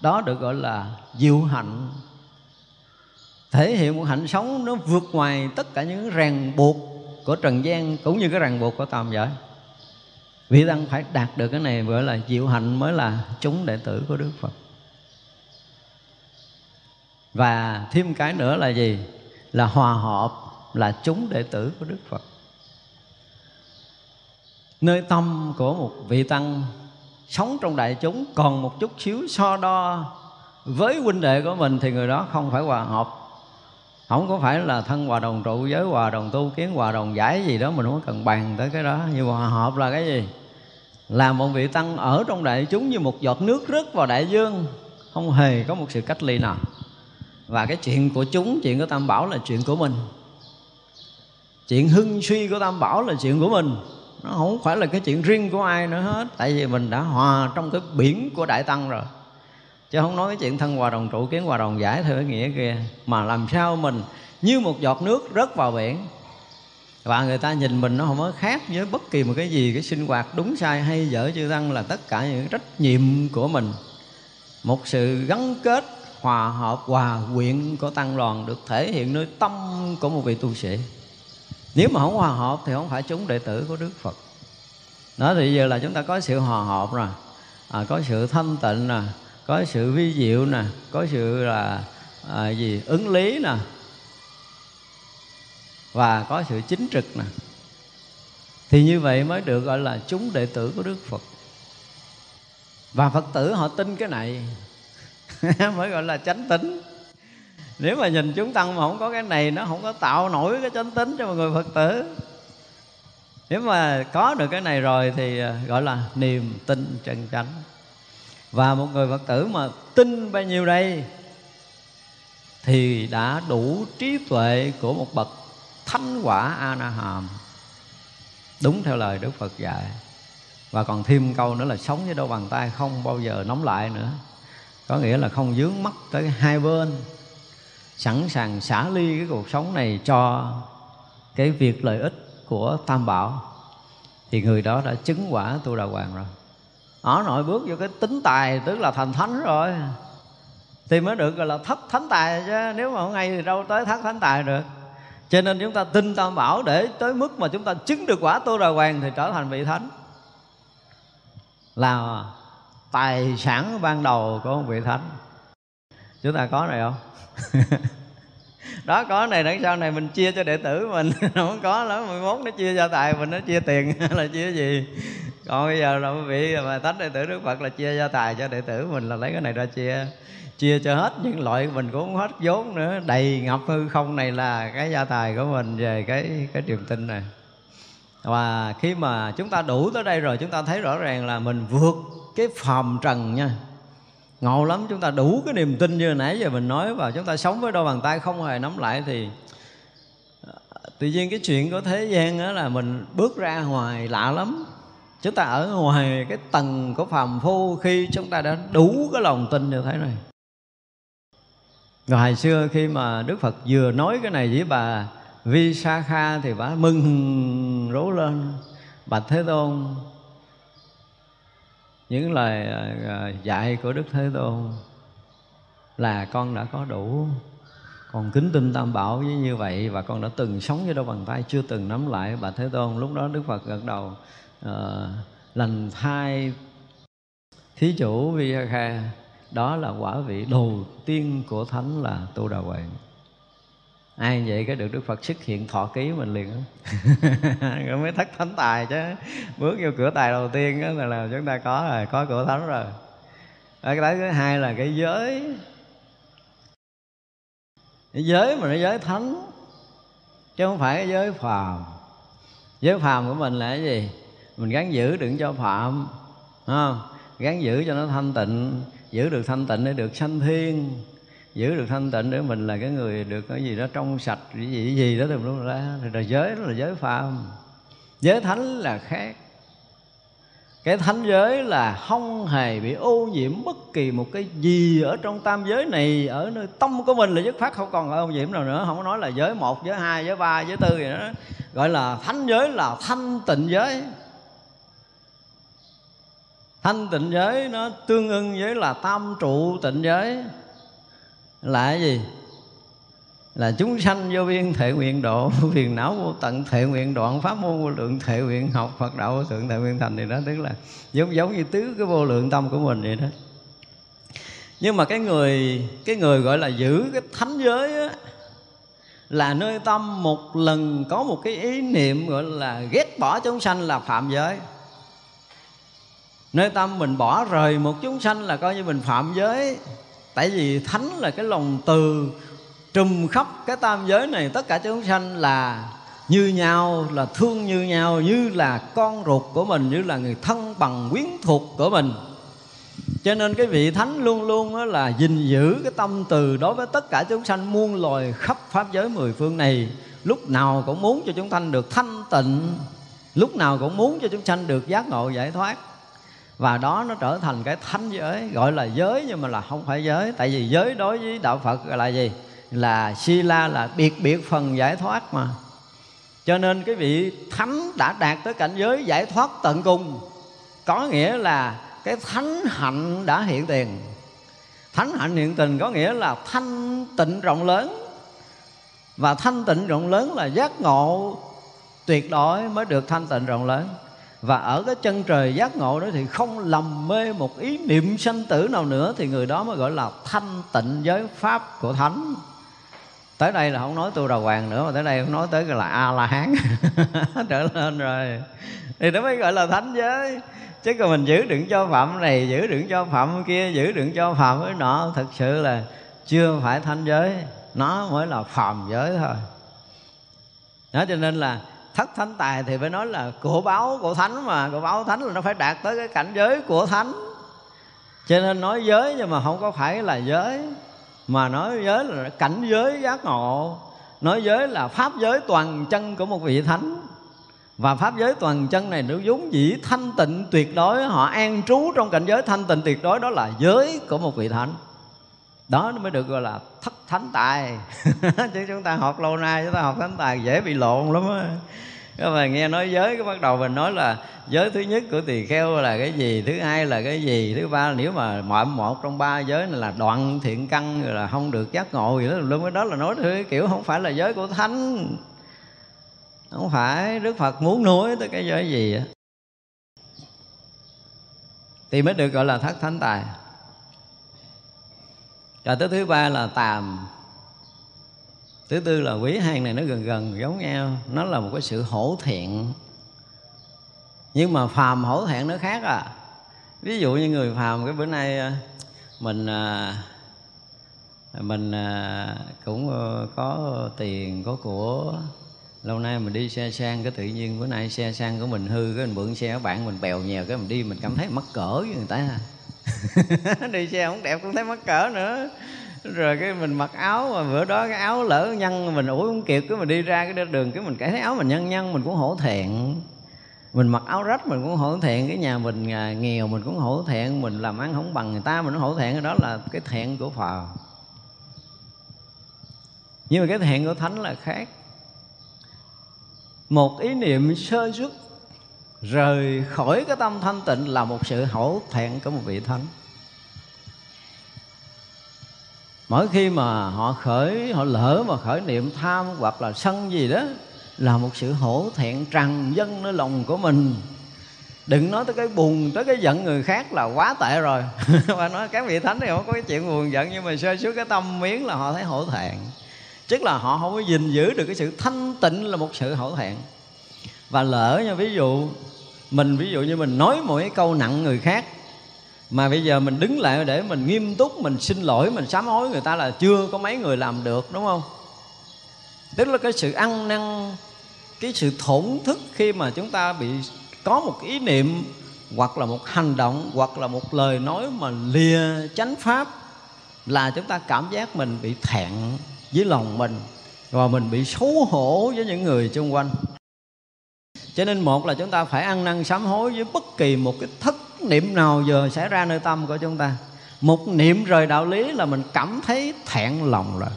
Đó được gọi là diệu hạnh. Thể hiện một hạnh sống nó vượt ngoài tất cả những ràng buộc của trần gian cũng như cái ràng buộc của tam giới vị tăng phải đạt được cái này gọi là diệu hạnh mới là chúng đệ tử của đức phật. Và thêm cái nữa là gì? Là hòa hợp là chúng đệ tử của đức phật. Nơi tâm của một vị tăng sống trong đại chúng còn một chút xíu so đo với huynh đệ của mình thì người đó không phải hòa hợp không có phải là thân hòa đồng trụ giới, hòa đồng tu kiến, hòa đồng giải gì đó, mình không cần bàn tới cái đó. Nhưng hòa hợp là cái gì? Là một vị tăng ở trong đại chúng như một giọt nước rớt vào đại dương. Không hề có một sự cách ly nào. Và cái chuyện của chúng, chuyện của tam bảo là chuyện của mình. Chuyện hưng suy của tam bảo là chuyện của mình. Nó không phải là cái chuyện riêng của ai nữa hết. Tại vì mình đã hòa trong cái biển của đại tăng rồi chứ không nói cái chuyện thân hòa đồng trụ kiến hòa đồng giải theo cái nghĩa kia. Mà làm sao mình như một giọt nước rớt vào biển. Và người ta nhìn mình nó không có khác với bất kỳ một cái gì cái sinh hoạt đúng sai hay dở chưa tăng là tất cả những trách nhiệm của mình. Một sự gắn kết hòa hợp hòa quyện của tăng đoàn được thể hiện nơi tâm của một vị tu sĩ. Nếu mà không hòa hợp thì không phải chúng đệ tử của đức phật. Đó thì giờ là chúng ta có sự hòa hợp rồi. À, có sự thanh tịnh nè có sự vi diệu nè có sự là à, gì ứng lý nè. Và có sự chính trực nè. Thì như vậy mới được gọi là chúng đệ tử của đức phật. Và phật tử họ tin cái này mới gọi là chánh tính nếu mà nhìn chúng tăng mà không có cái này nó không có tạo nổi cái chánh tính cho mọi người phật tử. Nếu mà có được cái này rồi thì à, gọi là niềm tin chân chánh và một người phật tử mà tin bao nhiêu đây, thì đã đủ trí tuệ của một bậc thánh quả a na hàm đúng theo lời đức phật dạy. Và còn thêm câu nữa là sống với đôi bàn tay không bao giờ nóng lại nữa. Có nghĩa là không dướng mắt tới hai bên. Sẵn sàng xả ly cái cuộc sống này cho cái việc lợi ích của tam bảo. Thì người đó đã chứng quả tu đà hoàng rồi ở nội bước vô cái tính tài, tức là thành thánh rồi. Thì mới được gọi là thất thánh tài chứ, nếu mà không ngay thì đâu tới thất thánh tài được. Cho nên chúng ta tin tam bảo để tới mức mà chúng ta chứng được quả tu đà hoàng thì trở thành vị thánh. Là tài sản ban đầu của một vị thánh. Chúng ta có này không? Đó, có này, đằng sau này mình chia cho đệ tử mình. Không có lắm 11 nó chia gia tài, mình nó chia tiền là chia gì? Còn bây giờ là quý vị mà tách đệ tử đức phật là chia gia tài cho đệ tử mình là lấy cái này ra chia. Chia cho hết những loại mình cũng không hết vốn nữa. Đầy ngập hư không này là cái gia tài của mình về cái cái truyền tin này. Và khi mà chúng ta đủ tới đây rồi, chúng ta thấy rõ ràng là mình vượt cái phàm trần nha. Ngộ lắm, chúng ta đủ cái niềm tin như nãy giờ mình nói và chúng ta sống với đôi bàn tay không hề nắm lại thì à, tự nhiên cái chuyện của thế gian đó là mình bước ra ngoài lạ lắm chúng ta ở ngoài cái tầng của phàm phu khi chúng ta đã đủ cái lòng tin như thế này. Rồi hồi xưa khi mà Đức Phật vừa nói cái này với bà vi sa kha thì bà mừng rú lên. Bạch Thế Tôn, những lời ờ, dạy của Đức Thế Tôn là con đã có đủ. Còn kính tin tam bảo với như vậy và con đã từng sống với đôi bàn tay, chưa từng nắm lại bà thế tôn. Lúc đó đức phật gật đầu Ờ, uh, lành thai thí chủ vi kha đó là quả vị đầu tiên của thánh là tu đà hoàng ai vậy cái được đức phật xuất hiện thọ ký mình liền rồi mới thất thánh tài chứ. Bước vô cửa tài đầu tiên đó là, là chúng ta có rồi có cửa thánh rồi. Ở cái thứ hai là cái giới. Cái giới mà nó giới thánh chứ không phải cái giới phàm. Giới phàm của mình là cái gì? Mình gắn giữ đừng cho phạm không gắn giữ cho nó thanh tịnh, giữ được thanh tịnh để được sanh thiên, giữ được thanh tịnh để mình là cái người được cái gì đó trong sạch, cái gì cái gì đó từ lúc ra. Thì là giới, đó là giới phàm giới thánh là khác. Cái thánh giới là không hề bị ô nhiễm bất kỳ một cái gì ở trong tam giới này. Ở nơi tâm của mình là dứt phát, không còn ô nhiễm nào nữa. Không có nói là giới một, giới hai, giới ba, giới tư gì đó. Gọi là thánh giới là thanh tịnh giới thanh tịnh giới nó tương ưng với là tam trụ tịnh giới. Là cái gì? Là chúng sanh vô biên thể nguyện độ phiền não vô tận, thể nguyện đoạn pháp môn vô lượng, thể nguyện học phật đạo vô thượng, thể nguyện thành thì đó, tức là giống giống như tứ cái vô lượng tâm của mình vậy đó. Nhưng mà cái người cái người gọi là giữ cái thánh giới á, là nơi tâm một lần có một cái ý niệm gọi là ghét bỏ chúng sanh là phạm giới nơi tâm mình bỏ rời một chúng sanh là coi như mình phạm giới. Tại vì thánh là cái lòng từ, trùm khắp cái tam giới này, tất cả chúng sanh là như nhau, là thương như nhau, như là con ruột của mình, như là người thân bằng quyến thuộc của mình. Cho nên cái vị thánh luôn luôn là gìn giữ cái tâm từ đối với tất cả chúng sanh muôn loài khắp pháp giới mười phương này. Lúc nào cũng muốn cho chúng sanh được thanh tịnh, lúc nào cũng muốn cho chúng sanh được giác ngộ giải thoát và đó nó trở thành cái thánh giới, gọi là giới nhưng mà là không phải giới. Tại vì giới đối với đạo phật là gì? Là si la là biệt biệt phần giải thoát mà. Cho nên cái vị thánh đã đạt tới cảnh giới giải thoát tận cùng, có nghĩa là cái thánh hạnh đã hiện tiền. Thánh hạnh hiện tình có nghĩa là thanh tịnh rộng lớn. Và thanh tịnh rộng lớn là giác ngộ tuyệt đối mới được thanh tịnh rộng lớn và ở cái chân trời giác ngộ đó thì không lầm mê một ý niệm sanh tử nào nữa thì người đó mới gọi là thanh tịnh giới pháp của thánh. Tới đây là không nói tu đà hoàng nữa, mà tới đây không nói tới là a la hán trở lên rồi. Thì nó mới gọi là thánh giới. Chứ còn mình giữ đựng cho phạm này, giữ đựng cho phạm kia, giữ đựng cho phạm với nọ, thật sự là chưa phải thanh giới. Nó mới là phàm giới thôi. Đó, cho nên là thất thánh tài thì phải nói là của báo của thánh mà của báo thánh là nó phải đạt tới cái cảnh giới của thánh. Cho nên nói giới nhưng mà không có phải là giới, mà nói giới là cảnh giới giác ngộ. Nói giới là pháp giới toàn chân của một vị thánh. Và pháp giới toàn chân này nó vốn dĩ thanh tịnh tuyệt đối, họ an trú trong cảnh giới thanh tịnh tuyệt đối, đó là giới của một vị thánh đó, nó mới được gọi là thất thánh tài. Chứ chúng ta học lâu nay, chúng ta học thánh tài dễ bị lộn lắm á. Các bạn nghe nói giới, cái bắt đầu mình nói là giới thứ nhất của tỳ kheo là cái gì, thứ hai là cái gì, thứ ba, nếu mà mọi một trong ba giới này là đoạn thiện căn rồi là không được giác ngộ gì đó luôn cái đó là nói thứ kiểu không phải là giới của thánh. Không phải, đức phật muốn nuôi tới cái giới gì á. Thì mới được gọi là thất thánh tài rồi tới thứ ba là tàm. Thứ tư là quý hai này nó gần gần giống nhau. Nó là một cái sự hổ thiện nhưng mà phàm hổ thẹn nó khác à. Ví dụ như người phàm cái bữa nay à, mình à, mình à, cũng ờ, có tiền, có của. Lâu nay mình đi xe sang cái tự nhiên bữa nay xe sang của mình hư, cái mình mượn xe bạn mình bèo nhèo, cái mình đi mình cảm thấy mắc cỡ với người ta. đi xe không đẹp, cũng thấy mắc cỡ nữa. Rồi cái mình mặc áo, mà bữa đó cái áo lỡ nhăn, mình ủi không kịp, cái mình đi ra cái đường cái mình cảm thấy áo mình nhăn nhăn, mình cũng hổ thẹn. Mình mặc áo rách mình cũng hổ thẹn, cái nhà mình à, nghèo mình cũng hổ thẹn, mình làm ăn không bằng người ta mình cũng hổ thẹn, cái đó là cái thẹn của phật. Nhưng mà cái thẹn của thánh là khác. Một ý niệm sơ xuất rời khỏi cái tâm thanh tịnh là một sự hổ thẹn của một vị thánh. Mỗi khi mà họ khởi, họ lỡ mà khởi niệm tham hoặc là sân gì đó, là một sự hổ thẹn tràn dân nơi lòng của mình. Đừng nói tới cái buồn, tới cái giận người khác là quá tệ rồi. Và nói các vị thánh thì không có cái chuyện buồn giận, nhưng mà sơ suốt cái tâm miếng là họ thấy hổ thẹn. Tức là họ không có gìn giữ được cái sự thanh tịnh là một sự hổ thẹn và lỡ nha, ví dụ, mình ví dụ như mình nói một cái câu nặng người khác, mà bây giờ mình đứng lại để mình nghiêm túc, mình xin lỗi, mình sám hối người ta là chưa có mấy người làm được, đúng không? Tức là cái sự ăn năn, cái sự thổn thức khi mà chúng ta bị có một ý niệm, hoặc là một hành động, hoặc là một lời nói mà lìa chánh pháp, là chúng ta cảm giác mình bị thẹn với lòng mình, và mình bị xấu hổ với những người xung quanh cho nên một là chúng ta phải ăn năn sám hối với bất kỳ một cái thất niệm nào giờ xảy ra nơi tâm của chúng ta. Một niệm rời đạo lý là mình cảm thấy thẹn lòng rồi.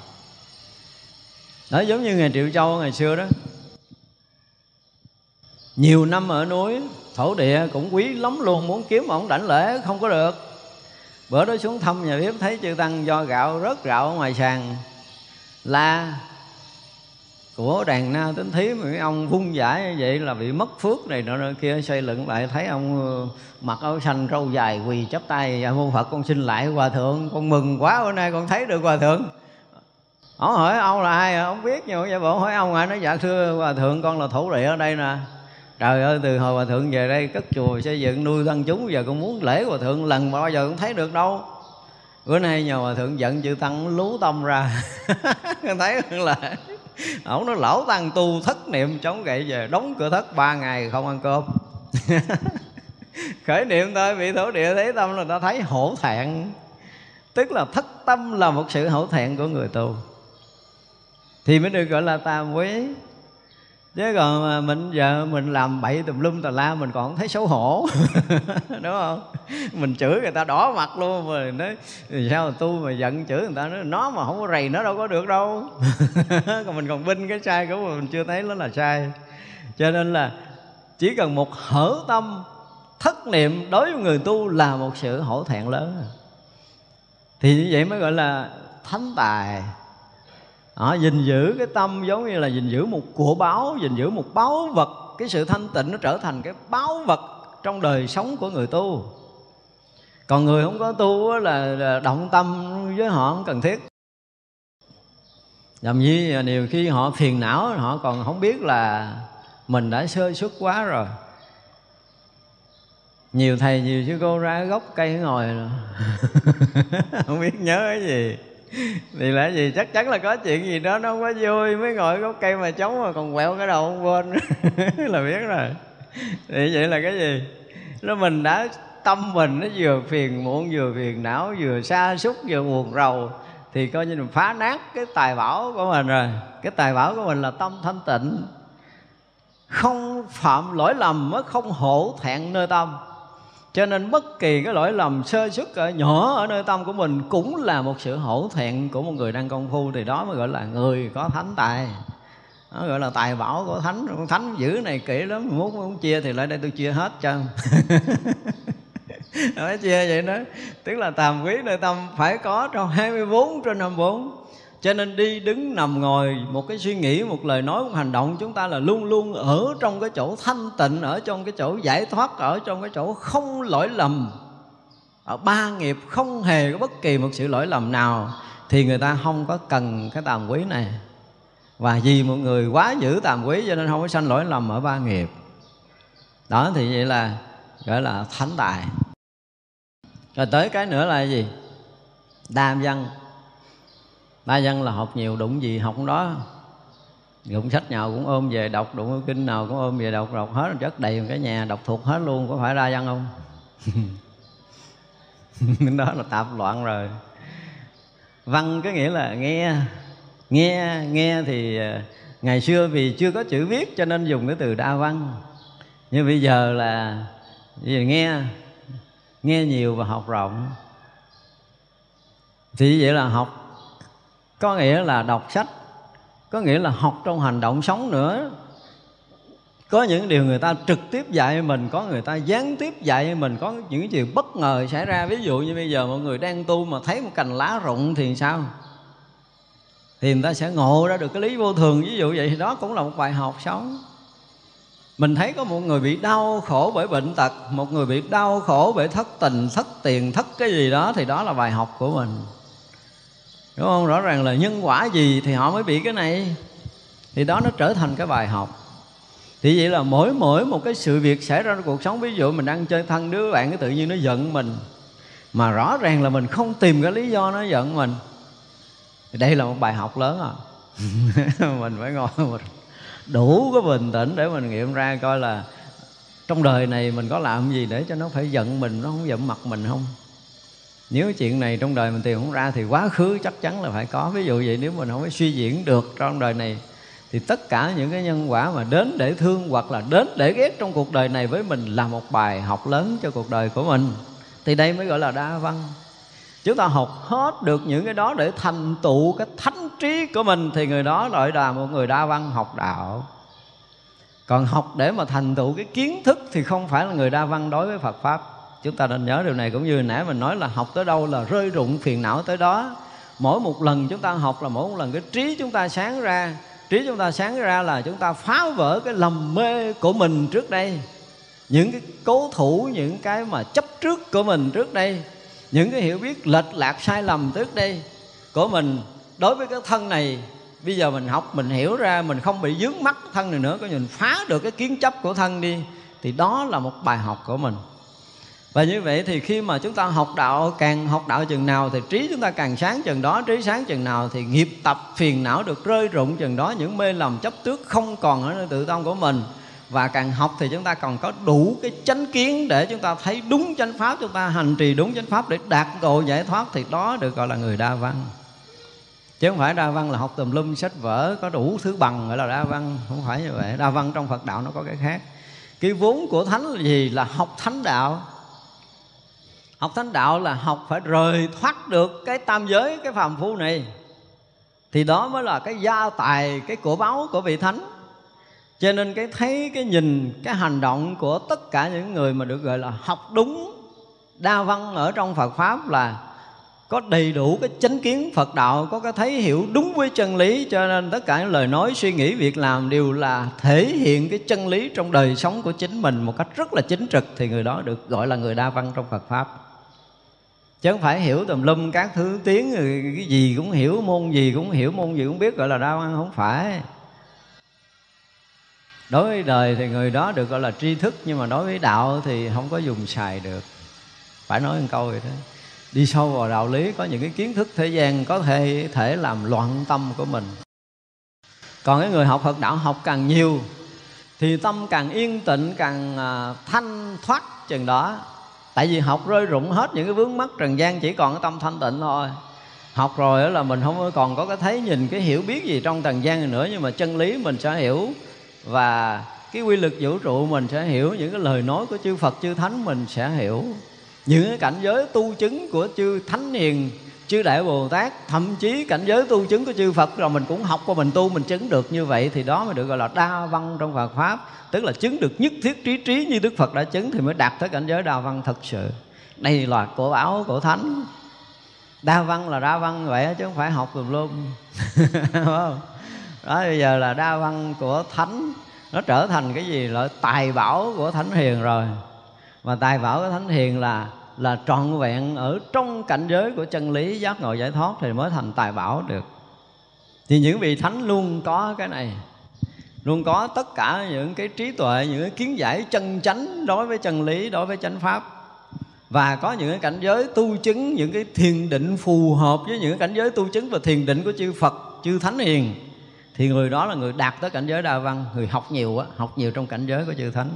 Đó, giống như ngày triệu châu ngày xưa đó. Nhiều năm ở núi, thổ địa cũng quý lắm luôn, muốn kiếm mà không đảnh lễ không có được. Bữa đó xuống thăm nhà bếp thấy chư tăng do gạo rớt gạo ở ngoài sàn. La của đàn na tính thí mà mấy ông vung giải như vậy là bị mất phước này nọ kia xây lựng lại thấy ông ờ, mặc áo xanh râu dài quỳ chắp tay dạ mô phật, con xin lại hòa thượng, con mừng quá, bữa nay con thấy được hòa thượng. Ông hỏi ông là ai ông biết nhưng mà dạ bộ, hỏi ông ai nói dạ thưa hòa thượng, con là thủ địa ở đây nè. Trời ơi, từ hồi hòa thượng về đây cất chùa, xây dựng, nuôi tăng chúng, giờ con muốn lễ hòa thượng lần mà bao giờ cũng thấy được đâu. Bữa nay nhờ hòa thượng giận chữ tăng lú tâm ra. Con thấy là ổng nó lão tăng tu thất niệm chống gậy về, đóng cửa thất ba ngày không ăn cơm. Khởi niệm thôi bị thổ địa thấy tâm là ta thấy hổ thẹn. Tức là thất tâm là một sự hổ thẹn của người tu. Thì mới được gọi là tam quý chứ còn mà mình giờ mình làm bậy tùm lum tà la, mình còn thấy xấu hổ. Đúng không? Mình chửi người ta đỏ mặt luôn rồi nói, sao mà tu mà giận chửi người ta? Nói, nó mà không có rầy nó đâu có được đâu. Còn mình còn binh cái sai của mình chưa thấy nó là sai. Cho nên là chỉ cần một hở tâm, thất niệm đối với người tu là một sự hổ thẹn lớn. Thì như vậy mới gọi là thánh tài à, gìn giữ cái tâm giống như là gìn giữ một của báo gìn giữ một báu vật. Cái sự thanh tịnh nó trở thành cái báu vật trong đời sống của người tu. Còn người không có tu là, là động tâm với họ không cần thiết. Làm gì à, nhiều khi họ phiền não họ còn không biết là mình đã sơ xuất quá rồi. Nhiều thầy nhiều sư cô ra gốc cây ngồi. Không biết nhớ cái gì. thì là gì? Chắc chắn là có chuyện gì đó nó không có vui. Mới ngồi gốc cây mà chống mà còn quẹo cái đầu không quên. Là biết rồi. Thì vậy là cái gì? Nó mình đã, tâm mình nó vừa phiền muộn, vừa phiền não, vừa xa xúc vừa buồn rầu, thì coi như mình phá nát cái tài bảo của mình rồi. Cái tài bảo của mình là tâm thanh tịnh. Không phạm lỗi lầm mới không hổ thẹn nơi tâm cho nên bất kỳ cái lỗi lầm sơ xuất ở nhỏ ở nơi tâm của mình cũng là một sự hổ thẹn của một người đang công phu. Thì đó mới gọi là người có thánh tài. Nó gọi là tài bảo của thánh. Con thánh giữ này kỹ lắm. Muốn muốn chia thì lại đây tôi chia hết cho. Nói chia vậy đó. Tức là tàm quý nơi tâm phải có trong 24 trên 54 cho nên đi đứng nằm ngồi, một cái suy nghĩ, một lời nói, một hành động, chúng ta là luôn luôn ở trong cái chỗ thanh tịnh, ở trong cái chỗ giải thoát, ở trong cái chỗ không lỗi lầm. Ở ba nghiệp không hề có bất kỳ một sự lỗi lầm nào, thì người ta không có cần cái tàm quý này. Và vì một người quá giữ tàm quý, cho nên không có sanh lỗi lầm ở ba nghiệp. Đó, thì vậy là gọi là thánh tài. Rồi tới cái nữa là gì? Đa văn đa văn là học nhiều đụng gì học đó. Đụng sách nào cũng ôm về đọc, đụng kinh nào cũng ôm về đọc đọc hết chất đầy cái nhà, đọc thuộc hết luôn, có phải đa văn không? Đó là tạp loạn rồi. Văn có nghĩa là nghe nghe nghe thì à, ngày xưa vì chưa có chữ viết cho nên dùng cái từ đa văn. Nhưng bây giờ là, bây giờ nghe nghe nhiều và học rộng. Thì vậy là học có nghĩa là đọc sách, có nghĩa là học trong hành động sống nữa. Có những điều người ta trực tiếp dạy mình, có người ta gián tiếp dạy mình, có những chuyện bất ngờ xảy ra. Ví dụ như bây giờ mọi người đang tu mà thấy một cành lá rụng thì sao? Thì người ta sẽ ngộ ra được cái lý vô thường. Ví dụ vậy thì đó cũng là một bài học sống. Mình thấy có một người bị đau khổ bởi bệnh tật, một người bị đau khổ bởi thất tình, thất tiền, thất cái gì đó, thì đó là bài học của mình đúng không? Rõ ràng là nhân quả gì thì họ mới bị cái này. Thì đó nó trở thành cái bài học. Thì vậy là mỗi mỗi một cái sự việc xảy ra trong cuộc sống, ví dụ mình đang chơi thân đứa bạn cái tự nhiên nó giận mình, mà rõ ràng là mình không tìm cái lý do nó giận mình. Thì đây là một bài học lớn à. Mình phải ngồi mình đủ cái bình tĩnh để mình nghiệm ra coi là trong đời này mình có làm gì để cho nó phải giận mình, nó không giận mặt mình không? Nếu chuyện này trong đời mình tìm không ra thì quá khứ chắc chắn là phải có. Ví dụ vậy, nếu mình không có suy diễn được trong đời này, thì tất cả những cái nhân quả mà đến để thương hoặc là đến để ghét trong cuộc đời này với mình là một bài học lớn cho cuộc đời của mình. Thì đây mới gọi là đa văn. Chúng ta học hết được những cái đó để thành tựu cái thánh trí của mình, thì người đó gọi là một người đa văn học đạo. Còn học để mà thành tựu cái kiến thức thì không phải là người đa văn đối với Phật pháp chúng ta nên nhớ điều này cũng như nãy mình nói là học tới đâu là rơi rụng phiền não tới đó. Mỗi một lần chúng ta học là mỗi một lần cái trí chúng ta sáng ra. Trí chúng ta sáng ra là chúng ta phá vỡ cái lầm mê của mình trước đây. Những cái cố thủ, những cái mà chấp trước của mình trước đây. Những cái hiểu biết lệch lạc sai lầm trước đây của mình. Đối với cái thân này, bây giờ mình học, mình hiểu ra, mình không bị dướng mắt thân này nữa có nhìn phá được cái kiến chấp của thân đi, thì đó là một bài học của mình và như vậy thì khi mà chúng ta học đạo, càng học đạo chừng nào thì trí chúng ta càng sáng chừng đó, trí sáng chừng nào thì nghiệp tập phiền não được rơi rụng chừng đó, những mê lầm chấp trước không còn ở nơi tự tâm của mình. Và càng học thì chúng ta còn có đủ cái chánh kiến để chúng ta thấy đúng chánh pháp, chúng ta hành trì đúng chánh pháp để đạt độ giải thoát thì đó được gọi là người đa văn. Chứ không phải đa văn là học tùm lum sách vở, có đủ thứ bằng gọi là đa văn, không phải như vậy. Đa văn trong phật đạo nó có cái khác. Cái vốn của thánh là gì? Là học thánh đạo học thánh đạo là học phải rời thoát được cái tam giới, cái phàm phu này. Thì đó mới là cái gia tài, cái của báu của vị thánh. Cho nên cái thấy, cái nhìn, cái hành động của tất cả những người mà được gọi là học đúng, đa văn ở trong phật pháp là có đầy đủ cái chánh kiến Phật đạo, có cái thấy hiểu đúng với chân lý, cho nên tất cả những lời nói, suy nghĩ, việc làm đều là thể hiện cái chân lý trong đời sống của chính mình một cách rất là chính trực. Thì người đó được gọi là người đa văn trong Phật pháp chứ không phải hiểu tùm lum các thứ tiếng cái gì cũng hiểu, môn gì cũng hiểu, môn gì cũng biết gọi là đa văn không phải. Đối với đời thì người đó được gọi là tri thức, nhưng mà đối với đạo thì không có dùng xài được. Phải nói một câu vậy đó. Đi sâu vào đạo lý, có những cái kiến thức thế gian có thể thể làm loạn tâm của mình. Còn cái người học Phật đạo học càng nhiều, thì tâm càng yên tịnh càng à, thanh thoát chừng đó tại vì học rơi rụng hết những cái vướng mắc trần gian chỉ còn cái tâm thanh tịnh thôi. Học rồi là mình không còn có cái thấy nhìn, cái hiểu biết gì trong trần gian nữa, nhưng mà chân lý mình sẽ hiểu. Và cái quy luật vũ trụ mình sẽ hiểu, những cái lời nói của chư Phật, chư Thánh mình sẽ hiểu. Những cái cảnh giới tu chứng của chư Thánh Hiền chư Đại Bồ Tát, thậm chí cảnh giới tu chứng của chư Phật, rồi mình cũng học qua, mình tu, mình chứng được như vậy thì đó mới được gọi là đa văn trong Phật pháp. Tức là chứng được nhất thiết trí trí như Đức Phật đã chứng thì mới đạt tới cảnh giới đa văn thật sự. Đây là cổ báo cổ thánh. Đa văn là đa văn vậy chứ không phải học tùm lum. Đó, bây giờ là đa văn của thánh. Nó trở thành cái gì? Là tài bảo của thánh hiền rồi. Và tài bảo của thánh hiền là là trọn vẹn ở trong cảnh giới của chân lý, giác ngộ giải thoát thì mới thành tài bảo được. Thì những vị thánh luôn có cái này, luôn có tất cả những cái trí tuệ, những cái kiến giải chân chánh đối với chân lý, đối với chánh pháp. Và có những cái cảnh giới tu chứng, những cái thiền định phù hợp với những cái cảnh giới tu chứng và thiền định của chư Phật, chư Thánh Hiền. Thì người đó là người đạt tới cảnh giới đa văn, người học nhiều á, học nhiều trong cảnh giới của chư Thánh.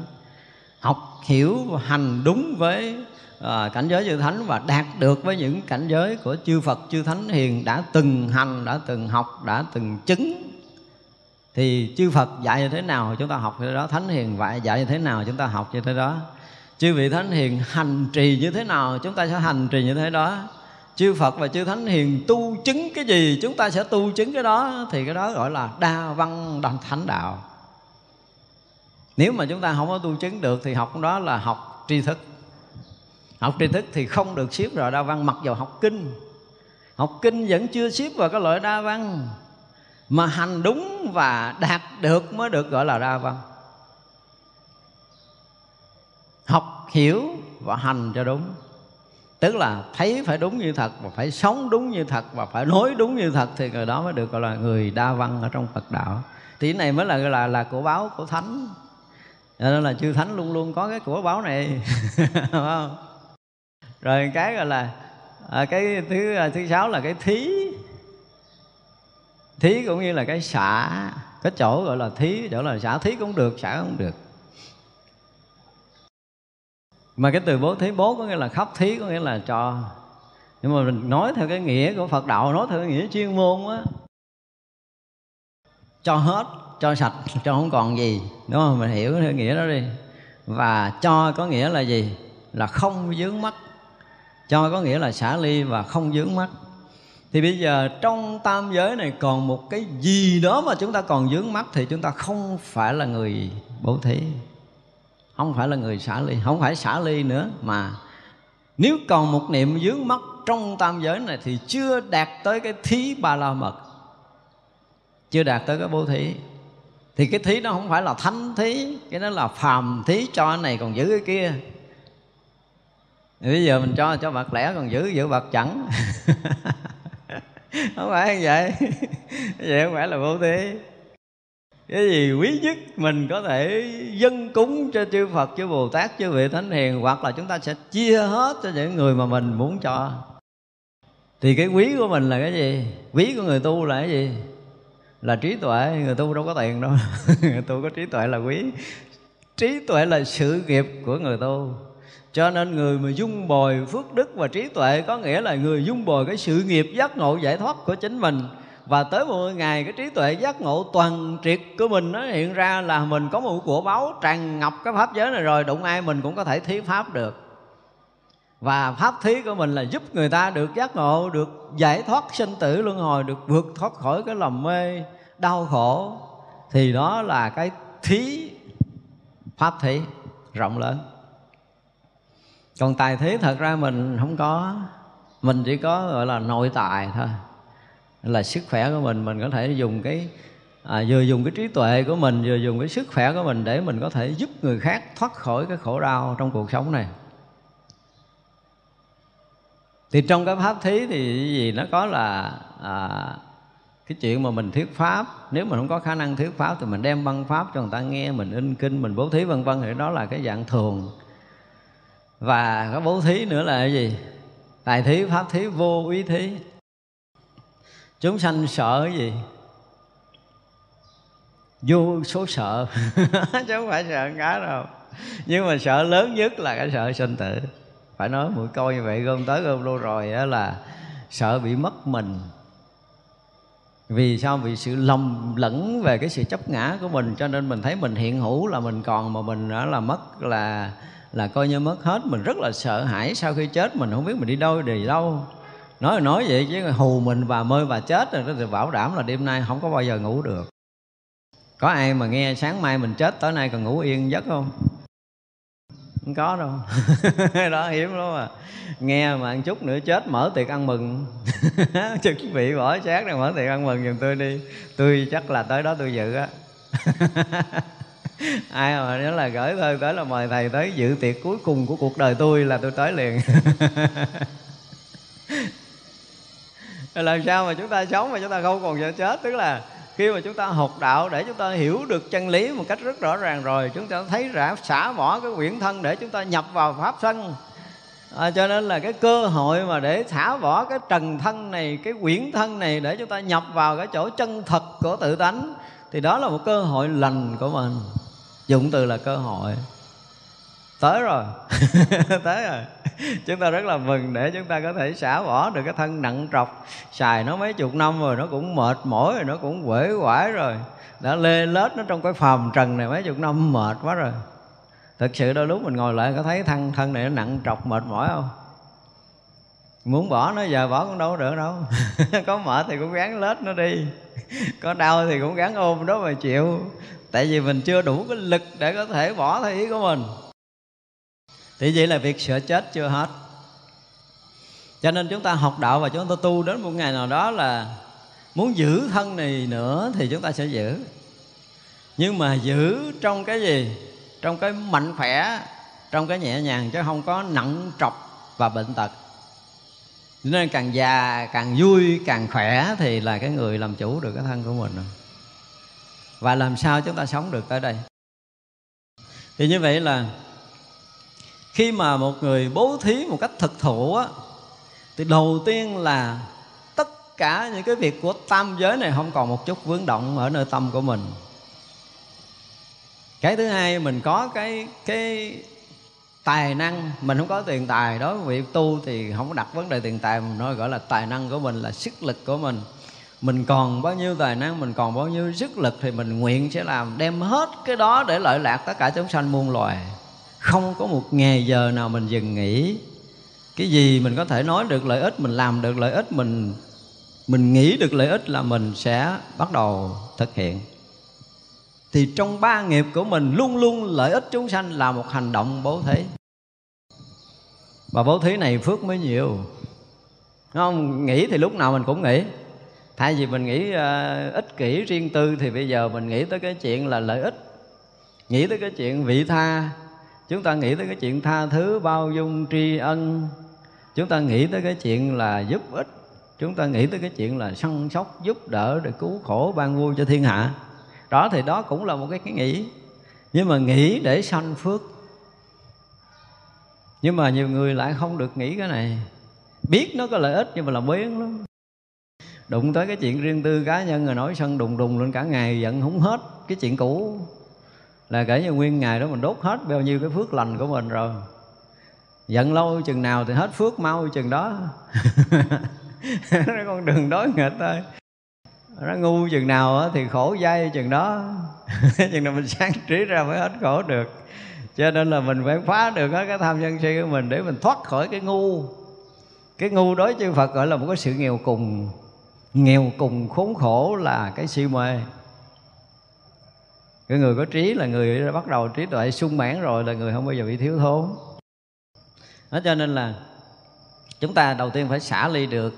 Học hiểu và hành đúng với à, cảnh giới chư Thánh và đạt được với những cảnh giới của chư Phật chư Thánh Hiền đã từng hành đã từng học đã từng chứng. Thì chư Phật dạy như thế nào chúng ta học như thế đó Thánh Hiền vậy dạy như thế nào chúng ta học như thế đó. Chư vị thánh hiền hành trì như thế nào chúng ta sẽ hành trì như thế đó. Chư phật và chư thánh hiền tu chứng cái gì chúng ta sẽ tu chứng cái đó. Thì cái đó gọi là đa văn đăng thánh đạo. Nếu mà chúng ta không có tu chứng được thì học đó là học tri thức học tri thức thì không được xếp vào đa văn mặc dù học kinh. Học kinh vẫn chưa xếp vào cái loại đa văn. Mà hành đúng và đạt được mới được gọi là đa văn. Học hiểu và hành cho đúng. Tức là thấy phải đúng như thật và phải sống đúng như thật và phải nói đúng như thật thì người đó mới được gọi là người đa văn ở trong Phật đạo. Thì cái này mới là là là của báo của thánh. Cho nên là chư thánh luôn luôn có cái của báo này. Không? Rồi cái gọi là à, cái thứ à, thứ sáu là cái thí. Thí cũng như là cái xả. Cái chỗ gọi là thí chỗ là xả thí cũng được xả cũng được. Mà cái từ bố thí bố có nghĩa là khắp thí có nghĩa là cho nhưng mà mình nói theo cái nghĩa của Phật đạo nói theo cái nghĩa chuyên môn á cho hết cho sạch cho không còn gì. Đúng không? Mình hiểu theo nghĩa đó đi. Và cho có nghĩa là gì? Là không dướng mắt cho có nghĩa là xả ly và không dướng mắt. Thì bây giờ trong tam giới này còn một cái gì đó mà chúng ta còn dướng mắt thì chúng ta không phải là người bố thí. Không phải là người xả ly, không phải xả ly nữa mà nếu còn một niệm dướng mắt trong tam giới này thì chưa đạt tới cái thí ba la mật. Chưa đạt tới cái bố thí. Thì cái thí nó không phải là thánh thí, cái đó là phàm thí, cho anh này còn giữ cái kia bây giờ mình cho cho bạc lẻ còn giữ giữ bạc chẳng không phải như vậy. Vậy không phải là vô thí cái gì quý nhất mình có thể dân cúng cho chư Phật, chư Bồ Tát, chư vị Thánh Hiền, hoặc là chúng ta sẽ chia hết cho những người mà mình muốn cho. Thì cái quý của mình là cái gì? Quý của người tu là cái gì? Là trí tuệ. Người tu đâu có tiền đâu. Người tu có trí tuệ là quý. Trí tuệ là sự nghiệp của người tu cho nên người mà dung bồi phước đức và trí tuệ có nghĩa là người dung bồi cái sự nghiệp giác ngộ giải thoát của chính mình. Và tới một ngày cái trí tuệ giác ngộ toàn triệt của mình nó hiện ra là mình có một của báo tràn ngập cái pháp giới này rồi, đụng ai mình cũng có thể thí pháp được. Và pháp thí của mình là giúp người ta được giác ngộ, được giải thoát sinh tử luân hồi, được vượt thoát khỏi cái lầm mê, đau khổ. Thì đó là cái thí pháp thí rộng lớn còn tài thí thật ra mình không có. Mình chỉ có gọi là nội tài thôi. Là sức khỏe của mình mình có thể dùng cái à, vừa dùng cái trí tuệ của mình vừa dùng cái sức khỏe của mình để mình có thể giúp người khác thoát khỏi cái khổ đau trong cuộc sống này. Thì trong cái pháp thí thì gì nó có là à, cái chuyện mà mình thuyết pháp. Nếu mình không có khả năng thuyết pháp thì mình đem văn pháp cho người ta nghe mình in kinh mình bố thí vân vân thì đó là cái dạng thường và cái bố thí nữa là cái gì? Tài thí, pháp thí, vô ý thí. Chúng sanh sợ cái gì? Vô số sợ. Chứ không phải sợ cá đâu. Nhưng mà sợ lớn nhất là cái sợ sinh tử. Phải nói mũi coi như vậy, gom tới gom luôn rồi đó là sợ bị mất mình. Vì sao? Vì sự lầm lẫn về cái sự chấp ngã của mình. Cho nên mình thấy mình hiện hữu là mình còn mà mình đã là mất là là coi như mất hết. Mình rất là sợ hãi sau khi chết. Mình không biết mình đi đâu đi đâu. Nói là nói vậy chứ hù mình và mơi và chết rồi thì bảo đảm là đêm nay không có bao giờ ngủ được. Có ai mà nghe sáng mai mình chết, tối nay còn ngủ yên giấc không? Không có đâu. Đó, hiếm lắm à. Nghe mà ăn chút nữa chết, mở tiệc ăn mừng. Chuẩn bị bỏ xác này mở tiệc ăn mừng giùm tôi đi. Tôi chắc là tới đó tôi dự á. ai mà nói là gửi thơ tới là mời thầy tới dự tiệc cuối cùng của cuộc đời tôi là tôi tới liền. Làm sao mà chúng ta sống mà chúng ta không còn sợ chết? Tức là khi mà chúng ta học đạo để chúng ta hiểu được chân lý một cách rất rõ ràng rồi chúng ta thấy rã xả bỏ cái quyển thân để chúng ta nhập vào pháp thân à, cho nên là cái cơ hội mà để thả bỏ cái trần thân này cái quyển thân này để chúng ta nhập vào cái chỗ chân thật của tự tánh thì đó là một cơ hội lành của mình dụng từ là cơ hội. Tới rồi. Tới rồi. Chúng ta rất là mừng để chúng ta có thể xả bỏ được cái thân nặng trọc. Xài nó mấy chục năm rồi, nó cũng mệt mỏi rồi, nó cũng quể quải rồi. Đã lê lết nó trong cái phàm trần này mấy chục năm, mệt quá rồi. Thực sự đôi lúc mình ngồi lại có thấy thân thân này nó nặng trọc, mệt mỏi không? Muốn bỏ nó giờ bỏ cũng đâu được đâu. Có mệt thì cũng gắng lết nó đi. Có đau thì cũng gắng ôm đó mà chịu tại vì mình chưa đủ cái lực để có thể bỏ theo ý của mình. Thì vậy là việc sửa chết chưa hết. Cho nên chúng ta học đạo và chúng ta tu đến một ngày nào đó là muốn giữ thân này nữa thì chúng ta sẽ giữ. Nhưng mà giữ trong cái gì? Trong cái mạnh khỏe, trong cái nhẹ nhàng chứ không có nặng trọc và bệnh tật. Nên càng già, càng vui, càng khỏe thì là cái người làm chủ được cái thân của mình và làm sao chúng ta sống được tới đây? Thì như vậy là khi mà một người bố thí một cách thực thụ á, thì đầu tiên là tất cả những cái việc của tam giới này không còn một chút vướng động ở nơi tâm của mình. Cái thứ hai, mình có cái cái tài năng, mình không có tiền tài đó việc tu thì không có đặt vấn đề tiền tài, mình nói gọi là tài năng của mình là sức lực của mình mình còn bao nhiêu tài năng, mình còn bao nhiêu sức lực thì mình nguyện sẽ làm, đem hết cái đó để lợi lạc tất cả chúng sanh muôn loài. Không có một ngày giờ nào mình dừng nghỉ. Cái gì mình có thể nói được lợi ích, mình làm được lợi ích, mình mình nghĩ được lợi ích là mình sẽ bắt đầu thực hiện. Thì trong ba nghiệp của mình luôn luôn lợi ích chúng sanh là một hành động bố thí. Và bố thí này phước mới nhiều. Không nghĩ thì lúc nào mình cũng nghĩ thay vì mình nghĩ uh, ích kỷ riêng tư thì bây giờ mình nghĩ tới cái chuyện là lợi ích. Nghĩ tới cái chuyện vị tha. Chúng ta nghĩ tới cái chuyện tha thứ bao dung tri ân. Chúng ta nghĩ tới cái chuyện là giúp ích. Chúng ta nghĩ tới cái chuyện là săn sóc giúp đỡ để cứu khổ ban vui cho thiên hạ. Đó thì đó cũng là một cái, cái nghĩ. Nhưng mà nghĩ để sanh phước. Nhưng mà nhiều người lại không được nghĩ cái này. Biết nó có lợi ích nhưng mà làm biến lắm đụng tới cái chuyện riêng tư cá nhân rồi nói sân đùng đùng lên cả ngày, giận không hết cái chuyện cũ. Là kể như nguyên ngày đó mình đốt hết bao nhiêu cái phước lành của mình rồi. Giận lâu chừng nào thì hết phước, mau chừng đó. Nó con đường đối nghịch thôi. Nó ngu chừng nào thì khổ dây chừng đó. Chừng nào mình sáng trí ra mới hết khổ được. Cho nên là mình phải phá được cái tham sân si của mình để mình thoát khỏi cái ngu. Cái ngu đối chư Phật gọi là một cái sự nghèo cùng nghèo cùng khốn khổ là cái si mê. Cái người có trí là người đã bắt đầu trí tuệ sung mãn rồi, là người không bao giờ bị thiếu thốn. Đó cho nên là chúng ta đầu tiên phải xả ly được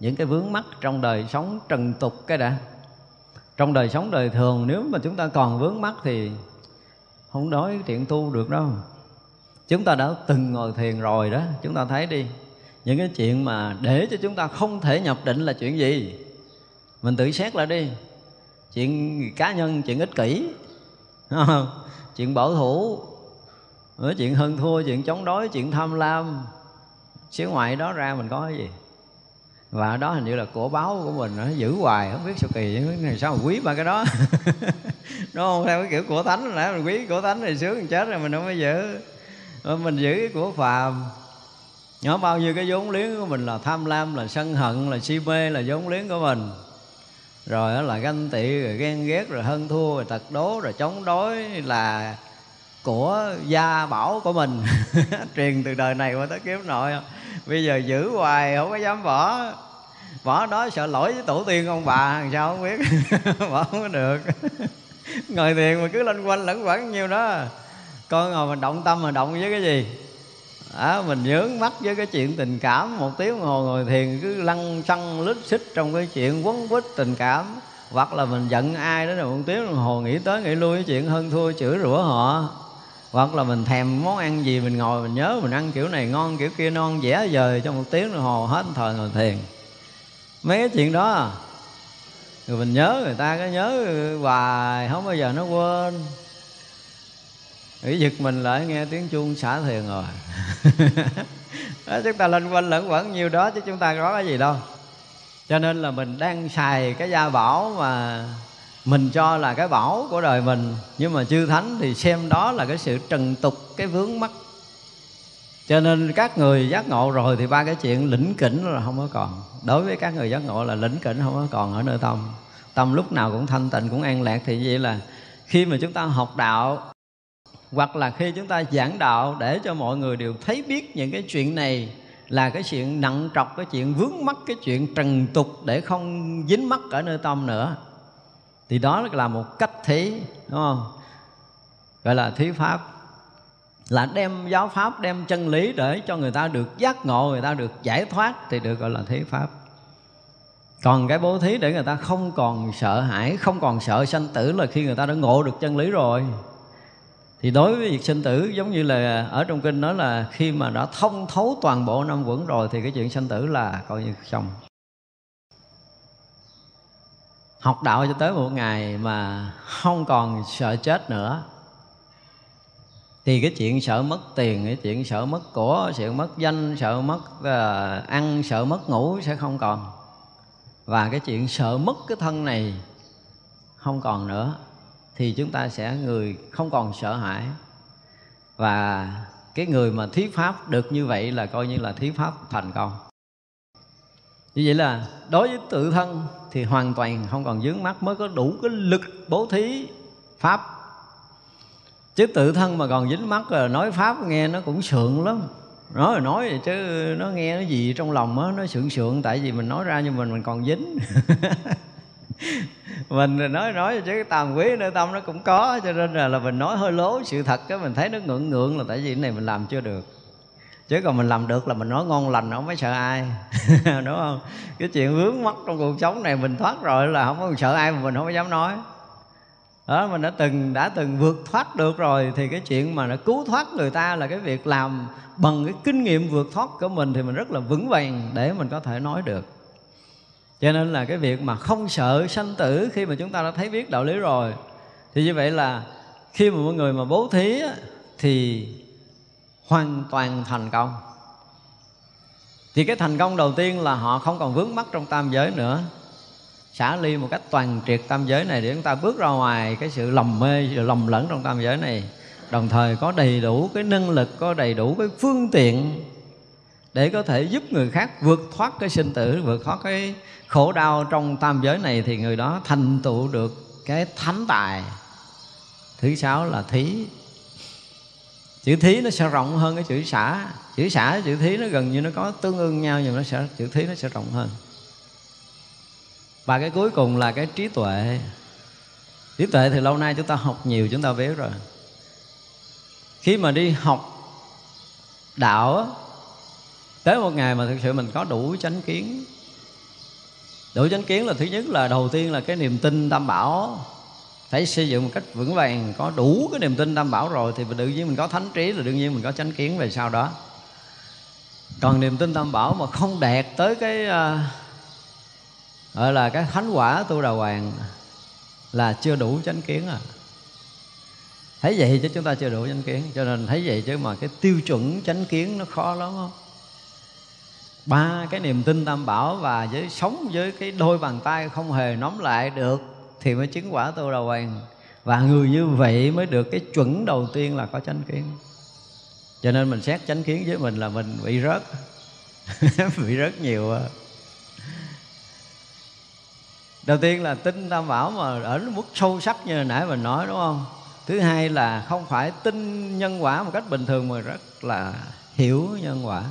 những cái vướng mắc trong đời sống trần tục cái đã. Trong đời sống đời thường, nếu mà chúng ta còn vướng mắc thì không nói chuyện tu được đâu. Chúng ta đã từng ngồi thiền rồi đó, chúng ta thấy đi những cái chuyện mà để cho chúng ta không thể nhập định là chuyện gì? Mình tự xét lại đi. Chuyện cá nhân, chuyện ích kỷ chuyện bảo thủ ờ, chuyện hơn thua, chuyện chống đối, chuyện tham lam. Xíu ngoại đó ra mình có cái gì? Và đó hình như là cổ báo của mình, nó giữ hoài, không biết sao kỳ này sao mà quý ba cái đó. Đúng không? Theo cái kiểu của thánh nãy mình quý của thánh thì sướng mình chết rồi, mình không có giữ ờ, mình giữ cái của phàm nó bao nhiêu cái vốn liếng của mình là tham lam, là sân hận, là si mê, là vốn liếng của mình. Rồi là ganh tị, rồi ghen ghét, rồi hân thua, rồi tật đố, rồi chống đối là của gia bảo của mình. Truyền từ đời này qua tới kiếp nội. Bây giờ giữ hoài, không có dám bỏ. Bỏ đó sợ lỗi với tổ tiên ông bà, làm sao không biết. Bỏ không có được. Ngồi thiền mà cứ lên quanh lẫn quẩn nhiều đó. Con ngồi mình động tâm mà động với cái gì? À, mình nhướng mắt với cái chuyện tình cảm. Một tiếng ngồi ngồi thiền cứ lăn xăng lít xích trong cái chuyện quấn quýt tình cảm. Hoặc là mình giận ai đó là một tiếng đồng hồ nghĩ tới nghĩ lui cái chuyện hơn thua chửi rủa họ. Hoặc là mình thèm món ăn gì mình ngồi mình nhớ mình ăn kiểu này ngon kiểu kia non dễ dời trong một tiếng đồng hồ hết thời ngồi thiền. Mấy cái chuyện đó à? rồi mình nhớ người ta có nhớ hoài không bao giờ nó quên nghĩ giật mình lại nghe tiếng chuông xả thiền rồi. Đó, chúng ta lên quanh lẫn quẩn nhiều đó chứ chúng ta có cái gì đâu. Cho nên là mình đang xài cái gia bảo mà mình cho là cái bảo của đời mình nhưng mà chư thánh thì xem đó là cái sự trần tục cái vướng mắc. Cho nên các người giác ngộ rồi thì ba cái chuyện lĩnh kỉnh là không có còn. Đối với các người giác ngộ là lĩnh kỉnh không có còn ở nơi tâm. Tâm lúc nào cũng thanh tịnh cũng an lạc thì vậy là khi mà chúng ta học đạo hoặc là khi chúng ta giảng đạo để cho mọi người đều thấy biết những cái chuyện này là cái chuyện nặng trọc, cái chuyện vướng mắc, cái chuyện trần tục để không dính mắc ở nơi tâm nữa. Thì đó là một cách thí đúng không? Gọi là thí pháp. Là đem giáo pháp, đem chân lý để cho người ta được giác ngộ, người ta được giải thoát thì được gọi là thí pháp. Còn cái bố thí để người ta không còn sợ hãi, không còn sợ sanh tử là khi người ta đã ngộ được chân lý rồi thì đối với việc sinh tử giống như là ở trong kinh nói là khi mà đã thông thấu toàn bộ năm quẩn rồi thì cái chuyện sinh tử là coi như xong. Học đạo cho tới một ngày mà không còn sợ chết nữa thì cái chuyện sợ mất tiền cái chuyện sợ mất của sợ mất danh sợ mất uh, ăn sợ mất ngủ sẽ không còn. Và cái chuyện sợ mất cái thân này không còn nữa thì chúng ta sẽ người không còn sợ hãi. Và cái người mà thuyết pháp được như vậy là coi như là thuyết pháp thành công. Như vậy là đối với tự thân thì hoàn toàn không còn dướng mắt mới có đủ cái lực bố thí pháp. Chứ tự thân mà còn dính mắt là nói pháp nghe nó cũng sượng lắm. Nói rồi nói vậy chứ nó nghe nó gì trong lòng á, nó sượng sượng, tại vì mình nói ra nhưng mình mình còn dính. mình nói nói chứ cái tàm quý nơi tâm nó cũng có cho nên là, là mình nói hơi lố sự thật cái mình thấy nó ngượng ngượng là tại vì cái này mình làm chưa được. Chứ còn mình làm được là mình nói ngon lành không phải sợ ai. Đúng không? Cái chuyện vướng mắc trong cuộc sống này mình thoát rồi là không có sợ ai mà mình không có dám nói. Đó mình đã từng đã từng vượt thoát được rồi thì cái chuyện mà nó cứu thoát người ta là cái việc làm bằng cái kinh nghiệm vượt thoát của mình thì mình rất là vững vàng để mình có thể nói được cho nên là cái việc mà không sợ sanh tử khi mà chúng ta đã thấy biết đạo lý rồi, thì như vậy là khi mà mọi người mà bố thí thì hoàn toàn thành công. Thì cái thành công đầu tiên là họ không còn vướng mắc trong tam giới nữa. Xả ly một cách toàn triệt tam giới này để chúng ta bước ra ngoài cái sự lầm mê, sự lầm lẫn trong tam giới này. Đồng thời có đầy đủ cái năng lực, có đầy đủ cái phương tiện để có thể giúp người khác vượt thoát cái sinh tử vượt thoát cái khổ đau trong tam giới này thì người đó thành tựu được cái thánh tài. Thứ sáu là thí. Chữ thí nó sẽ rộng hơn cái chữ xã, chữ xã chữ thí nó gần như nó có tương ưng nhau nhưng nó sẽ chữ thí nó sẽ rộng hơn. Và cái cuối cùng là cái trí tuệ. Trí tuệ thì lâu nay chúng ta học nhiều chúng ta biết rồi. Khi mà đi học đạo tới một ngày mà thực sự mình có đủ chánh kiến. Đủ chánh kiến là thứ nhất là đầu tiên là cái niềm tin tam bảo. Phải xây dựng một cách vững vàng có đủ cái niềm tin tam bảo rồi thì tự nhiên mình có thánh trí là đương nhiên mình có chánh kiến về sau đó. Còn niềm tin tam bảo mà không đạt tới cái uh, gọi là cái thánh quả tu đà hoàng là chưa đủ chánh kiến à. Thấy vậy chứ chúng ta chưa đủ chánh kiến cho nên thấy vậy chứ mà cái tiêu chuẩn chánh kiến nó khó lắm không? Ba cái niềm tin tam bảo và với, sống với cái đôi bàn tay không hề nóng lại được thì mới chứng quả tu đà hoàng và người như vậy mới được cái chuẩn đầu tiên là có chánh kiến. Cho nên mình xét chánh kiến với mình là mình bị rớt. Bị rớt nhiều à. đầu tiên là tin tam bảo mà ở mức sâu sắc như nãy mình nói, đúng không? Thứ hai là không phải tin nhân quả một cách bình thường mà rất là hiểu nhân quả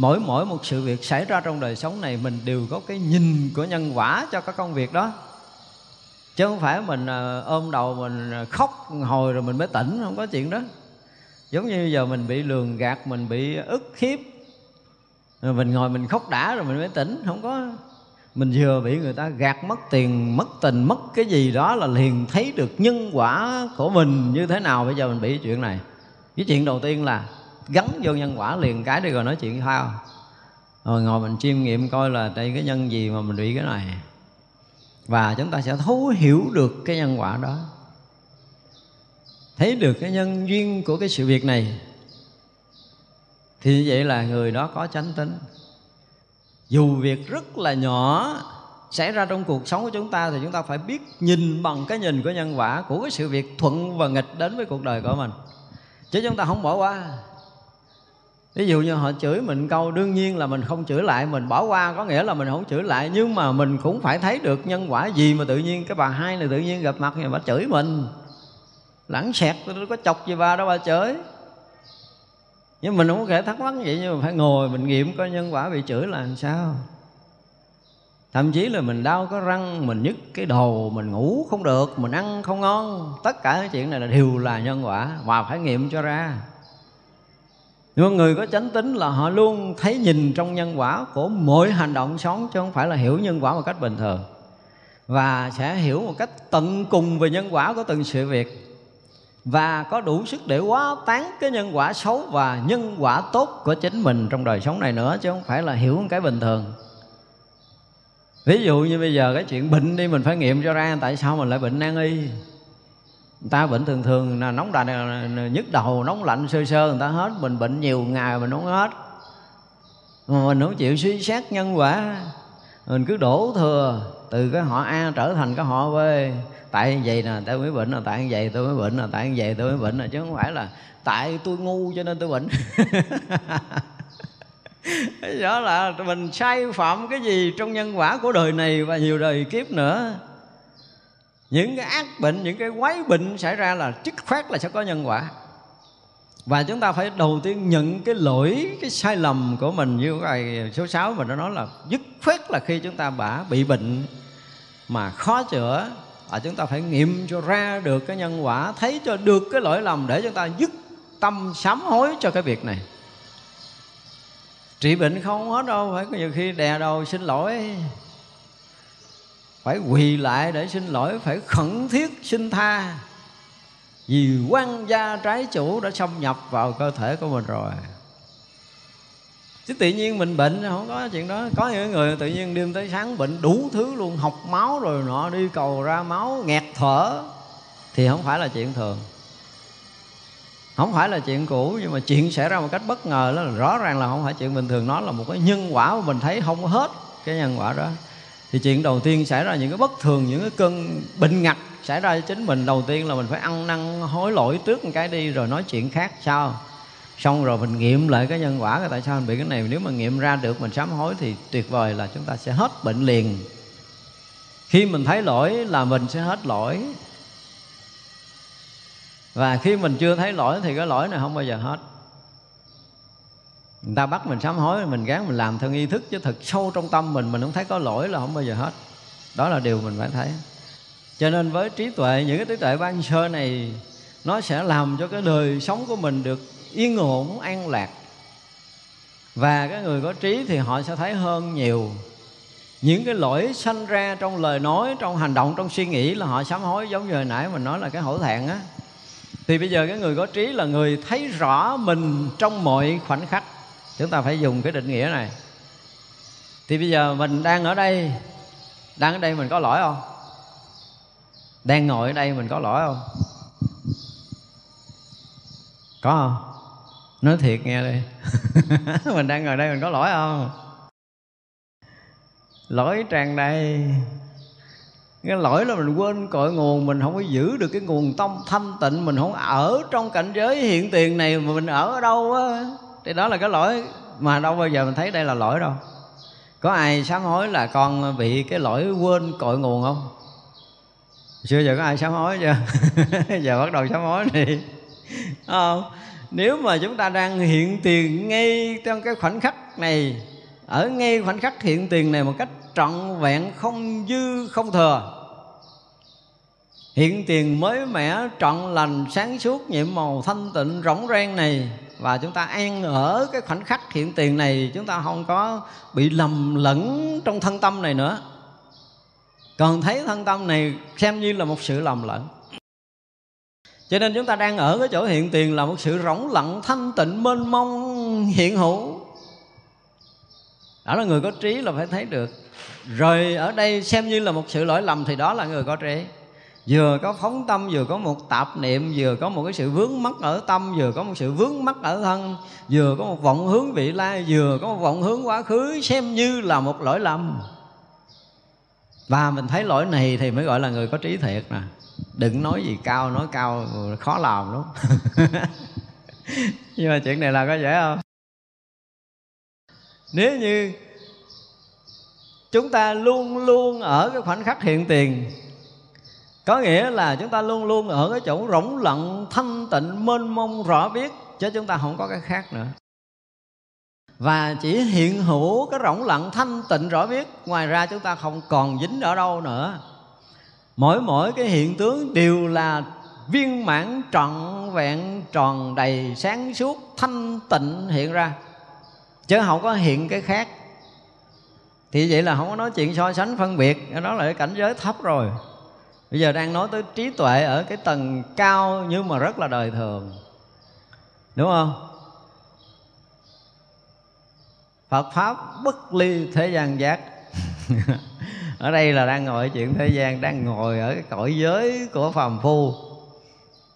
mỗi mỗi một sự việc xảy ra trong đời sống này, mình đều có cái nhìn của nhân quả cho các công việc đó. Chứ không phải mình à, ôm đầu mình à, khóc hồi rồi mình mới tỉnh, không có chuyện đó. Giống như giờ mình bị lường gạt, mình bị ức hiếp, rồi mình ngồi mình khóc đã rồi mình mới tỉnh, không có. Mình vừa bị người ta gạt mất tiền, mất tình, mất cái gì đó là liền thấy được nhân quả của mình như thế nào. Bây giờ mình bị chuyện này. Cái chuyện đầu tiên là gắn vô nhân quả liền cái đi rồi nói chuyện sao rồi ngồi mình chiêm nghiệm coi là đây cái nhân gì mà mình bị cái này. Và chúng ta sẽ thấu hiểu được cái nhân quả đó. Thấy được cái nhân duyên của cái sự việc này, thì vậy là người đó có chánh tính. Dù việc rất là nhỏ xảy ra trong cuộc sống của chúng ta, thì chúng ta phải biết nhìn bằng cái nhìn của nhân quả của cái sự việc thuận và nghịch đến với cuộc đời của mình. Chứ chúng ta không bỏ qua ví dụ như họ chửi mình câu, đương nhiên là mình không chửi lại, mình bỏ qua. Có nghĩa là mình không chửi lại, nhưng mà mình cũng phải thấy được nhân quả gì mà tự nhiên cái bà hai này tự nhiên gặp mặt thì bà chửi mình. Lẳng xẹt, tôi có chọc gì bà đâu bà chửi. Nhưng mình không có thể thắc mắc vậy, nhưng mà phải ngồi mình nghiệm coi nhân quả bị chửi là làm sao. Thậm chí là mình đau có răng, mình nhức cái đầu mình ngủ không được, mình ăn không ngon. Tất cả những chuyện này là đều là nhân quả mà phải nghiệm cho ra nhưng mà người có chánh tính là họ luôn thấy nhìn trong nhân quả của mỗi hành động sống chứ không phải là hiểu nhân quả một cách bình thường. Và sẽ hiểu một cách tận cùng về nhân quả của từng sự việc. Và có đủ sức để quá tán cái nhân quả xấu và nhân quả tốt của chính mình trong đời sống này nữa chứ không phải là hiểu một cái bình thường. Ví dụ như bây giờ cái chuyện bệnh đi, mình phải nghiệm cho ra tại sao mình lại bệnh nan y người ta bệnh thường thường là nóng đà, nhức đầu, nóng lạnh sơ sơ, người ta hết. Mình bệnh nhiều ngày mình không hết. Mà mình không chịu suy xét nhân quả. Mình cứ đổ thừa. Từ cái họ A trở thành cái họ B. Tại vậy nè tôi mới bệnh là tại vậy tôi mới bệnh là tại vậy tôi mới bệnh là chứ không phải là tại tôi ngu cho nên tôi bệnh. Đó là mình sai phạm cái gì trong nhân quả của đời này và nhiều đời kiếp nữa những cái ác bệnh, những cái quái bệnh xảy ra là chức khoát là sẽ có nhân quả. Và chúng ta phải đầu tiên nhận cái lỗi, cái sai lầm của mình. Như cái số 6 mình đã nói là dứt khoát là khi chúng ta bả bị bệnh mà khó chữa, là chúng ta phải nghiệm cho ra được cái nhân quả, thấy cho được cái lỗi lầm để chúng ta dứt tâm sám hối cho cái việc này. Trị bệnh không hết đâu, phải có nhiều khi đè đầu xin lỗi phải quỳ lại để xin lỗi, phải khẩn thiết xin tha. Vì quan gia trái chủ đã xâm nhập vào cơ thể của mình rồi. Chứ tự nhiên mình bệnh, không có chuyện đó. Có những người tự nhiên đêm tới sáng bệnh đủ thứ luôn, học máu rồi nọ, đi cầu ra máu, nghẹt thở. Thì không phải là chuyện thường. Không phải là chuyện cũ, nhưng mà chuyện xảy ra một cách bất ngờ đó là rõ ràng là không phải chuyện bình thường. Nó là một cái nhân quả mà mình thấy không có hết cái nhân quả đó thì chuyện đầu tiên xảy ra những cái bất thường, những cái cơn bệnh ngặt xảy ra cho chính mình. Đầu tiên là mình phải ăn năn, hối lỗi trước một cái đi rồi nói chuyện khác sao xong rồi mình nghiệm lại cái nhân quả, tại sao mình bị cái này? Nếu mà nghiệm ra được, mình sám hối thì tuyệt vời là chúng ta sẽ hết bệnh liền. Khi mình thấy lỗi là mình sẽ hết lỗi. Và khi mình chưa thấy lỗi thì cái lỗi này không bao giờ hết người ta bắt mình sám hối, mình gán, mình làm theo nghi thức, chứ thật sâu trong tâm mình mình không thấy có lỗi là không bao giờ hết. Đó là điều mình phải thấy. Cho nên với trí tuệ, những cái trí tuệ ban sơ này, nó sẽ làm cho cái đời sống của mình được yên ổn, an lạc. Và cái người có trí thì họ sẽ thấy hơn nhiều. Những cái lỗi sanh ra trong lời nói, trong hành động, trong suy nghĩ là họ sám hối, giống như hồi nãy mình nói là cái hổ thẹn á. Thì bây giờ cái người có trí là người thấy rõ mình trong mọi khoảnh khắc chúng ta phải dùng cái định nghĩa này. Thì bây giờ mình đang ở đây, đang ở đây mình có lỗi không? Đang ngồi ở đây mình có lỗi không? Có không? Nói thiệt nghe đi. Mình đang ngồi đây mình có lỗi không? Lỗi tràn đầy. Cái lỗi là mình quên cội nguồn, mình không có giữ được cái nguồn tâm thanh tịnh, mình không ở trong cảnh giới hiện tiền này mà mình ở ở đâu á? Thì đó là cái lỗi mà đâu bao giờ mình thấy đây là lỗi đâu. Có ai sám hối là con bị cái lỗi quên cội nguồn không? Xưa giờ có ai sám hối chưa? Giờ bắt đầu sám hối đi. Không? Nếu mà chúng ta đang hiện tiền ngay trong cái khoảnh khắc này, ở ngay khoảnh khắc hiện tiền này một cách trọn vẹn, không dư, không thừa, hiện tiền mới mẻ, trọn lành, sáng suốt, nhiệm màu thanh tịnh, rỗng rang này và chúng ta an ở cái khoảnh khắc hiện tiền này, chúng ta không có bị lầm lẫn trong thân tâm này nữa. Còn thấy thân tâm này xem như là một sự lầm lẫn. Cho nên chúng ta đang ở cái chỗ hiện tiền là một sự rỗng lặng, thanh tịnh, mênh mông, hiện hữu. Đó là người có trí là phải thấy được. Rồi ở đây xem như là một sự lỗi lầm thì đó là người có trí vừa có phóng tâm, vừa có một tạp niệm, vừa có một cái sự vướng mắc ở tâm, vừa có một sự vướng mắc ở thân, vừa có một vọng hướng vị lai, vừa có một vọng hướng quá khứ xem như là một lỗi lầm. Và mình thấy lỗi này thì mới gọi là người có trí thiệt nè. Đừng nói gì cao, nói cao khó làm lắm. Nhưng mà chuyện này là có dễ không? Nếu như chúng ta luôn luôn ở cái khoảnh khắc hiện tiền có nghĩa là chúng ta luôn luôn ở cái chỗ rỗng lặng, thanh tịnh, mênh mông, rõ biết, chứ chúng ta không có cái khác nữa. Và chỉ hiện hữu cái rỗng lặng, thanh tịnh, rõ biết, ngoài ra chúng ta không còn dính ở đâu nữa. Mỗi mỗi cái hiện tướng đều là viên mãn, trọn vẹn, tròn đầy sáng suốt, thanh tịnh hiện ra. Chứ không có hiện cái khác. Thì vậy là không có nói chuyện so sánh phân biệt đó là cái cảnh giới thấp rồi bây giờ đang nói tới trí tuệ ở cái tầng cao nhưng mà rất là đời thường. Đúng không? Phật pháp bất ly thế gian giác. Ở đây là đang ngồi chuyện thế gian đang ngồi ở cái cõi giới của phàm phu.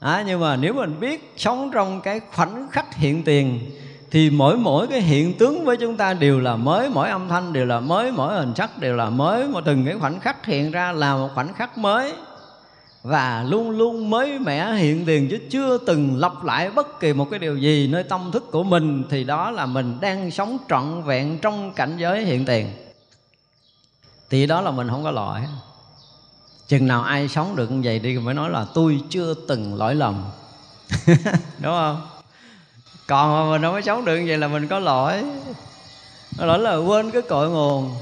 À, nhưng mà nếu mình biết sống trong cái khoảnh khắc hiện tiền thì mỗi mỗi cái hiện tướng với chúng ta đều là mới, mỗi âm thanh đều là mới, mỗi hình sắc đều là mới mà từng cái khoảnh khắc hiện ra là một khoảnh khắc mới. Và luôn luôn mới mẻ hiện tiền chứ chưa từng lặp lại bất kỳ một cái điều gì nơi tâm thức của mình, thì đó là mình đang sống trọn vẹn trong cảnh giới hiện tiền. Thì đó là mình không có lỗi. Chừng nào ai sống được như vậy đi mới nói là tôi chưa từng lỗi lầm. Đúng không? Còn mà mình không có sống được như vậy là mình có lỗi. Lỗi là quên cái cội nguồn.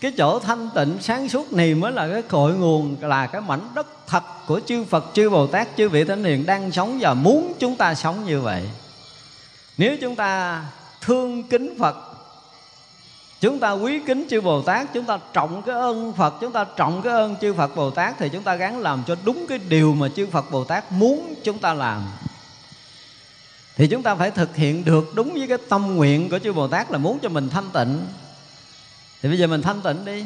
Cái chỗ thanh tịnh sáng suốt này mới là cái cội nguồn, là cái mảnh đất thật của chư Phật, chư Bồ Tát, chư vị thánh hiền đang sống và muốn chúng ta sống như vậy. Nếu chúng ta thương kính Phật, chúng ta quý kính chư Bồ Tát, chúng ta trọng cái ơn Phật, chúng ta trọng cái ơn chư Phật Bồ Tát, thì chúng ta gắng làm cho đúng cái điều mà chư Phật Bồ Tát muốn chúng ta làm thì chúng ta phải thực hiện được đúng với cái tâm nguyện của chư Bồ Tát là muốn cho mình thanh tịnh. Thì bây giờ mình thanh tịnh đi.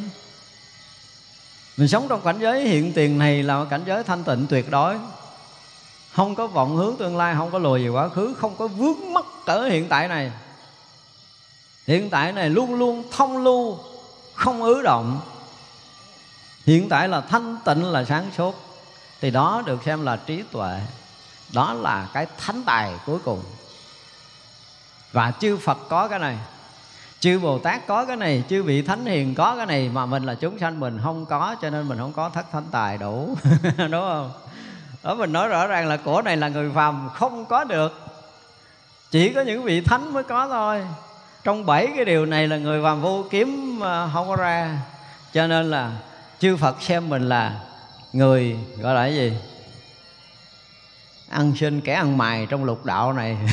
Mình sống trong cảnh giới hiện tiền này là một cảnh giới thanh tịnh tuyệt đối. Không có vọng hướng tương lai, không có lùi về quá khứ, không có vướng mắc ở hiện tại này. Hiện tại này luôn luôn thông lưu, không ứ động. Hiện tại là thanh tịnh là sáng suốt. Thì đó được xem là trí tuệ đó là cái thánh tài cuối cùng. Và chư phật có cái này, chư bồ tát có cái này, chư vị thánh hiền có cái này mà mình là chúng sanh mình không có, cho nên mình không có thất thánh tài đủ, đúng không? Đó, mình nói rõ ràng là của này là người phàm, không có được. Chỉ có những vị thánh mới có thôi. Trong bảy cái điều này là người phàm vô kiếm à, không có ra. Cho nên là chư phật xem mình là người, gọi là cái gì? Ăn sinh kẻ ăn mày trong lục đạo này.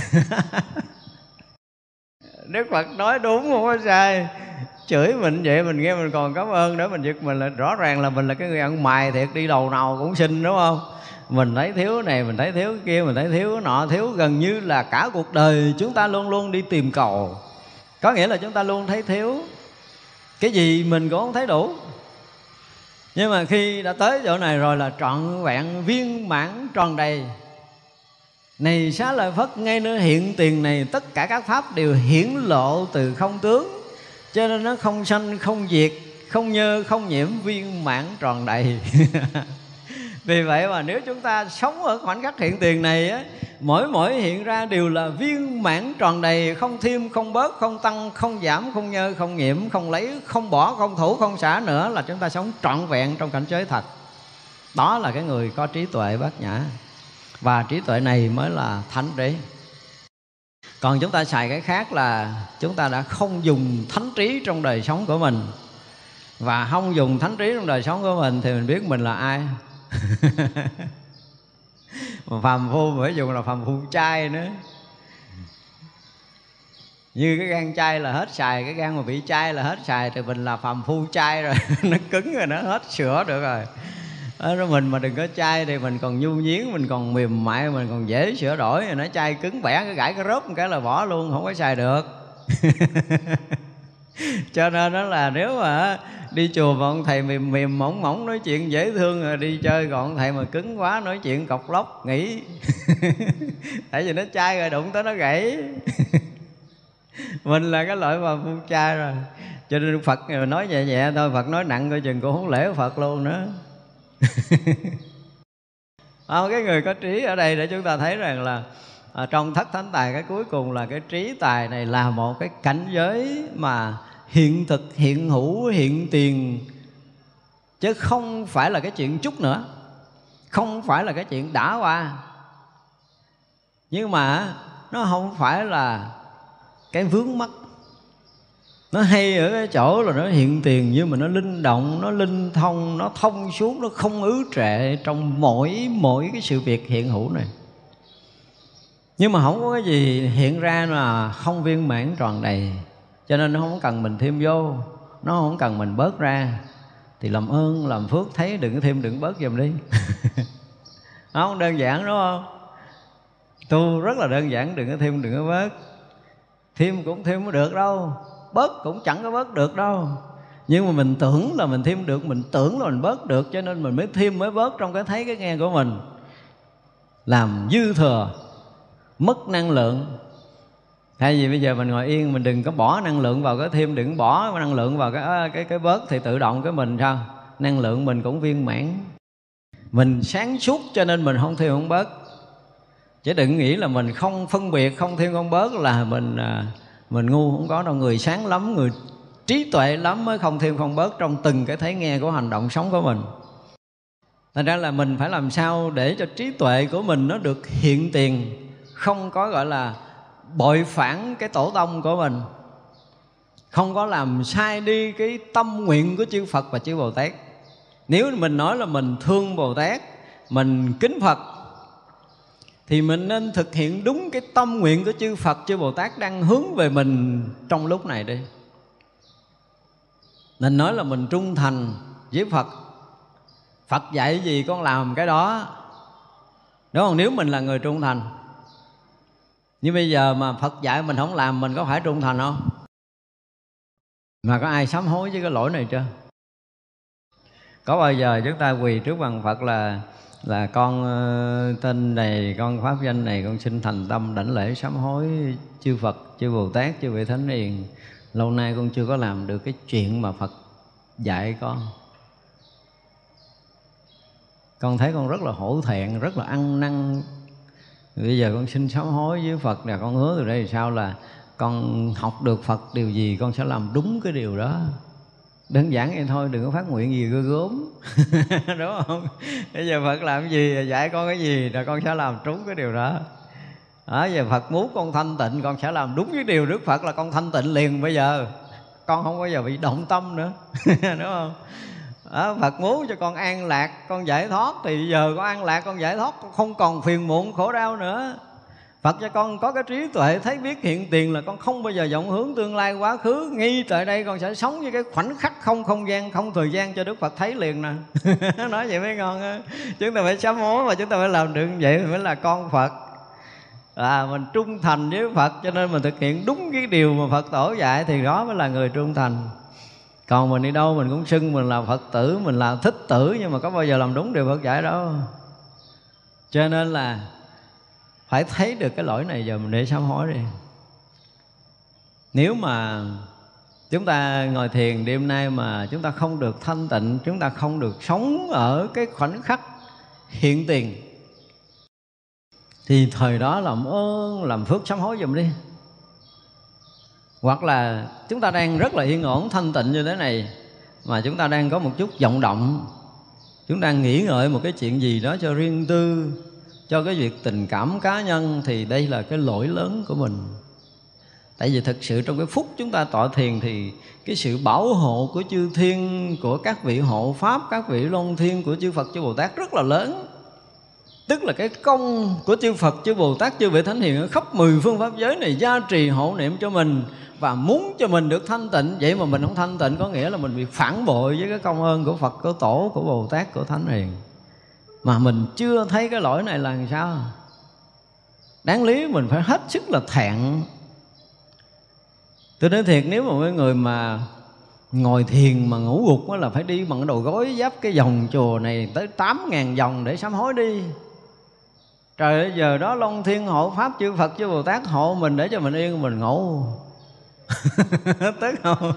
Đức phật nói đúng không có sai chửi mình vậy mình nghe mình còn cảm ơn nữa, mình giật mình là rõ ràng là mình là cái người ăn mày thiệt, đi đầu nào cũng xin, đúng không? Mình thấy thiếu này, mình thấy thiếu kia, mình thấy thiếu nọ, thiếu gần như là cả cuộc đời chúng ta luôn luôn đi tìm cầu. Có nghĩa là chúng ta luôn thấy thiếu. Cái gì mình cũng không thấy đủ. Nhưng mà khi đã tới chỗ này rồi là trọn vẹn viên mãn tròn đầy này xá lợi phất, ngay nơi hiện tiền này, tất cả các pháp đều hiển lộ từ không tướng. Cho nên nó không sanh, không diệt, không nhơ, không nhiễm, viên mãn tròn đầy. Vì vậy mà nếu chúng ta sống ở khoảnh khắc hiện tiền này á, mỗi mỗi hiện ra đều là viên mãn tròn đầy, không thêm, không bớt, không tăng, không giảm, không nhơ, không nhiễm, không lấy, không bỏ, không thủ, không xả nữa là chúng ta sống trọn vẹn trong cảnh giới thật. Đó là cái người có trí tuệ bát nhã và trí tuệ này mới là thánh trí. Còn chúng ta xài cái khác là chúng ta đã không dùng thánh trí trong đời sống của mình. Và không dùng thánh trí trong đời sống của mình thì mình biết mình là ai. Phàm phu, phải dùng là phàm phu trai nữa. Như cái gan chai là hết xài, cái gan mà bị chai là hết xài thì mình là phàm phu chai rồi. Nó cứng rồi, nó hết sửa được rồi. Ờ, đó, mình mà đừng có chai thì mình còn nhu nhiến mình còn mềm mại mình còn dễ sửa đổi. Nó chai cứng bẻ cái gãi cái rớp một cái là bỏ luôn không có xài được. Cho nên đó là nếu mà đi chùa mà ông thầy mềm mềm mỏng mỏng nói chuyện dễ thương rồi đi chơi còn ông thầy mà cứng quá nói chuyện cọc lóc nghỉ. Tại vì nó chai rồi đụng tới nó gãy. Mình là cái loại mà phun chai rồi. Cho nên phật nói nhẹ nhẹ thôi phật nói nặng coi chừng cũng không lễ phật luôn nữa à, cái người có trí ở đây để chúng ta thấy rằng là à, trong thất thánh tài cái cuối cùng là cái trí tài này là một cái cảnh giới mà hiện thực hiện hữu hiện tiền. Chứ không phải là cái chuyện chút nữa. Không phải là cái chuyện đã qua. Nhưng mà nó không phải là cái vướng mắc nó hay ở cái chỗ là nó hiện tiền nhưng mà nó linh động, nó linh thông, nó thông suốt nó không ứ trệ trong mỗi mỗi cái sự việc hiện hữu này. Nhưng mà không có cái gì hiện ra là không viên mãn tròn đầy. Cho nên nó không cần mình thêm vô, nó không cần mình bớt ra. Thì làm ơn, làm phước thấy đừng thêm, đừng bớt giùm đi. Không đơn giản, đúng không? Tu rất là đơn giản, đừng có thêm, đừng có bớt. Thêm cũng thêm không được đâu bớt cũng chẳng có bớt được đâu. Nhưng mà mình tưởng là mình thêm được mình tưởng là mình bớt được cho nên mình mới thêm mới bớt trong cái thấy cái nghe của mình. Làm dư thừa mất năng lượng. Thay vì bây giờ mình ngồi yên mình đừng có bỏ năng lượng vào cái thêm đừng bỏ năng lượng vào cái à, cái cái bớt thì tự động cái mình sao? Năng lượng mình cũng viên mãn. Mình sáng suốt cho nên mình không thêm không bớt. Chứ đừng nghĩ là mình không phân biệt không thêm không bớt là mình à, mình ngu không có đâu, người sáng lắm, người trí tuệ lắm mới không thêm không bớt trong từng cái thấy nghe của hành động sống của mình. Thành ra là mình phải làm sao để cho trí tuệ của mình nó được hiện tiền, không có, gọi là, bội phản cái tổ tông của mình. Không có làm sai đi cái tâm nguyện của chư Phật và chư Bồ Tát. Nếu mình nói là mình thương Bồ Tát, mình kính Phật thì mình nên thực hiện đúng cái tâm nguyện của chư Phật, chư Bồ Tát đang hướng về mình trong lúc này đi mình nói là mình trung thành với Phật Phật dạy gì con làm cái đó Đúng không? Nếu mình là người trung thành Nhưng bây giờ mà Phật dạy mình không làm, Mình có phải trung thành không? Mà có ai sám hối với cái lỗi này chưa? Có bao giờ chúng ta quỳ trước bằng Phật là là con ờ, tên này, con pháp danh này, con xin thành tâm đảnh lễ sám hối chư Phật, chư Bồ Tát, chư vị thánh hiền. Lâu nay con chưa có làm được cái chuyện mà Phật dạy con. Con thấy con rất là hổ thẹn, rất là ăn năn. Bây giờ con xin sám hối với Phật là con hứa từ đây sao là con học được Phật điều gì, con sẽ làm đúng cái điều đó đơn giản vậy thôi đừng có phát nguyện gì ghê gớm. Đúng không? Bây giờ phật làm cái gì dạy con cái gì là con sẽ làm trúng cái điều đó. Đó giờ phật muốn con thanh tịnh con sẽ làm đúng cái điều đức phật là con thanh tịnh liền bây giờ. Con không bao giờ bị động tâm nữa. Đúng không? Đó, Phật muốn cho con an lạc Con giải thoát. Thì giờ con an lạc con giải thoát Con không còn phiền muộn khổ đau nữa. Phật cho con có cái trí tuệ thấy biết hiện tiền là con không bao giờ vọng hướng tương lai quá khứ. Ngay tại đây con sẽ sống với cái khoảnh khắc không không gian, không thời gian cho Đức Phật thấy liền nè. Nói vậy mới ngon á. Chúng ta phải sám hối và chúng ta phải làm được vậy mới là con Phật. À, Mình trung thành với Phật cho nên mình thực hiện đúng cái điều mà Phật tổ dạy Thì đó mới là người trung thành. Còn mình đi đâu mình cũng xưng mình là Phật tử Mình là thích tử nhưng mà có bao giờ làm đúng điều Phật dạy đâu. Cho nên là phải thấy được cái lỗi này giờ mình để sám hối đi. Nếu mà chúng ta ngồi thiền đêm nay mà chúng ta không được thanh tịnh, chúng ta không được sống ở cái khoảnh khắc hiện tiền, thì thời đó làm ơn, làm phước sám hối giùm đi. Hoặc là chúng ta đang rất là yên ổn, thanh tịnh như thế này, mà chúng ta đang có một chút vọng động, chúng ta nghĩ ngợi một cái chuyện gì đó cho riêng tư cho cái việc tình cảm cá nhân thì đây là cái lỗi lớn của mình. Tại vì thực sự trong cái phút chúng ta tọa thiền thì cái sự bảo hộ của chư thiên, của các vị hộ pháp, các vị long thiên của chư phật, chư bồ tát rất là lớn. Tức là cái công của chư phật, chư bồ tát, chư vị thánh hiền khắp mười phương pháp giới này gia trì hộ niệm cho mình và muốn cho mình được thanh tịnh. Vậy mà mình không thanh tịnh có nghĩa là mình bị phản bội với cái công ơn của phật, của tổ, của bồ tát, của thánh hiền mà mình chưa thấy cái lỗi này là làm sao? Đáng lý mình phải hết sức là thẹn. Tôi nói thiệt, nếu mà mấy người mà ngồi thiền mà ngủ gục là phải đi bằng đồ gối giáp cái vòng chùa này tới tám ngàn vòng để sám hối đi. Trời ơi, giờ đó long thiên hộ, pháp chư phật, chư bồ tát hộ mình để cho mình yên, mình ngủ. Tức không?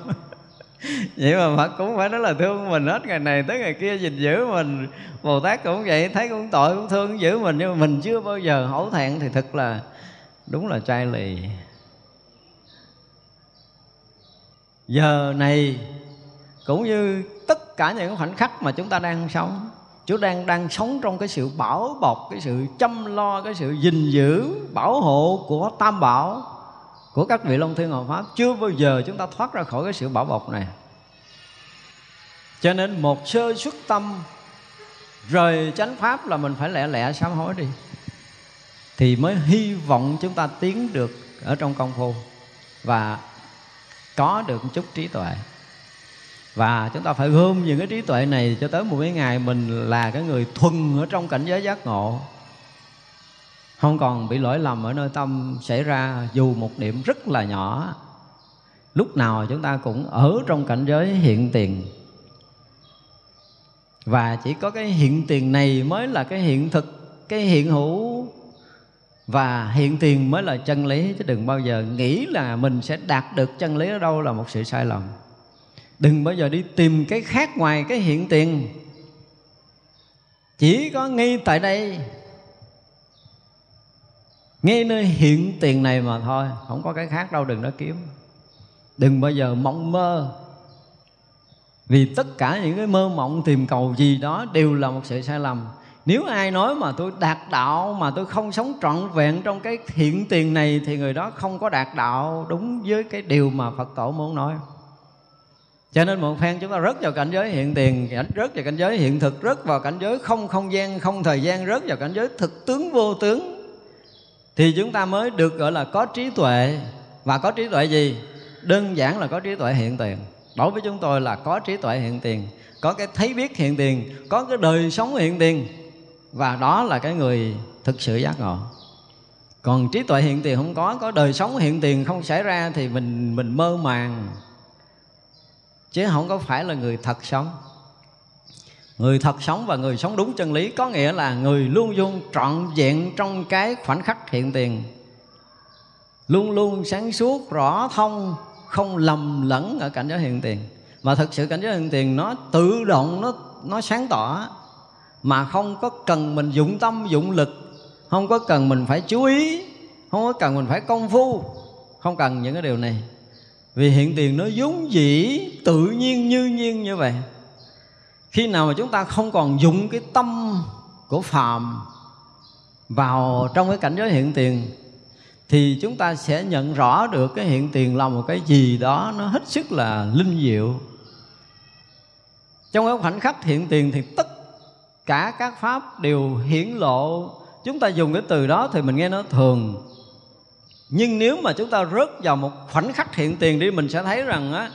Vậy mà Phật cũng phải nói là thương mình hết ngày này tới ngày kia gìn giữ mình. Bồ Tát cũng vậy thấy cũng tội cũng thương giữ mình. Nhưng mà mình chưa bao giờ hổ thẹn thì thật là đúng là trai lì. Giờ này cũng như tất cả những khoảnh khắc mà chúng ta đang sống Chúa đang đang sống trong cái sự bảo bọc, cái sự chăm lo, cái sự gìn giữ, bảo hộ của Tam Bảo của các vị Long Thiên Hộ Pháp, chưa bao giờ chúng ta thoát ra khỏi cái sự bảo bọc này. Cho nên một sơ xuất tâm, rời chánh pháp là mình phải lẹ lẹ sám hối đi, thì mới hy vọng chúng ta tiến được ở trong công phu và có được một chút trí tuệ và chúng ta phải gom những cái trí tuệ này cho tới một cái ngày mình là cái người thuần ở trong cảnh giới giác ngộ không còn bị lỗi lầm ở nơi tâm xảy ra, dù một điểm rất là nhỏ. Lúc nào chúng ta cũng ở trong cảnh giới hiện tiền. Và chỉ có cái hiện tiền này mới là cái hiện thực, cái hiện hữu. Và hiện tiền mới là chân lý, chứ đừng bao giờ nghĩ là mình sẽ đạt được chân lý ở đâu là một sự sai lầm. Đừng bao giờ đi tìm cái khác ngoài cái hiện tiền. Chỉ có ngay tại đây ngay nơi hiện tiền này mà thôi, không có cái khác đâu, đừng nó kiếm. Đừng bao giờ mong mơ. Vì tất cả những cái mơ mộng, tìm cầu gì đó đều là một sự sai lầm. Nếu ai nói mà tôi đạt đạo, mà tôi không sống trọn vẹn trong cái hiện tiền này thì người đó không có đạt đạo đúng với cái điều mà phật tổ muốn nói. Cho nên một phen chúng ta rớt vào cảnh giới hiện tiền, rớt vào cảnh giới hiện thực, rớt vào cảnh giới không không gian, không thời gian, rớt vào cảnh giới thực tướng, vô tướng thì chúng ta mới được gọi là có trí tuệ. Và có trí tuệ gì? Đơn giản là có trí tuệ hiện tiền. Đối với chúng tôi là có trí tuệ hiện tiền. Có cái thấy biết hiện tiền. Có cái đời sống hiện tiền. Và đó là cái người thực sự giác ngộ. Còn trí tuệ hiện tiền không có có đời sống hiện tiền không xảy ra thì mình mình mơ màng. Chứ không có phải là người thật sống người thật sống và người sống đúng chân lý có nghĩa là người luôn luôn trọn vẹn trong cái khoảnh khắc hiện tiền. Luôn luôn sáng suốt, rõ thông, không lầm lẫn ở cảnh giới hiện tiền. Mà thực sự cảnh giới hiện tiền nó tự động, nó nó sáng tỏ, mà không có cần mình dụng tâm, dụng lực. Không có cần mình phải chú ý, không có cần mình phải công phu, không cần những cái điều này. Vì hiện tiền nó vốn dĩ tự nhiên, như nhiên như vậy khi nào mà chúng ta không còn dụng cái tâm của phàm vào trong cái cảnh giới hiện tiền, thì chúng ta sẽ nhận rõ được cái hiện tiền là một cái gì đó nó hết sức là linh diệu. Trong cái khoảnh khắc hiện tiền thì tất cả các pháp đều hiển lộ. Chúng ta dùng cái từ đó thì mình nghe nó thường. Nhưng nếu mà chúng ta rớt vào một khoảnh khắc hiện tiền đi, mình sẽ thấy rằng á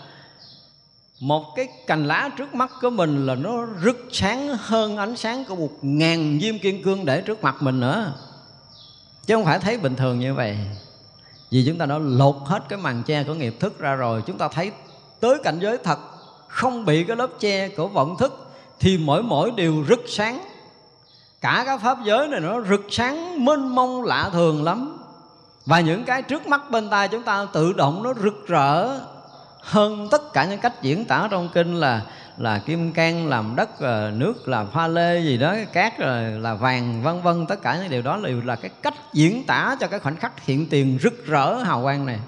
một cái cành lá trước mắt của mình là nó rực sáng hơn ánh sáng của một ngàn diêm kim cương để trước mặt mình nữa. Chứ không phải thấy bình thường như vậy. Vì chúng ta đã lột hết cái màn che của nghiệp thức ra rồi, chúng ta thấy tới cảnh giới thật không bị cái lớp che của vọng thức, thì mỗi mỗi đều rực sáng. Cả các pháp giới này nó rực sáng, mênh mông, lạ thường lắm. Và những cái trước mắt bên tai chúng ta tự động nó rực rỡ hơn tất cả những cách diễn tả trong kinh là là kim cang làm đất ờ, nước là pha lê gì đó cát là, là vàng vân vân. Tất cả những điều đó đều là cái cách diễn tả cho cái khoảnh khắc hiện tiền rực rỡ hào quang này.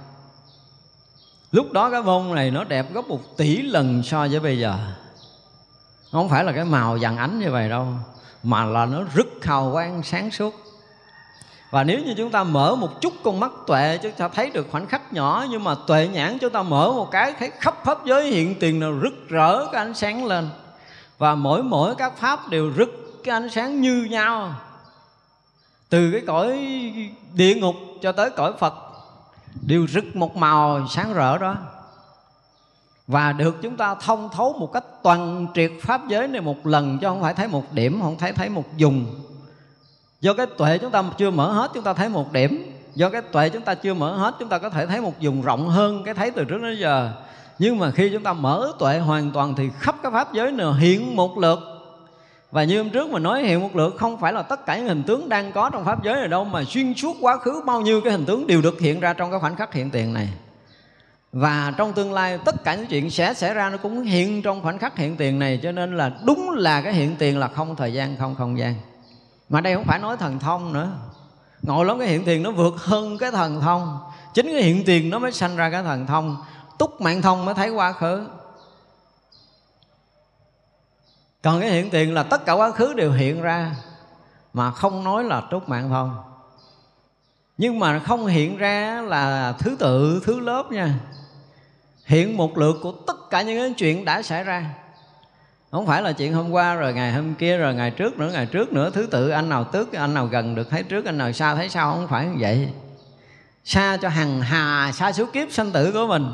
Lúc đó cái bông này nó đẹp gấp một tỷ lần so với bây giờ. Không phải là cái màu vàng ánh như vậy đâu mà là nó rất hào quang sáng suốt và nếu như chúng ta mở một chút con mắt tuệ, chúng ta thấy được khoảnh khắc nhỏ, nhưng mà tuệ nhãn chúng ta mở một cái, thấy khắp pháp giới hiện tiền nào rực rỡ, cái ánh sáng lên. Và mỗi mỗi các pháp đều rực cái ánh sáng như nhau. Từ cái cõi địa ngục cho tới cõi phật, đều rực một màu sáng rỡ đó. Và được chúng ta thông thấu một cách toàn triệt pháp giới này một lần, chứ không phải thấy một điểm, không thấy thấy một dùng do cái tuệ chúng ta chưa mở hết, chúng ta thấy một điểm. Do cái tuệ chúng ta chưa mở hết, chúng ta có thể thấy một vùng rộng hơn cái thấy từ trước đến giờ. Nhưng mà khi chúng ta mở tuệ hoàn toàn thì khắp cái pháp giới nào hiện một lượt. Và như hôm trước mà nói, hiện một lượt không phải là tất cả những hình tướng đang có trong pháp giới này đâu, mà xuyên suốt quá khứ bao nhiêu cái hình tướng đều được hiện ra trong cái khoảnh khắc hiện tiền này. Và trong tương lai, tất cả những chuyện sẽ xảy ra nó cũng hiện trong khoảnh khắc hiện tiền này, cho nên là đúng là cái hiện tiền là không thời gian, không không gian mà đây không phải nói thần thông nữa. Ngộ lắm cái hiện tiền nó vượt hơn cái thần thông. Chính cái hiện tiền nó mới sanh ra cái thần thông. Túc mạng thông mới thấy quá khứ. Còn cái hiện tiền là tất cả quá khứ đều hiện ra, mà không nói là túc mạng thông. Nhưng mà không hiện ra là thứ tự, thứ lớp nha. Hiện một lượt của tất cả những cái chuyện đã xảy ra không phải là chuyện hôm qua rồi, ngày hôm kia rồi, ngày trước nữa, ngày trước nữa. Thứ tự anh nào tước, anh nào gần được, thấy trước, anh nào xa, thấy sau. Không phải như vậy. Xa cho hằng hà xa số kiếp sanh tử của mình.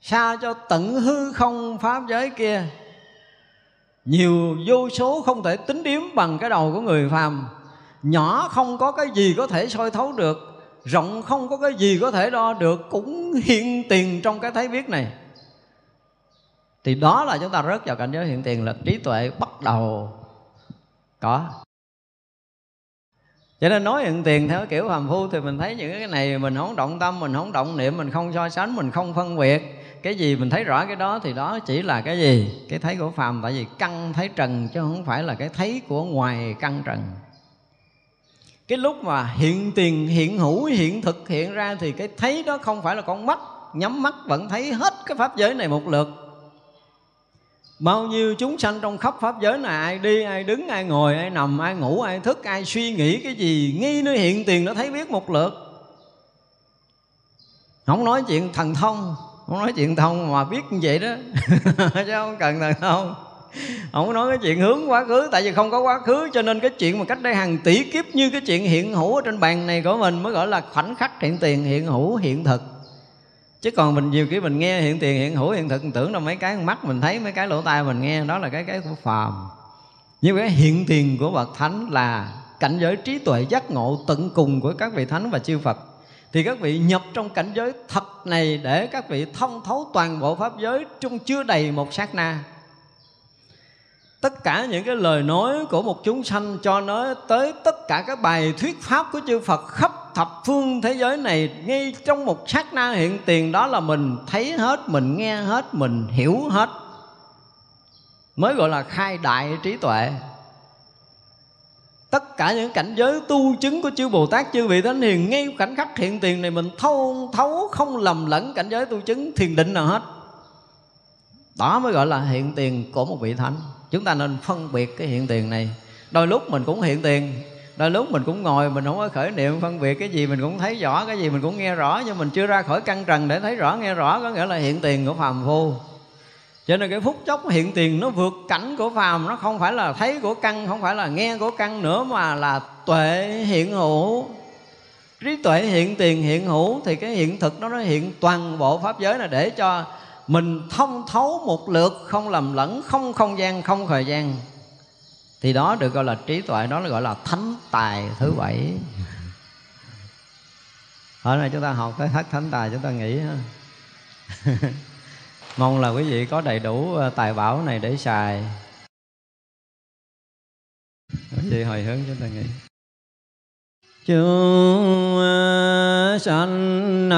Xa cho tận hư không pháp giới kia. Nhiều vô số không thể tính điếm bằng cái đầu của người phàm. Nhỏ không có cái gì có thể soi thấu được. Rộng không có cái gì có thể đo được. Cũng hiện tiền trong cái thấy biết này thì đó là chúng ta rớt vào cảnh giới hiện tiền là trí tuệ bắt đầu có. Cho nên nói hiện tiền theo kiểu hàm phu thì mình thấy những cái này mình không động tâm, mình không động niệm, mình không so sánh, mình không phân biệt. Cái gì mình thấy rõ cái đó thì đó chỉ là cái gì? Cái thấy của phàm. Tại vì căn thấy trần chứ không phải là cái thấy của ngoài căn trần. Cái lúc mà hiện tiền, hiện hữu, hiện thực hiện ra thì cái thấy đó không phải là con mắt. Nhắm mắt vẫn thấy hết cái pháp giới này một lượt bao nhiêu chúng sanh trong khắp pháp giới này, ai đi, ai đứng, ai ngồi, ai nằm, ai ngủ, ai thức, ai suy nghĩ cái gì, nghi nơi hiện tiền nó thấy biết một lượt. Không nói chuyện thần thông, không nói chuyện thông mà biết như vậy đó. Chứ không cần thần thông. Không nói cái chuyện hướng quá khứ, tại vì không có quá khứ, cho nên cái chuyện mà cách đây hàng tỷ kiếp như cái chuyện hiện hữu ở trên bàn này của mình mới gọi là khoảnh khắc hiện tiền, hiện hữu, hiện thực chứ còn mình nhiều khi mình nghe hiện tiền, hiện hữu, hiện thực tưởng là mấy cái mắt mình thấy, mấy cái lỗ tai mình nghe, đó là cái cái của phàm. Nhưng cái hiện tiền của bậc thánh là cảnh giới trí tuệ giác ngộ tận cùng của các vị thánh và chư phật. Thì các vị nhập trong cảnh giới thật này để các vị thông thấu toàn bộ pháp giới trong chưa đầy một sát na tất cả những cái lời nói của một chúng sanh cho nói tới tất cả các bài thuyết pháp của chư Phật khắp thập phương thế giới này, ngay trong một sát na hiện tiền, đó là mình thấy hết, mình nghe hết, mình hiểu hết. Mới gọi là khai đại trí tuệ. Tất cả những cảnh giới tu chứng của chư Bồ Tát, chư vị thánh hiền, ngay cảnh khắc hiện tiền này mình thâu thấu không lầm lẫn cảnh giới tu chứng, thiền định nào hết đó mới gọi là hiện tiền của một vị thánh. Chúng ta nên phân biệt cái hiện tiền này. Đôi lúc mình cũng hiện tiền, đôi lúc mình cũng ngồi, mình không có khởi niệm phân biệt cái gì, mình cũng thấy rõ cái gì, mình cũng nghe rõ, nhưng mình chưa ra khỏi căn trần để thấy rõ, nghe rõ, có nghĩa là hiện tiền của phàm phu. Cho nên cái phút chốc hiện tiền nó vượt cảnh của phàm, nó không phải là thấy của căn, không phải là nghe của căn nữa, mà là tuệ hiện hữu. Trí tuệ hiện tiền hiện hữu thì cái hiện thực nó nó hiện toàn bộ pháp giới là để cho mình thông thấu một lượt, không lầm lẫn, không không gian, không thời gian. Thì đó được gọi là trí tuệ, đó là gọi là thánh tài thứ bảy. Ở này chúng ta học tới hết thánh tài, chúng ta nghĩ mong là quý vị có đầy đủ ờ, tài bảo này để xài. Quý vị hồi hướng chúng ta nghĩ. Chúng sanh